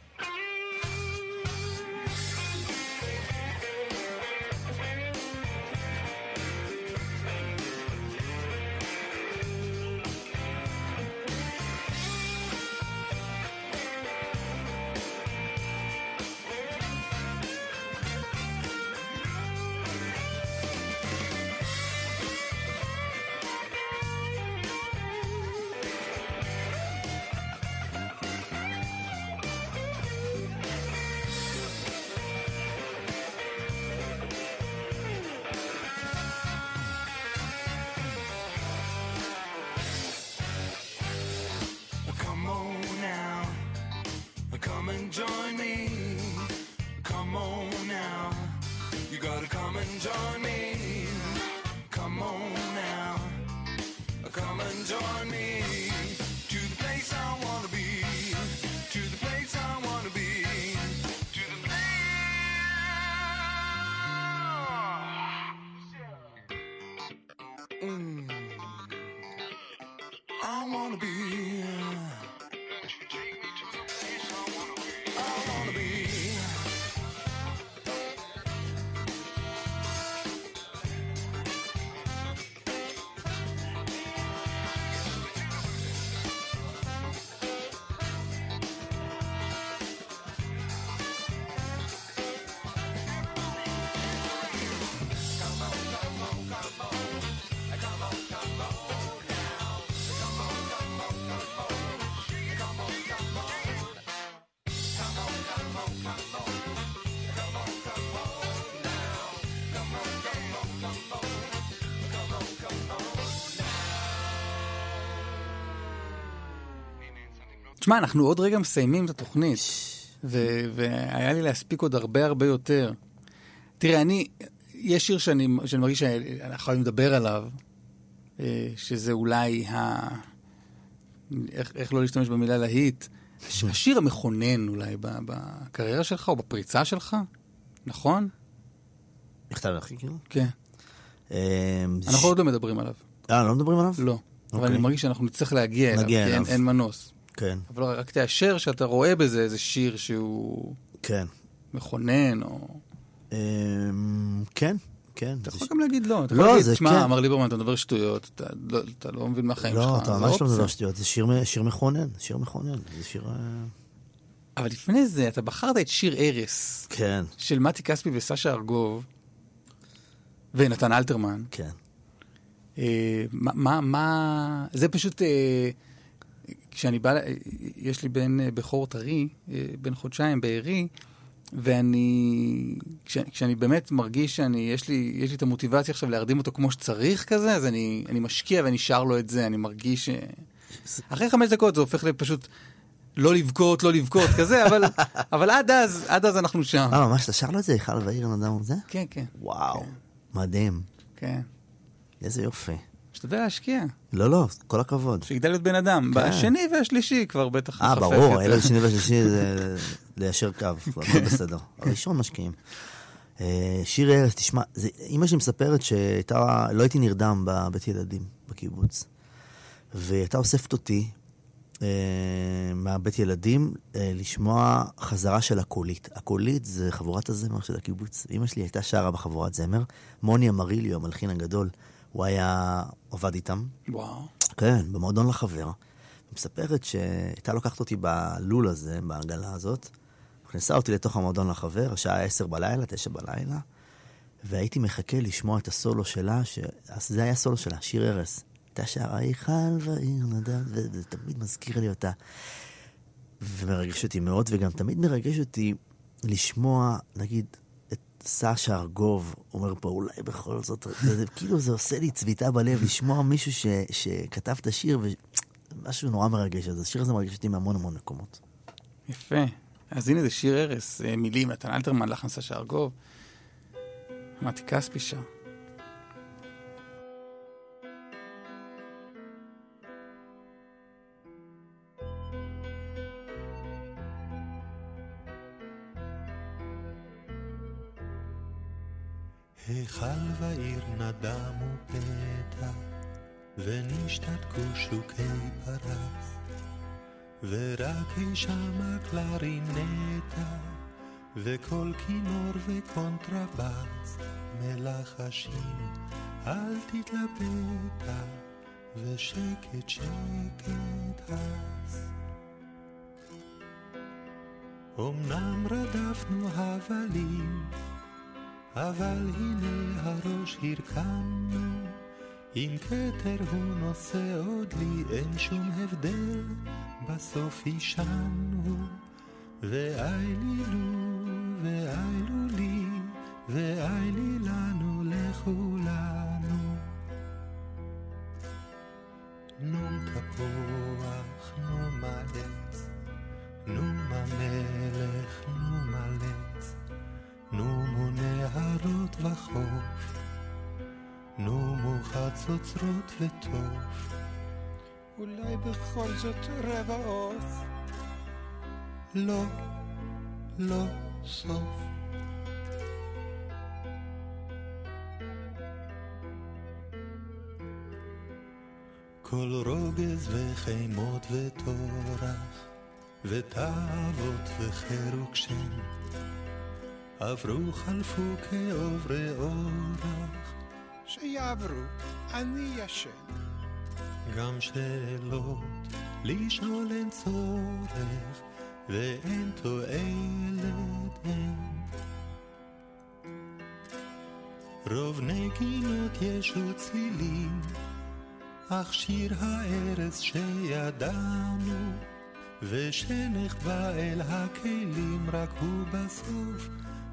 תשמע, אנחנו עוד רגע מסיימים את התוכנית, ו- והיה לי להספיק עוד הרבה הרבה יותר. תראה, אני, יש שיר שאני, שאני מרגיש שאנחנו יכולים לדבר עליו, אה, שזה אולי ה... איך, איך לא להשתמש במילה להיט? הש- השיר המכונן אולי בקריירה שלך או בפריצה שלך, נכון? נכתב לכי כאילו? כן. אה, אנחנו עוד לא מדברים עליו. אה, לא מדברים עליו? לא. אבל אוקיי. אני מרגיש שאנחנו נצטרך להגיע אליו, כי. אין מנוס. כן, אבל רק תאשר שאתה רואה בזה איזה שיר שהוא כן. מכונן, או... אה, כן, כן. אתה יכול גם להגיד לא. אתה לא, יכול להגיד, תשמע, כן. אמר ליברמן, אתה מדבר שטויות, אתה לא, לא מבין מהחיים שלך. לא, אתה ממש לא. מדבר שטויות, זה שיר מכונן, שיר מכונן. זה שיר... אה, אבל לפני זה, אתה בחרת את שיר ארס כן, של מתי כספי וסשה ארגוב ונתן אלתרמן. כן. אה, מה, מה, מה, זה פשוט, אה, כשאני בא, אה, יש לי בן אה, בכור טרי, אה, בן חודשיים בארי, ואני, כש, כשאני באמת מרגיש שאני, יש לי, יש לי את המוטיבציה עכשיו להרדים אותו כמו שצריך כזה, אז אני, אני משקיע ואני שר לו את זה, אני מרגיש ש... אחרי חמש דקות זה הופך לפשוט לא לבכות, לא לבכות, כזה, אבל, אבל עד אז, עד אז אנחנו שם. אה, ממש, אתה שר לו את זה, היכל והעיר נדם וזה? כן, כן, וואו, מדהים. כן. איזה יופי. משתדל להשקיע, לא, לא, כל הכבוד. שיגדל להיות בן אדם. כן. בשני והשלישי כבר בטח אה, מחפף ברור, יותר. הילד השני והשלישי זה ליישר קו. הכל בסדר. הראשון משקיעים. אה, שיר ארז, תשמע, זה- אימא שלי מספרת שהייתה, לא הייתי נרדם בבית ילדים בקיבוץ. והיא הייתה אוספת אותי אה, מהבית ילדים אה, לשמוע חזרה של הקולית. הקולית זה חבורת הזמר של הקיבוץ. אימא שלי הייתה שרה בחבורת זמר. מוני אמריליו, המלחין הגדול, הוא היה עבד איתם. וואו. כן, במועדון לחבר. היא מספרת שהייתה לוקחת אותי בלול הזה, בעגלה הזאת, הכנסה אותי לתוך המועדון לחבר, השעה עשר בלילה, תשע בלילה, והייתי מחכה לשמוע את הסולו שלה, ש... אז זה היה סולו שלה, שיר ארס. הייתה שרה היכל ועיר נדב, וזה תמיד מזכיר לי אותה. ומרגש אותי מאוד, וגם תמיד מרגש אותי לשמוע, נגיד, סשה ארגוב אומר פה, אולי בכל זאת, זה, כאילו זה עושה לי צביטה בלב, לשמוע מישהו ש, שכתב את השיר, ומשהו נורא מרגש. אז השיר הזה מרגש אותי מהמון המון מקומות. יפה. אז הנה זה שיר ארס, אה, מילים, נתן אלתרמן, לחן סשה ארגוב. מתי כספי שר. היכל ועיר נדמו פתע, ונשתתקו שוקי פרס, ורק אי שמה קלרינטה, וכל כינור וקונטרבס, מלחשים, אל תתלבטה, ושקט שקט אז. אמנם רדפנו הבלים, אבל הנה הראש הרכמנו, אם כתר הוא נושא עוד לי, אין שום הבדל, בסוף עישנו. ואי לי לו, ואי לו לי, ואי לי לנו לכולנו. נום תפוח, נום עץ, נום המלך, נום עץ. נומו נהרות וחוף, נומו חצוצרות וטוף. אולי בכל זאת רבע עוף? לא, לא סוף. כל רוגז וחימות וטורח, ותאוות וחירוק שם, עברו חלפו כעוברי אורח, שיעברו, אני ישן. גם שאלות לשאול אין צורך, ואין תועלת אין. רוב נגינות יש וצלילים, אך שיר הארץ שידענו, ושנחבא אל הכלים, רק הוא בסוף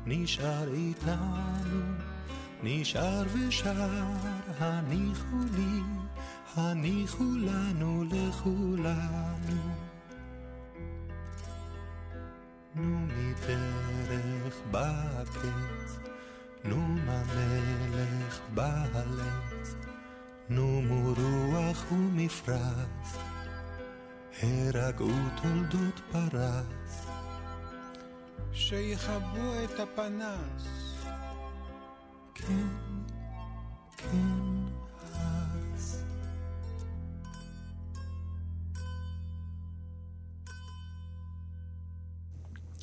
נשאר איתנו. נשאר ושר, הניחו לי, הניחו לנו לכולנו. נו מדרך בקץ, נו המלך בעלץ, נו רוח ומפרש, הרגעו תולדות פרס. שיכבו את הפנס. כן, כן, אז.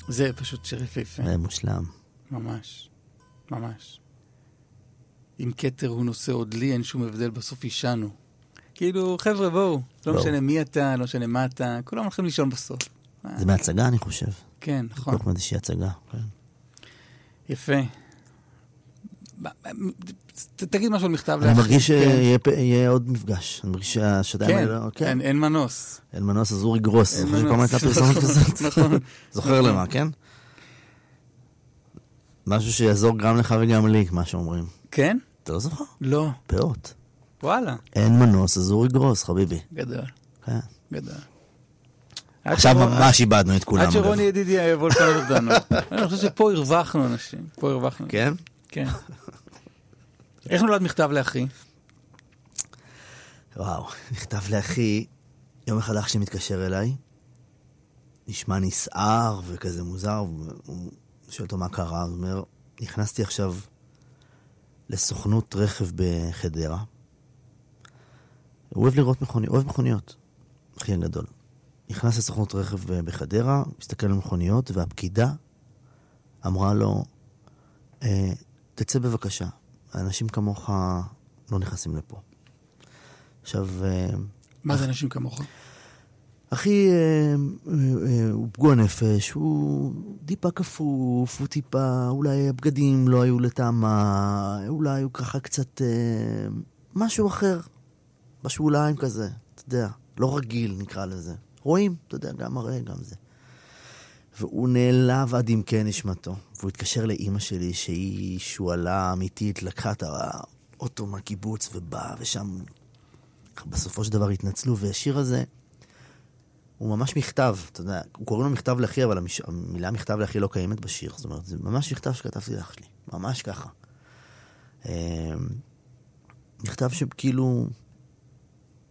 זה פשוט שיר יפהפה. זה מושלם. ממש. ממש. אם כתר הוא נושא עוד לי, אין שום הבדל, בסוף עישנו. כאילו, חבר'ה, בואו. לא. משנה מי אתה, לא משנה מה אתה, כולם הולכים לישון בסוף. זה מהצגה, אני חושב. כן, נכון. כל מאיזושהי הצגה. כן. יפה. תגיד משהו על מכתב אני לאחי. מרגיש כן. שיהיה עוד מפגש. אני מרגיש שהשדיים כן, האלה... כן. אין- מנוס. אין מנוס, אז אורי גרוס. אין מנוס. נכון? נכון. זוכר למה, כן? משהו שיעזור גם לך וגם לי, מה שאומרים. כן? אתה לא זוכר? לא. פאות. וואלה. אין מנוס, אז אורי גרוס, חביבי. גדול. כן. גדול. עכשיו שרון- ממש איבדנו את כולם. עד. שרוני ידידי יבוא לפנות אותנו. אני חושב שפה הרווחנו אנשים. פה הרווחנו. כן? כן. איך נולד מכתב לאחי? וואו, מכתב לאחי, יום אחד אח שלי מתקשר אליי, נשמע נסער וכזה מוזר, והוא שואל אותו מה קרה, הוא אומר, נכנסתי עכשיו לסוכנות רכב בחדרה. הוא אוהב לראות מכוניות, אוהב מכוניות, אחי הגדול. נכנס לסוכנות רכב בחדרה, מסתכל על מכוניות, והפקידה אמרה לו, אה, תצא בבקשה, אנשים כמוך לא נכנסים לפה. עכשיו, אה, מה זה אנשים כמוך? אחי אה, אה, אה, הוא פגוע נפש, הוא טיפה כפוף, הוא טיפה, אולי הבגדים לא היו לטעמה, אולי הוא ככה קצת אה, משהו אחר, בשוליים כזה, אתה יודע, לא רגיל נקרא לזה. רואים, אתה יודע, גם מראה, גם זה. והוא נעלב עד עמקי נשמתו, והוא התקשר לאימא שלי שהיא שועלה אמיתית, לקחה את האוטו מהקיבוץ ובאה, ושם בסופו של דבר התנצלו, והשיר הזה הוא ממש מכתב, אתה יודע, הוא קוראים לו מכתב לאחי, אבל המש... המילה מכתב לאחי לא קיימת בשיר, זאת אומרת, זה ממש מכתב שכתבתי לאח שלי, ממש ככה. אמ, מכתב שכאילו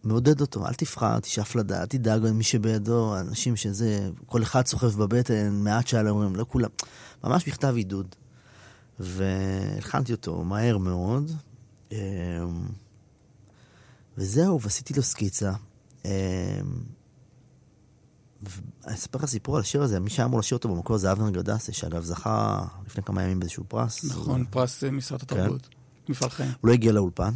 מעודד אותו, אל תפחד, תשאף לדעת, תדאג למי שבידו, אנשים שזה, כל אחד סוחב בבטן, מעט שעל אומרים, לא כולם, ממש מכתב עידוד. והלחנתי אותו מהר מאוד, אמ, וזהו, ועשיתי לו סקיצה. אמ, אני אספר לך סיפור על השיר הזה, מי שהיה אמור לשיר אותו במקור זה אבנר גדסי, שאגב זכה לפני כמה ימים באיזשהו פרס. נכון, פרס אה, משרד התרבות. מפעל חיים. הוא לא הגיע לאולפן,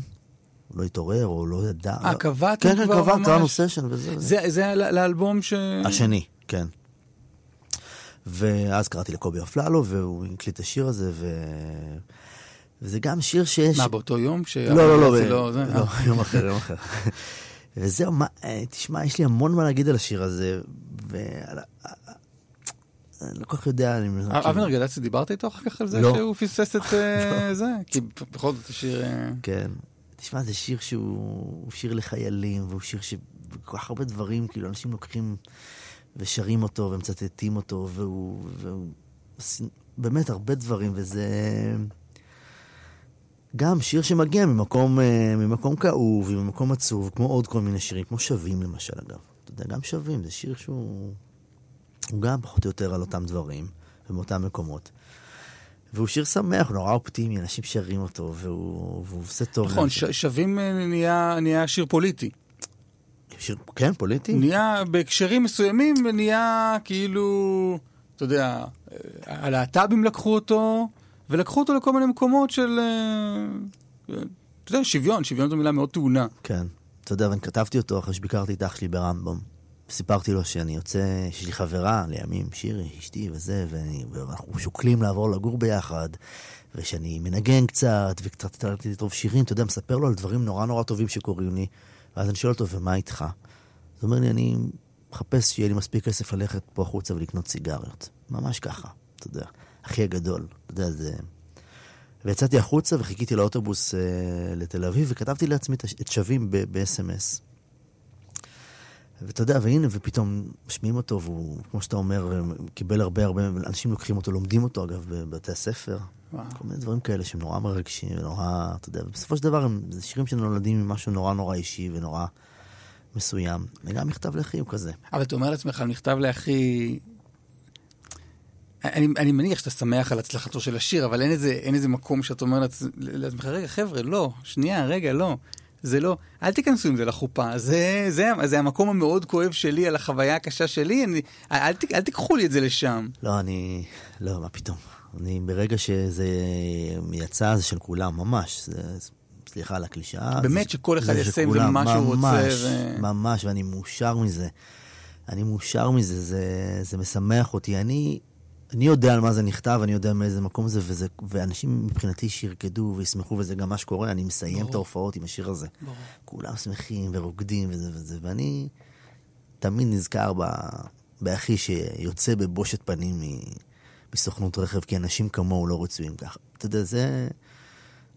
לא התעורר, או לא ידע. אה, לא- קבעתם כן, כן, כבר קבעתם, ממש? קבענו סשן וזה. זה זה ל- לאלבום ש... השני, כן. ואז קראתי לקובי אפללו, והוא הקליט את השיר הזה, ו... וזה גם שיר שיש... מה, באותו יום? כש- לא, לא, לא, זה ב- לא, זה- לא, יום אחר, יום אחר. וזהו, מה, אה, תשמע, יש לי המון מה להגיד על השיר הזה, ועל... ה- אני לא כל כך יודע, אני... אה, אבנר גדצי, דיברת איתו אחר כך על זה לא. שהוא פספס את אה, זה? כי בכל זאת השיר... כן. תשמע, זה שיר שהוא הוא שיר לחיילים, והוא שיר שכל כך הרבה דברים, כאילו, אנשים לוקחים ושרים אותו ומצטטים אותו, והוא... והוא באמת הרבה דברים, וזה... גם שיר שמגיע ממקום, אה, ממקום כאוב, ממקום עצוב, כמו עוד כל מיני שירים, כמו שווים למשל, אגב. אתה יודע, גם שווים, זה שיר שהוא... הוא גם פחות או יותר על אותם דברים, ומאותם מקומות. והוא שיר שמח, נורא אופטימי, אנשים שרים אותו, והוא, והוא עושה טוב. נכון. ש- שווים אה, נהיה נהיה שיר פוליטי. שיר, כן, פוליטי? נהיה, בהקשרים מסוימים, נהיה כאילו, אתה יודע, אה, הלהט"בים לקחו אותו, ולקחו אותו לכל מיני מקומות של, אה, אתה יודע, שוויון, שוויון זו מילה מאוד טעונה. כן. אתה יודע, ואני כתבתי אותו אחרי שביקרתי את אח שלי ברמב"ם. סיפרתי לו שאני יוצא, שיש לי חברה לימים, שירי, אשתי וזה, ואני, ואנחנו שוקלים לעבור לגור ביחד, ושאני מנגן קצת, וקצת התחלתי לכתוב שירים, אתה יודע, מספר לו על דברים נורא נורא טובים שקורים לי, ואז אני שואל אותו, ומה איתך? אז הוא אומר לי, אני מחפש שיהיה לי מספיק כסף ללכת פה החוצה ולקנות סיגריות. ממש ככה, אתה יודע. אחי הגדול, אתה יודע, זה... ויצאתי החוצה וחיכיתי לאוטובוס אה, לתל אביב, וכתבתי לעצמי את שווים ב-SMS. ואתה יודע, והנה, ופתאום משמיעים אותו, והוא, כמו שאתה אומר, קיבל הרבה הרבה, אנשים לוקחים אותו, לומדים אותו, אגב, בבתי הספר. וואו. כל מיני דברים כאלה שהם נורא מרגשים, ונורא, אתה יודע, בסופו של דבר, הם, זה שירים שנולדים ממשהו נורא נורא אישי ונורא מסוים. וגם מכתב לאחי הוא כזה. אבל אתה אומר לעצמך, מכתב לאחי... אני, אני מניח שאתה שמח על הצלחתו של השיר, אבל אין איזה, אין איזה מקום שאתה אומר לעצ- לעצמך, רגע, חבר'ה, לא, שנייה, רגע, לא. זה לא, אל תיכנסו עם זה לחופה, זה, זה, זה המקום המאוד כואב שלי על החוויה הקשה שלי, אני, אל, ת, אל תיקחו לי את זה לשם. לא, אני... לא, מה פתאום. אני, ברגע שזה יצא, זה של כולם, ממש. זה, סליחה על הקלישאה. באמת זה- שכל אחד יעשה עם זה מה שהוא רוצה, ממש, ו- ממש, ואני מאושר מזה. אני מאושר מזה, זה, זה משמח אותי. אני, אני יודע על מה זה נכתב, אני יודע מאיזה מקום זה, וזה, ואנשים מבחינתי שירקדו וישמחו, וזה גם מה שקורה, אני מסיים ברור. את ההופעות עם השיר הזה. ברור. כולם שמחים ורוקדים וזה וזה, ואני תמיד נזכר ב, באחי שיוצא בבושת פנים מ, מסוכנות רכב, כי אנשים כמוהו לא רצויים ככה. אתה יודע, זה...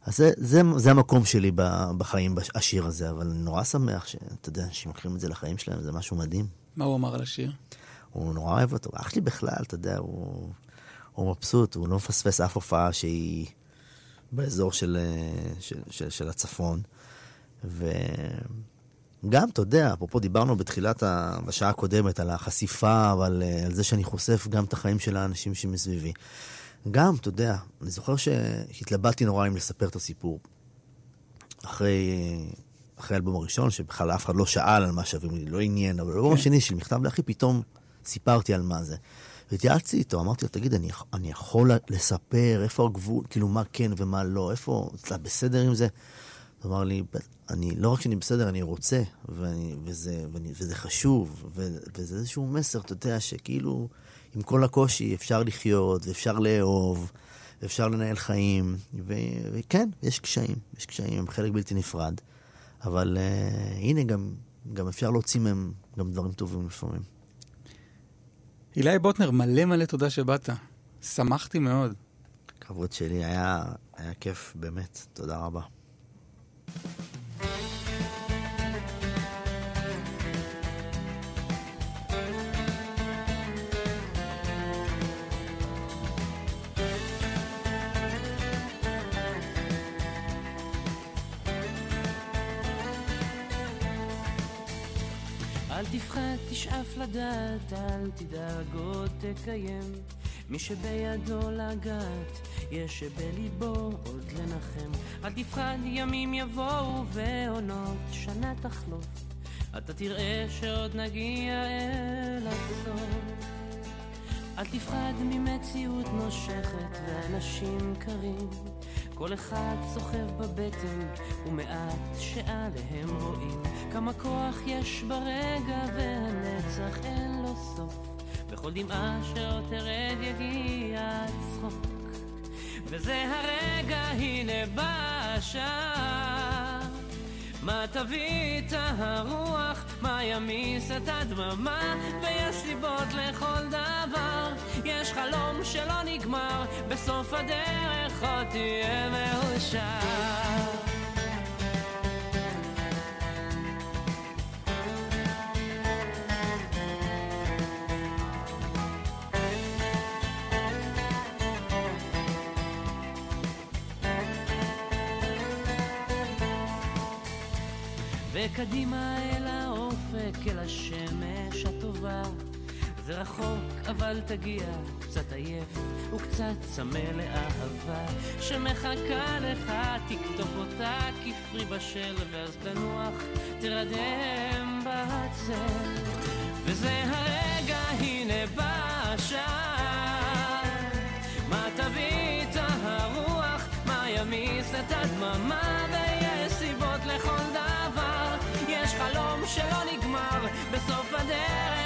אז זה, זה, זה המקום שלי בחיים, השיר הזה, אבל אני נורא שמח שאתה יודע, אנשים לוקחים את זה לחיים שלהם, זה משהו מדהים. מה הוא אמר על השיר? הוא נורא אוהב אותו. אח שלי בכלל, אתה יודע, הוא, הוא מבסוט, הוא לא מפספס אף הופעה שהיא באזור של, של, של, של הצפון. וגם, אתה יודע, אפרופו דיברנו בתחילת, ה... בשעה הקודמת על החשיפה, אבל אה, על זה שאני חושף גם את החיים של האנשים שמסביבי. גם, אתה יודע, אני זוכר שהתלבטתי נורא אם לספר את הסיפור. אחרי, אחרי האלבום הראשון, שבכלל אף אחד לא שאל על מה שווים לי, לא עניין, אבל באלבום השני של מכתב לאחי, פתאום סיפרתי על מה זה. והתייעצתי איתו, אמרתי לו, תגיד, אני, אני יכול לספר איפה הגבול, כאילו מה כן ומה לא, איפה, אתה בסדר עם זה? הוא אמר לי, אני, לא רק שאני בסדר, אני רוצה, ואני, וזה, ואני, וזה חשוב, ו, וזה איזשהו מסר, אתה יודע, שכאילו, עם כל הקושי אפשר לחיות, ואפשר לאהוב, ואפשר לנהל חיים, ו, וכן, יש קשיים, יש קשיים, הם חלק בלתי נפרד, אבל uh, הנה, גם, גם אפשר להוציא מהם גם דברים טובים לפעמים. אילי בוטנר, מלא מלא תודה שבאת. שמחתי מאוד. כבוד שלי, היה, היה כיף, באמת, תודה רבה. לדעת, אל תדאג או תקיים. מי שבידו לגעת, יש שבליבו עוד לנחם. אל תפחד, ימים יבואו ועונות שנה תחלוף. אתה תראה שעוד נגיע אל הסוף. אל תפחד ממציאות נושכת ואנשים קרים. כל אחד סוחב בבטן ומעט שעליהם רואים. כמה כוח יש ברגע והנצח אין לו סוף. בכל דמעה שעוד תרד יגיע הצחוק וזה הרגע הנה בא השעה מה תביא את הרוח, מה ימיס את הדממה? ויש סיבות לכל דבר. יש חלום שלא נגמר בסוף הדרך עוד תהיה מאושר וקדימה אל האופק, אל השמש הטובה. זה רחוק, אבל תגיע, קצת עייף וקצת צמא לאהבה שמחכה לך, תקטוף אותה כפרי בשל, ואז תנוח, תרדם בצל. וזה הרגע, הנה בא השעה. מה תביא את הרוח, מה ימיס את הדממה, שלא נגמר, בסוף הדרך